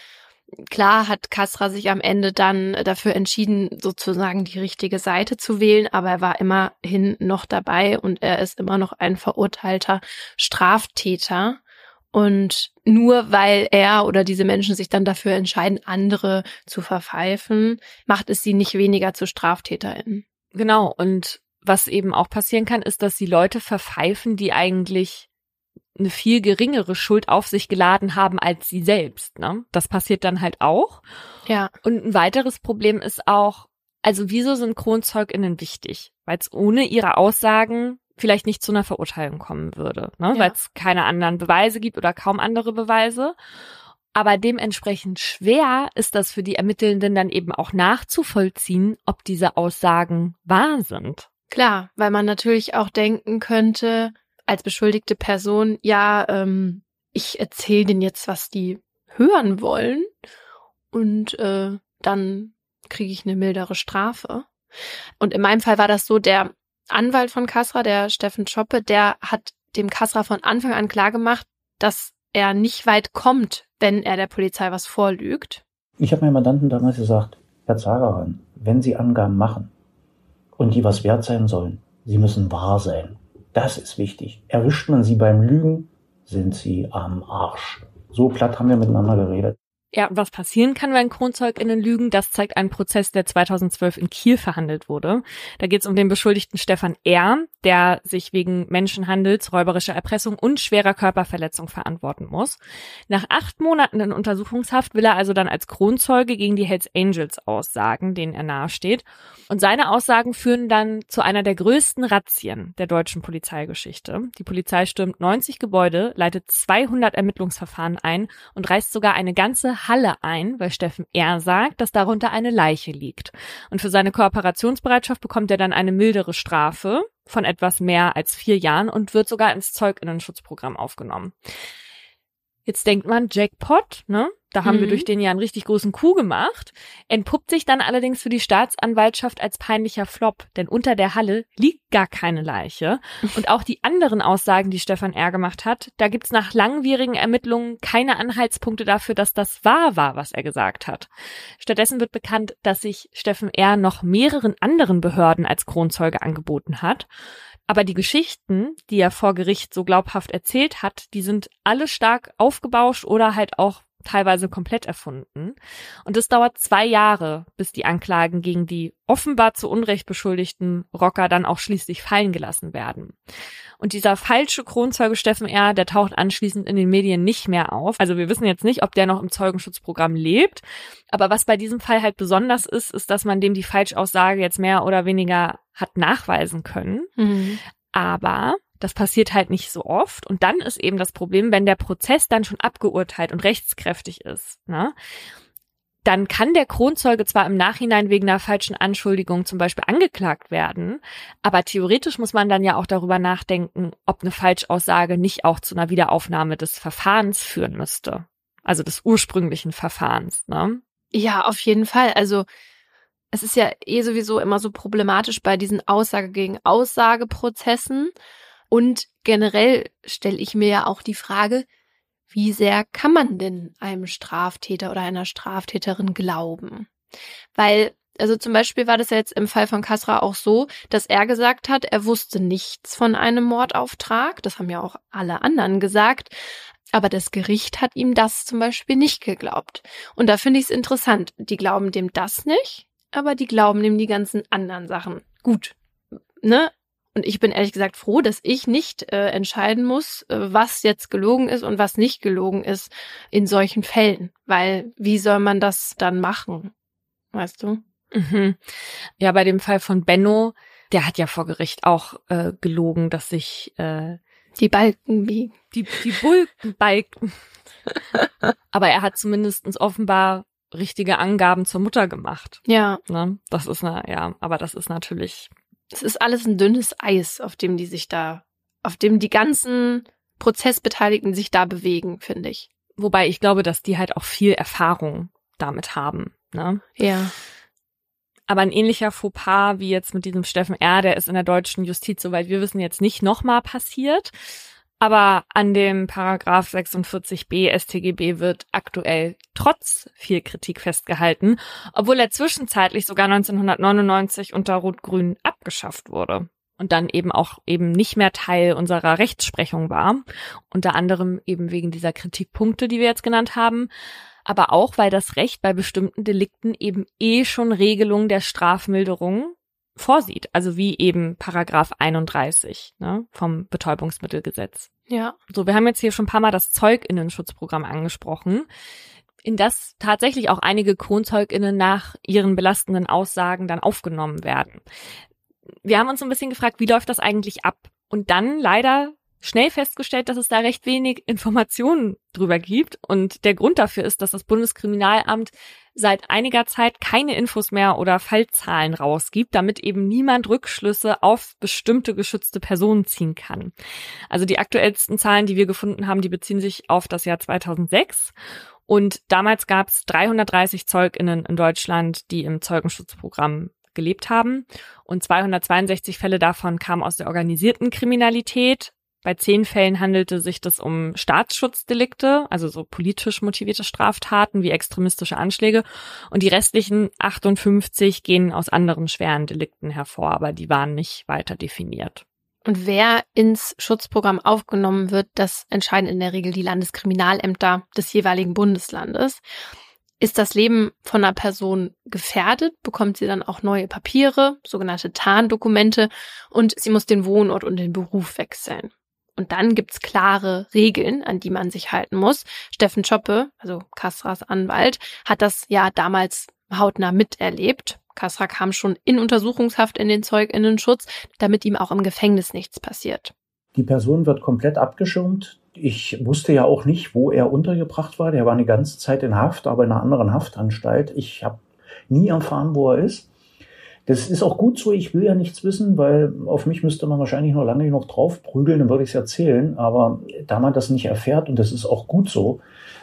klar hat Kasra sich am Ende dann dafür entschieden, sozusagen die richtige Seite zu wählen, aber er war immerhin noch dabei und er ist immer noch ein verurteilter Straftäter. Und nur weil er oder diese Menschen sich dann dafür entscheiden, andere zu verpfeifen, macht es sie nicht weniger zu StraftäterInnen. Genau, und was eben auch passieren kann, ist, dass die Leute verpfeifen, die eigentlich eine viel geringere Schuld auf sich geladen haben als sie selbst. Ne? Das passiert dann halt auch. Ja. Und ein weiteres Problem ist auch, also wieso sind KronzeugInnen wichtig? Weil es ohne ihre Aussagen vielleicht nicht zu einer Verurteilung kommen würde, ne? Ja. weil es keine anderen Beweise gibt oder kaum andere Beweise. Aber dementsprechend schwer ist das für die Ermittelnden dann eben auch nachzuvollziehen, ob diese Aussagen wahr sind. Klar, weil man natürlich auch denken könnte, als beschuldigte Person, ja, ähm, ich erzähle denen jetzt, was die hören wollen und äh, dann kriege ich eine mildere Strafe. Und in meinem Fall war das so, der Anwalt von Kasra, der Steffen Schoppe, der hat dem Kasra von Anfang an klargemacht, dass er nicht weit kommt, wenn er der Polizei was vorlügt. Ich habe meinem Mandanten damals gesagt, Herr Zageran, wenn Sie Angaben machen, und die was wert sein sollen. Sie müssen wahr sein. Das ist wichtig. Erwischt man sie beim Lügen, sind sie am Arsch. So platt haben wir miteinander geredet. Ja, was passieren kann, wenn KronzeugInnen lügen, das zeigt ein Prozess, der 2012 in Kiel verhandelt wurde. Da geht es um den Beschuldigten Stefan R., der sich wegen Menschenhandels, räuberischer Erpressung und schwerer Körperverletzung verantworten muss. Nach acht Monaten in Untersuchungshaft will er also dann als Kronzeuge gegen die Hells Angels aussagen, denen er nahesteht. Und seine Aussagen führen dann zu einer der größten Razzien der deutschen Polizeigeschichte. Die Polizei stürmt 90 Gebäude, leitet 200 Ermittlungsverfahren ein und reißt sogar eine ganze Halle ein, weil Steffen R. sagt, dass darunter eine Leiche liegt. Und für seine Kooperationsbereitschaft bekommt er dann eine mildere Strafe von etwas mehr als vier Jahren und wird sogar ins Zeuginnenschutzprogramm aufgenommen. Jetzt denkt man, Jackpot, ne? Da haben mhm. wir durch den ja einen richtig großen Coup gemacht. Entpuppt sich dann allerdings für die Staatsanwaltschaft als peinlicher Flop, denn unter der Halle liegt gar keine Leiche. Und auch die anderen Aussagen, die Stefan R. gemacht hat, da gibt's nach langwierigen Ermittlungen keine Anhaltspunkte dafür, dass das wahr war, was er gesagt hat. Stattdessen wird bekannt, dass sich Steffen R. noch mehreren anderen Behörden als Kronzeuge angeboten hat. Aber die Geschichten, die er vor Gericht so glaubhaft erzählt hat, die sind alle stark aufgebauscht oder halt auch teilweise komplett erfunden. Und es dauert zwei Jahre, bis die Anklagen gegen die offenbar zu Unrecht beschuldigten Rocker dann auch schließlich fallen gelassen werden. Und dieser falsche Kronzeuge Steffen R., der taucht anschließend in den Medien nicht mehr auf. Also wir wissen jetzt nicht, ob der noch im Zeugenschutzprogramm lebt. Aber was bei diesem Fall halt besonders ist, ist, dass man dem die Falschaussage jetzt mehr oder weniger hat nachweisen können. Mhm. Aber das passiert halt nicht so oft. Und dann ist eben das Problem, wenn der Prozess dann schon abgeurteilt und rechtskräftig ist, ne? dann kann der Kronzeuge zwar im Nachhinein wegen einer falschen Anschuldigung zum Beispiel angeklagt werden, aber theoretisch muss man dann ja auch darüber nachdenken, ob eine Falschaussage nicht auch zu einer Wiederaufnahme des Verfahrens führen müsste. Also des ursprünglichen Verfahrens, ne? Ja, auf jeden Fall. Also es ist ja eh sowieso immer so problematisch bei diesen Aussage gegen Aussageprozessen. Und generell stelle ich mir ja auch die Frage, wie sehr kann man denn einem Straftäter oder einer Straftäterin glauben? Weil, also zum Beispiel war das ja jetzt im Fall von Kasra auch so, dass er gesagt hat, er wusste nichts von einem Mordauftrag. Das haben ja auch alle anderen gesagt. Aber das Gericht hat ihm das zum Beispiel nicht geglaubt. Und da finde ich es interessant. Die glauben dem das nicht, aber die glauben dem die ganzen anderen Sachen. Gut, ne? Und ich bin ehrlich gesagt froh, dass ich nicht äh, entscheiden muss, äh, was jetzt gelogen ist und was nicht gelogen ist in solchen Fällen. Weil wie soll man das dann machen? Weißt du? Mhm. Ja, bei dem Fall von Benno, der hat ja vor Gericht auch äh, gelogen, dass sich äh, die Balken biegen. Die, die Bulkenbalken. Aber er hat zumindestens offenbar richtige Angaben zur Mutter gemacht. Ja. Ne? Das ist na, ja, aber das ist natürlich es ist alles ein dünnes Eis, auf dem die sich da, auf dem die ganzen Prozessbeteiligten sich da bewegen, finde ich. Wobei ich glaube, dass die halt auch viel Erfahrung damit haben. Ne? Ja. Aber ein ähnlicher Fauxpas wie jetzt mit diesem Steffen R., der ist in der deutschen Justiz, soweit wir wissen, jetzt nicht nochmal passiert. Aber an dem Paragraph 46b StGB wird aktuell trotz viel Kritik festgehalten, obwohl er zwischenzeitlich sogar 1999 unter Rot-Grün abgeschafft wurde und dann eben auch eben nicht mehr Teil unserer Rechtsprechung war, unter anderem eben wegen dieser Kritikpunkte, die wir jetzt genannt haben, aber auch weil das Recht bei bestimmten Delikten eben eh schon Regelungen der Strafmilderung vorsieht, also wie eben Paragraph 31 ne, vom Betäubungsmittelgesetz. Ja. So, wir haben jetzt hier schon ein paar Mal das Zeuginnenschutzprogramm angesprochen, in das tatsächlich auch einige Kronzeuginnen nach ihren belastenden Aussagen dann aufgenommen werden. Wir haben uns ein bisschen gefragt, wie läuft das eigentlich ab? Und dann leider schnell festgestellt, dass es da recht wenig Informationen drüber gibt. Und der Grund dafür ist, dass das Bundeskriminalamt seit einiger Zeit keine Infos mehr oder Fallzahlen rausgibt, damit eben niemand Rückschlüsse auf bestimmte geschützte Personen ziehen kann. Also die aktuellsten Zahlen, die wir gefunden haben, die beziehen sich auf das Jahr 2006. Und damals gab es 330 Zeuginnen in Deutschland, die im Zeugenschutzprogramm gelebt haben. Und 262 Fälle davon kamen aus der organisierten Kriminalität, bei zehn Fällen handelte sich das um Staatsschutzdelikte, also so politisch motivierte Straftaten wie extremistische Anschläge. Und die restlichen 58 gehen aus anderen schweren Delikten hervor, aber die waren nicht weiter definiert. Und wer ins Schutzprogramm aufgenommen wird, das entscheiden in der Regel die Landeskriminalämter des jeweiligen Bundeslandes. Ist das Leben von einer Person gefährdet, bekommt sie dann auch neue Papiere, sogenannte Tarndokumente, und sie muss den Wohnort und den Beruf wechseln. Und dann gibt's klare Regeln, an die man sich halten muss. Steffen Schoppe, also Kastras Anwalt, hat das ja damals hautnah miterlebt. Kasra kam schon in Untersuchungshaft in den Zeuginnenschutz, damit ihm auch im Gefängnis nichts passiert. Die Person wird komplett abgeschirmt. Ich wusste ja auch nicht, wo er untergebracht war. Der war eine ganze Zeit in Haft, aber in einer anderen Haftanstalt. Ich habe nie erfahren, wo er ist. Das ist auch gut so. Ich will ja nichts wissen, weil auf mich müsste man wahrscheinlich noch lange noch drauf prügeln, dann würde ich es erzählen. Aber da man das nicht erfährt, und das ist auch gut so,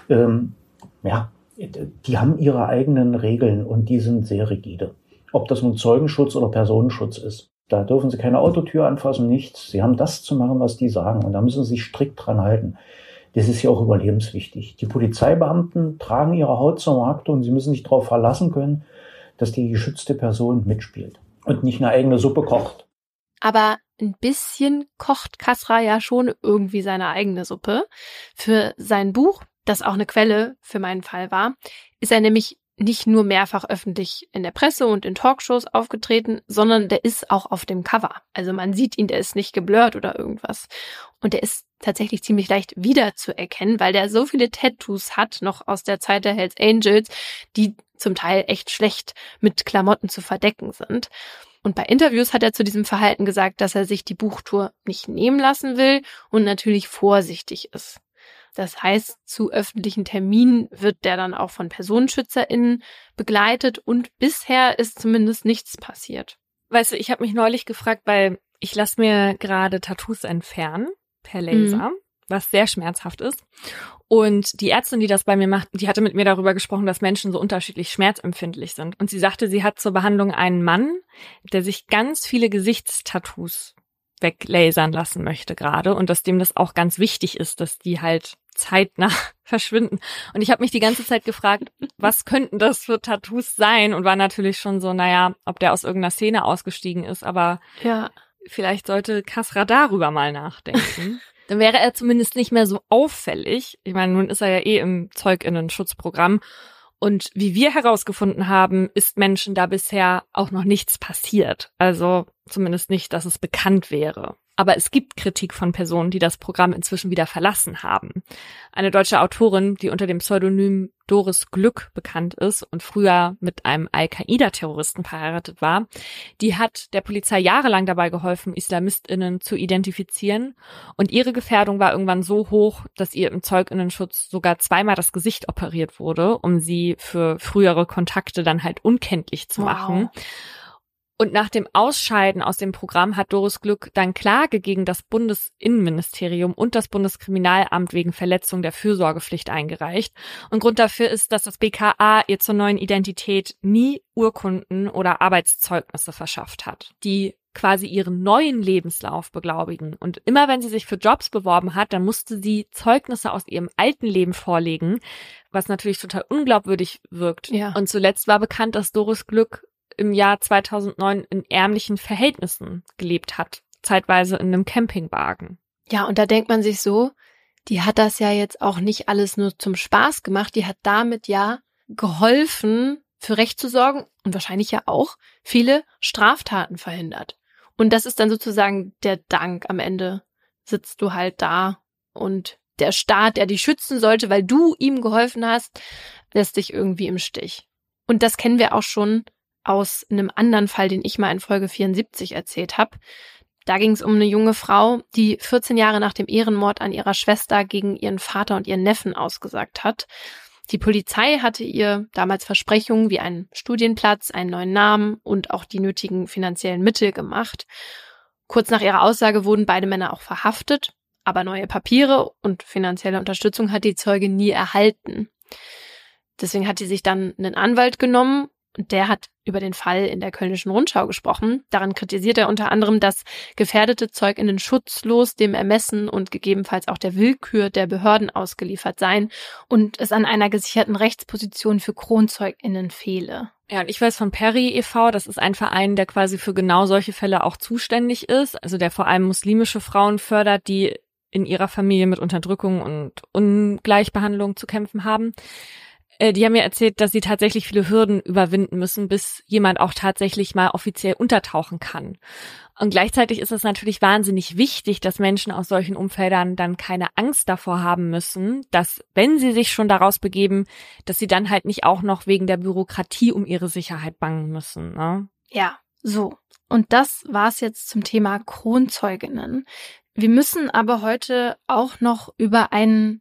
ähm, ja, die haben ihre eigenen Regeln und die sind sehr rigide. Ob das nun Zeugenschutz oder Personenschutz ist. Da dürfen sie keine Autotür anfassen, nichts. Sie haben das zu machen, was die sagen. Und da müssen sie sich strikt dran halten. Das ist ja auch überlebenswichtig. Die Polizeibeamten tragen ihre Haut zum Markt und sie müssen sich darauf verlassen können, dass die geschützte Person mitspielt und nicht eine eigene Suppe kocht. Aber ein bisschen kocht Kasra ja schon irgendwie seine eigene Suppe. Für sein Buch, das auch eine Quelle für meinen Fall war, ist er nämlich nicht nur mehrfach öffentlich in der Presse und in Talkshows aufgetreten, sondern der ist auch auf dem Cover. Also man sieht ihn, der ist nicht geblurrt oder irgendwas. Und der ist tatsächlich ziemlich leicht wiederzuerkennen, weil der so viele Tattoos hat, noch aus der Zeit der Hells Angels, die zum Teil echt schlecht mit Klamotten zu verdecken sind. Und bei Interviews hat er zu diesem Verhalten gesagt, dass er sich die Buchtour nicht nehmen lassen will und natürlich vorsichtig ist. Das heißt, zu öffentlichen Terminen wird der dann auch von PersonenschützerInnen begleitet und bisher ist zumindest nichts passiert. Weißt du, ich habe mich neulich gefragt, weil ich lasse mir gerade Tattoos entfernen per Laser, mhm. was sehr schmerzhaft ist. Und die Ärztin, die das bei mir macht, die hatte mit mir darüber gesprochen, dass Menschen so unterschiedlich schmerzempfindlich sind. Und sie sagte, sie hat zur Behandlung einen Mann, der sich ganz viele Gesichtstattoos weglasern lassen möchte gerade und dass dem das auch ganz wichtig ist, dass die halt zeitnah verschwinden. Und ich habe mich die ganze Zeit gefragt, was könnten das für Tattoos sein? Und war natürlich schon so, naja, ob der aus irgendeiner Szene ausgestiegen ist, aber ja. Vielleicht sollte Kasra darüber mal nachdenken. Dann wäre er zumindest nicht mehr so auffällig. Ich meine, nun ist er ja eh im Zeuginnen-Schutzprogramm. Und wie wir herausgefunden haben, ist Menschen da bisher auch noch nichts passiert. Also zumindest nicht, dass es bekannt wäre. Aber es gibt Kritik von Personen, die das Programm inzwischen wieder verlassen haben. Eine deutsche Autorin, die unter dem Pseudonym Doris Glück bekannt ist und früher mit einem Al-Qaida-Terroristen verheiratet war, die hat der Polizei jahrelang dabei geholfen, IslamistInnen zu identifizieren. Und ihre Gefährdung war irgendwann so hoch, dass ihr im Zeuginnenschutz sogar zweimal das Gesicht operiert wurde, um sie für frühere Kontakte dann halt unkenntlich zu machen. Wow. Und nach dem Ausscheiden aus dem Programm hat Doris Glück dann Klage gegen das Bundesinnenministerium und das Bundeskriminalamt wegen Verletzung der Fürsorgepflicht eingereicht. Und Grund dafür ist, dass das BKA ihr zur neuen Identität nie Urkunden oder Arbeitszeugnisse verschafft hat, die quasi ihren neuen Lebenslauf beglaubigen. Und immer wenn sie sich für Jobs beworben hat, dann musste sie Zeugnisse aus ihrem alten Leben vorlegen, was natürlich total unglaubwürdig wirkt. Ja. Und zuletzt war bekannt, dass Doris Glück im Jahr 2009 in ärmlichen Verhältnissen gelebt hat, zeitweise in einem Campingwagen. Ja, und da denkt man sich so, die hat das ja jetzt auch nicht alles nur zum Spaß gemacht, die hat damit ja geholfen, für Recht zu sorgen und wahrscheinlich ja auch viele Straftaten verhindert. Und das ist dann sozusagen der Dank am Ende. Sitzt du halt da und der Staat, der dich schützen sollte, weil du ihm geholfen hast, lässt dich irgendwie im Stich. Und das kennen wir auch schon aus einem anderen Fall, den ich mal in Folge 74 erzählt habe. Da ging es um eine junge Frau, die 14 Jahre nach dem Ehrenmord an ihrer Schwester gegen ihren Vater und ihren Neffen ausgesagt hat. Die Polizei hatte ihr damals Versprechungen wie einen Studienplatz, einen neuen Namen und auch die nötigen finanziellen Mittel gemacht. Kurz nach ihrer Aussage wurden beide Männer auch verhaftet, aber neue Papiere und finanzielle Unterstützung hat die Zeuge nie erhalten. Deswegen hat sie sich dann einen Anwalt genommen und der hat über den Fall in der Kölnischen Rundschau gesprochen. Daran kritisiert er unter anderem, dass gefährdete ZeugInnen schutzlos dem Ermessen und gegebenenfalls auch der Willkür der Behörden ausgeliefert seien und es an einer gesicherten Rechtsposition für KronzeugInnen fehle. Ja, und ich weiß von Perry e.V., das ist ein Verein, der quasi für genau solche Fälle auch zuständig ist, also der vor allem muslimische Frauen fördert, die in ihrer Familie mit Unterdrückung und Ungleichbehandlung zu kämpfen haben. Äh, die haben mir erzählt, dass sie tatsächlich viele Hürden überwinden müssen, bis jemand auch tatsächlich mal offiziell untertauchen kann. Und gleichzeitig ist es natürlich wahnsinnig wichtig, dass Menschen aus solchen Umfeldern dann keine Angst davor haben müssen, dass wenn sie sich schon daraus begeben, dass sie dann halt nicht auch noch wegen der Bürokratie um ihre Sicherheit bangen müssen. Ne? Ja, so. Und das war's jetzt zum Thema Kronzeuginnen. Wir müssen aber heute auch noch über ein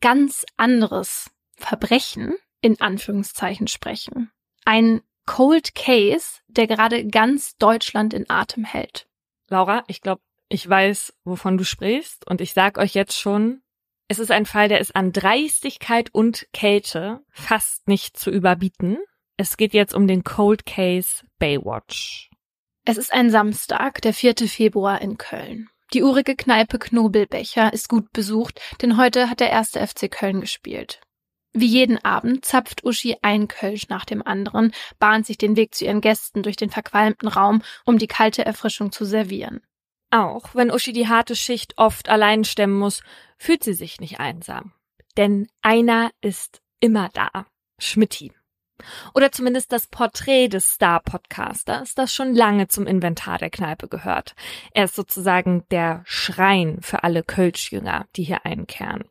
ganz anderes Verbrechen in Anführungszeichen sprechen. Ein Cold Case, der gerade ganz Deutschland in Atem hält. Laura, ich glaube, ich weiß, wovon du sprichst und ich sag euch jetzt schon, es ist ein Fall, der ist an Dreistigkeit und Kälte fast nicht zu überbieten. Es geht jetzt um den Cold Case Baywatch. Es ist ein Samstag, der 4. Februar in Köln. Die urige Kneipe Knobelbecher ist gut besucht, denn heute hat der erste FC Köln gespielt. Wie jeden Abend zapft Uschi ein Kölsch nach dem anderen, bahnt sich den Weg zu ihren Gästen durch den verqualmten Raum, um die kalte Erfrischung zu servieren. Auch wenn Uschi die harte Schicht oft allein stemmen muss, fühlt sie sich nicht einsam. Denn einer ist immer da. Schmidti. Oder zumindest das Porträt des Star-Podcasters, das schon lange zum Inventar der Kneipe gehört. Er ist sozusagen der Schrein für alle Kölschjünger, die hier einkehren.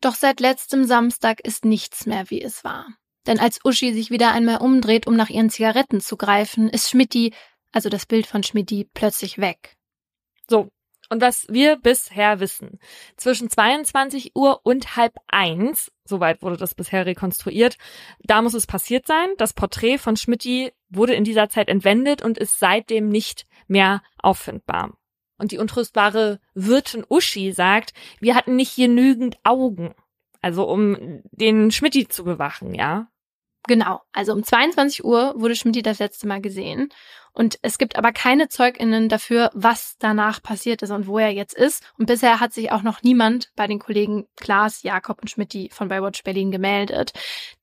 Doch seit letztem Samstag ist nichts mehr, wie es war. Denn als Uschi sich wieder einmal umdreht, um nach ihren Zigaretten zu greifen, ist Schmidti, also das Bild von Schmidti, plötzlich weg. So. Und was wir bisher wissen, zwischen 22 Uhr und halb eins, soweit wurde das bisher rekonstruiert, da muss es passiert sein. Das Porträt von Schmidti wurde in dieser Zeit entwendet und ist seitdem nicht mehr auffindbar. Und die untröstbare Wirtin Uschi sagt, wir hatten nicht genügend Augen. Also um den Schmidti zu bewachen, ja. Genau, also um 22 Uhr wurde Schmidti das letzte Mal gesehen. Und es gibt aber keine ZeugInnen dafür, was danach passiert ist und wo er jetzt ist. Und bisher hat sich auch noch niemand bei den Kollegen Klaas, Jakob und Schmidti von Baywatch Berlin gemeldet.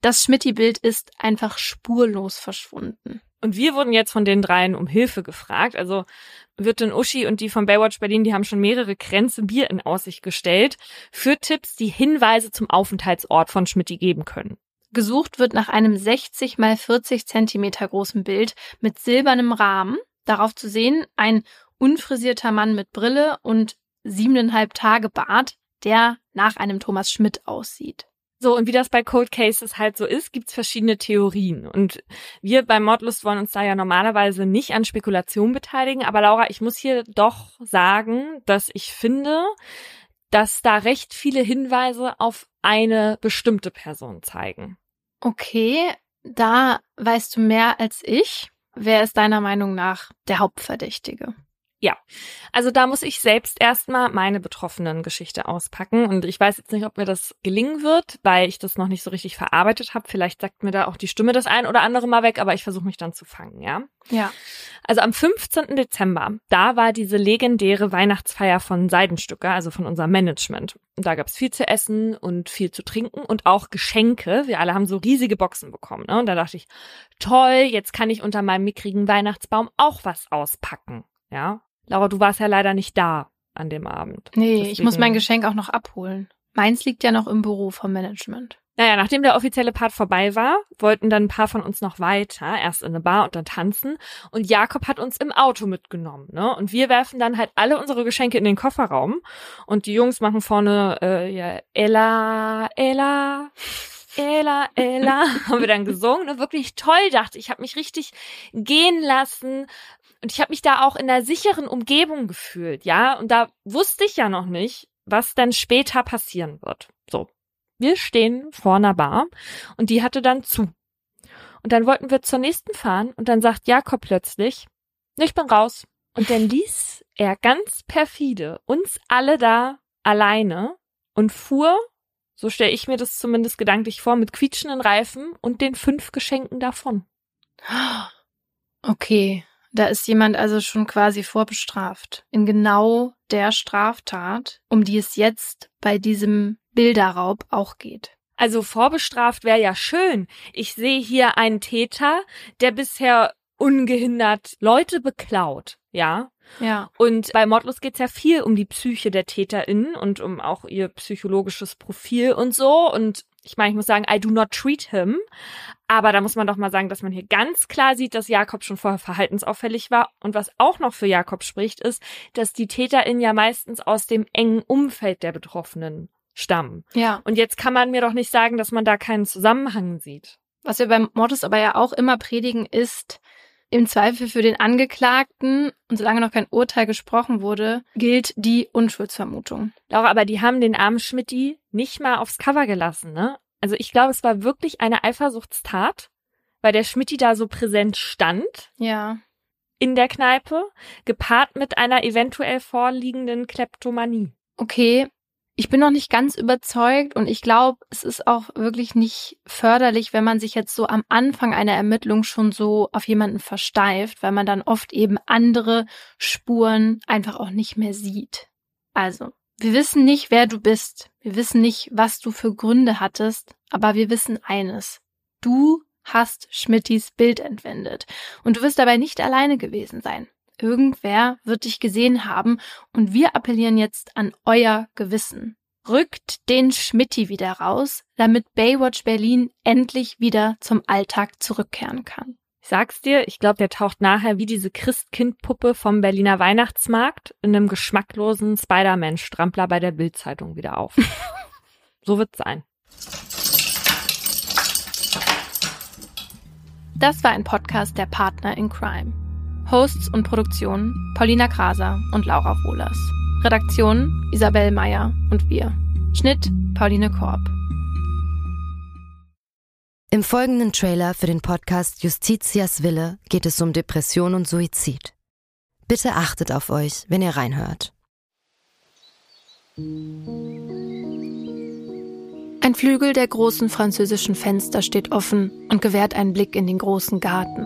Das Schmidti-Bild ist einfach spurlos verschwunden. Und wir wurden jetzt von den dreien um Hilfe gefragt. Also Wirtin Uschi und die von Baywatch Berlin, die haben schon mehrere Grenzen Bier in Aussicht gestellt für Tipps, die Hinweise zum Aufenthaltsort von Schmidti geben können. Gesucht wird nach einem 60 mal 40 Zentimeter großen Bild mit silbernem Rahmen. Darauf zu sehen ein unfrisierter Mann mit Brille und siebeneinhalb Tage Bart, der nach einem Thomas Schmidt aussieht. So, und wie das bei Cold Cases halt so ist, gibt's verschiedene Theorien. Und wir bei Mordlust wollen uns da ja normalerweise nicht an Spekulationen beteiligen. Aber Laura, ich muss hier doch sagen, dass ich finde, dass da recht viele Hinweise auf eine bestimmte Person zeigen. Okay, da weißt du mehr als ich. Wer ist deiner Meinung nach der Hauptverdächtige? Ja, also da muss ich selbst erstmal meine betroffenen Geschichte auspacken und ich weiß jetzt nicht, ob mir das gelingen wird, weil ich das noch nicht so richtig verarbeitet habe. Vielleicht sagt mir da auch die Stimme das ein oder andere mal weg, aber ich versuche mich dann zu fangen, ja? Ja. Also am 15. Dezember, da war diese legendäre Weihnachtsfeier von Seidenstücke, also von unserem Management. Und da gab's viel zu essen und viel zu trinken und auch Geschenke. Wir alle haben so riesige Boxen bekommen. Ne? Und da dachte ich, toll, jetzt kann ich unter meinem mickrigen Weihnachtsbaum auch was auspacken. Ja, Laura, du warst ja leider nicht da an dem Abend. Nee, Deswegen... ich muss mein Geschenk auch noch abholen. Meins liegt ja noch im Büro vom Management. Naja, nachdem der offizielle Part vorbei war, wollten dann ein paar von uns noch weiter, erst in eine Bar und dann tanzen. Und Jakob hat uns im Auto mitgenommen, ne? Und wir werfen dann halt alle unsere Geschenke in den Kofferraum. Und die Jungs machen vorne, äh, ja, Ella, Ella, Ella, Ella, haben wir dann gesungen. Und wirklich toll, dachte ich. Ich habe mich richtig gehen lassen, und ich habe mich da auch in einer sicheren Umgebung gefühlt, ja. Und da wusste ich ja noch nicht, was dann später passieren wird. So, wir stehen vor einer Bar und die hatte dann zu. Und dann wollten wir zur nächsten fahren und dann sagt Jakob plötzlich, ich bin raus. Und dann ließ er ganz perfide uns alle da alleine und fuhr, so stelle ich mir das zumindest gedanklich vor, mit quietschenden Reifen und den fünf Geschenken davon. Okay, da ist jemand also schon quasi vorbestraft. In genau der Straftat, um die es jetzt bei diesem Bilderraub auch geht. Also vorbestraft wäre ja schön. Ich sehe hier einen Täter, der bisher ungehindert Leute beklaut, ja? Ja. Und bei Mordlos geht's ja viel um die Psyche der TäterInnen und um auch ihr psychologisches Profil und so. Und ich meine, ich muss sagen, I do not treat him. Aber da muss man doch mal sagen, dass man hier ganz klar sieht, dass Jakob schon vorher verhaltensauffällig war. Und was auch noch für Jakob spricht, ist, dass die TäterInnen ja meistens aus dem engen Umfeld der Betroffenen stammen. Ja. Und jetzt kann man mir doch nicht sagen, dass man da keinen Zusammenhang sieht. Was wir beim Mordes aber ja auch immer predigen, ist, im Zweifel für den Angeklagten und solange noch kein Urteil gesprochen wurde, gilt die Unschuldsvermutung. Laura, aber die haben den armen Schmidti nicht mal aufs Cover gelassen, ne? Also ich glaube, es war wirklich eine Eifersuchtstat, weil der Schmidti da so präsent stand. Ja. In der Kneipe, gepaart mit einer eventuell vorliegenden Kleptomanie. Okay, ich bin noch nicht ganz überzeugt und ich glaube, es ist auch wirklich nicht förderlich, wenn man sich jetzt so am Anfang einer Ermittlung schon so auf jemanden versteift, weil man dann oft eben andere Spuren einfach auch nicht mehr sieht. Also, wir wissen nicht, wer du bist. Wir wissen nicht, was du für Gründe hattest, aber wir wissen eines. Du hast Schmittis Bild entwendet. Und du wirst dabei nicht alleine gewesen sein. Irgendwer wird dich gesehen haben und wir appellieren jetzt an euer Gewissen. Rückt den Schmitti wieder raus, damit Baywatch Berlin endlich wieder zum Alltag zurückkehren kann. Ich sag's dir, ich glaube, der taucht nachher wie diese Christkindpuppe vom Berliner Weihnachtsmarkt in einem geschmacklosen Spider-Man-Strampler bei der Bildzeitung wieder auf. so wird's sein. Das war ein Podcast der Partner in Crime. Hosts und Produktion Paulina Kraser und Laura Wohlers. Redaktion Isabel Meyer und wir. Schnitt Pauline Korb. Im folgenden Trailer für den Podcast Justitias Wille geht es um Depression und Suizid. Bitte achtet auf euch, wenn ihr reinhört. Ein Flügel der großen französischen Fenster steht offen und gewährt einen Blick in den großen Garten.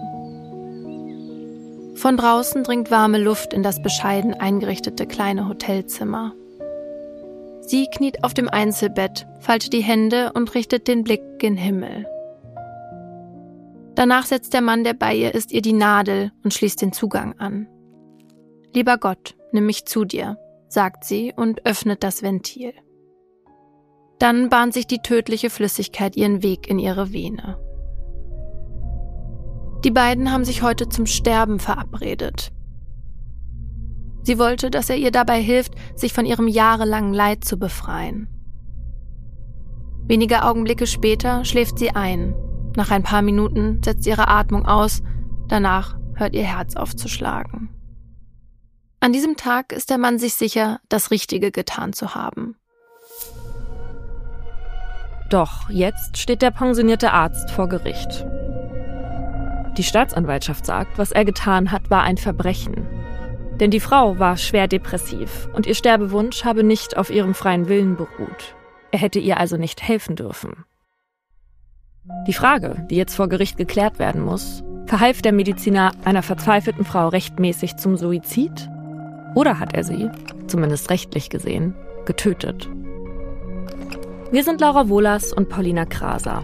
Von draußen dringt warme Luft in das bescheiden eingerichtete kleine Hotelzimmer. Sie kniet auf dem Einzelbett, faltet die Hände und richtet den Blick gen Himmel. Danach setzt der Mann, der bei ihr ist, ihr die Nadel und schließt den Zugang an. Lieber Gott, nimm mich zu dir, sagt sie und öffnet das Ventil. Dann bahnt sich die tödliche Flüssigkeit ihren Weg in ihre Vene. Die beiden haben sich heute zum Sterben verabredet. Sie wollte, dass er ihr dabei hilft, sich von ihrem jahrelangen Leid zu befreien. Wenige Augenblicke später schläft sie ein. Nach ein paar Minuten setzt ihre Atmung aus, danach hört ihr Herz aufzuschlagen. An diesem Tag ist der Mann sich sicher, das Richtige getan zu haben. Doch jetzt steht der pensionierte Arzt vor Gericht. Die Staatsanwaltschaft sagt, was er getan hat, war ein Verbrechen. Denn die Frau war schwer depressiv und ihr Sterbewunsch habe nicht auf ihrem freien Willen beruht. Er hätte ihr also nicht helfen dürfen. Die Frage, die jetzt vor Gericht geklärt werden muss, verhalf der Mediziner einer verzweifelten Frau rechtmäßig zum Suizid? Oder hat er sie, zumindest rechtlich gesehen, getötet? Wir sind Laura Wohlers und Paulina Kraser.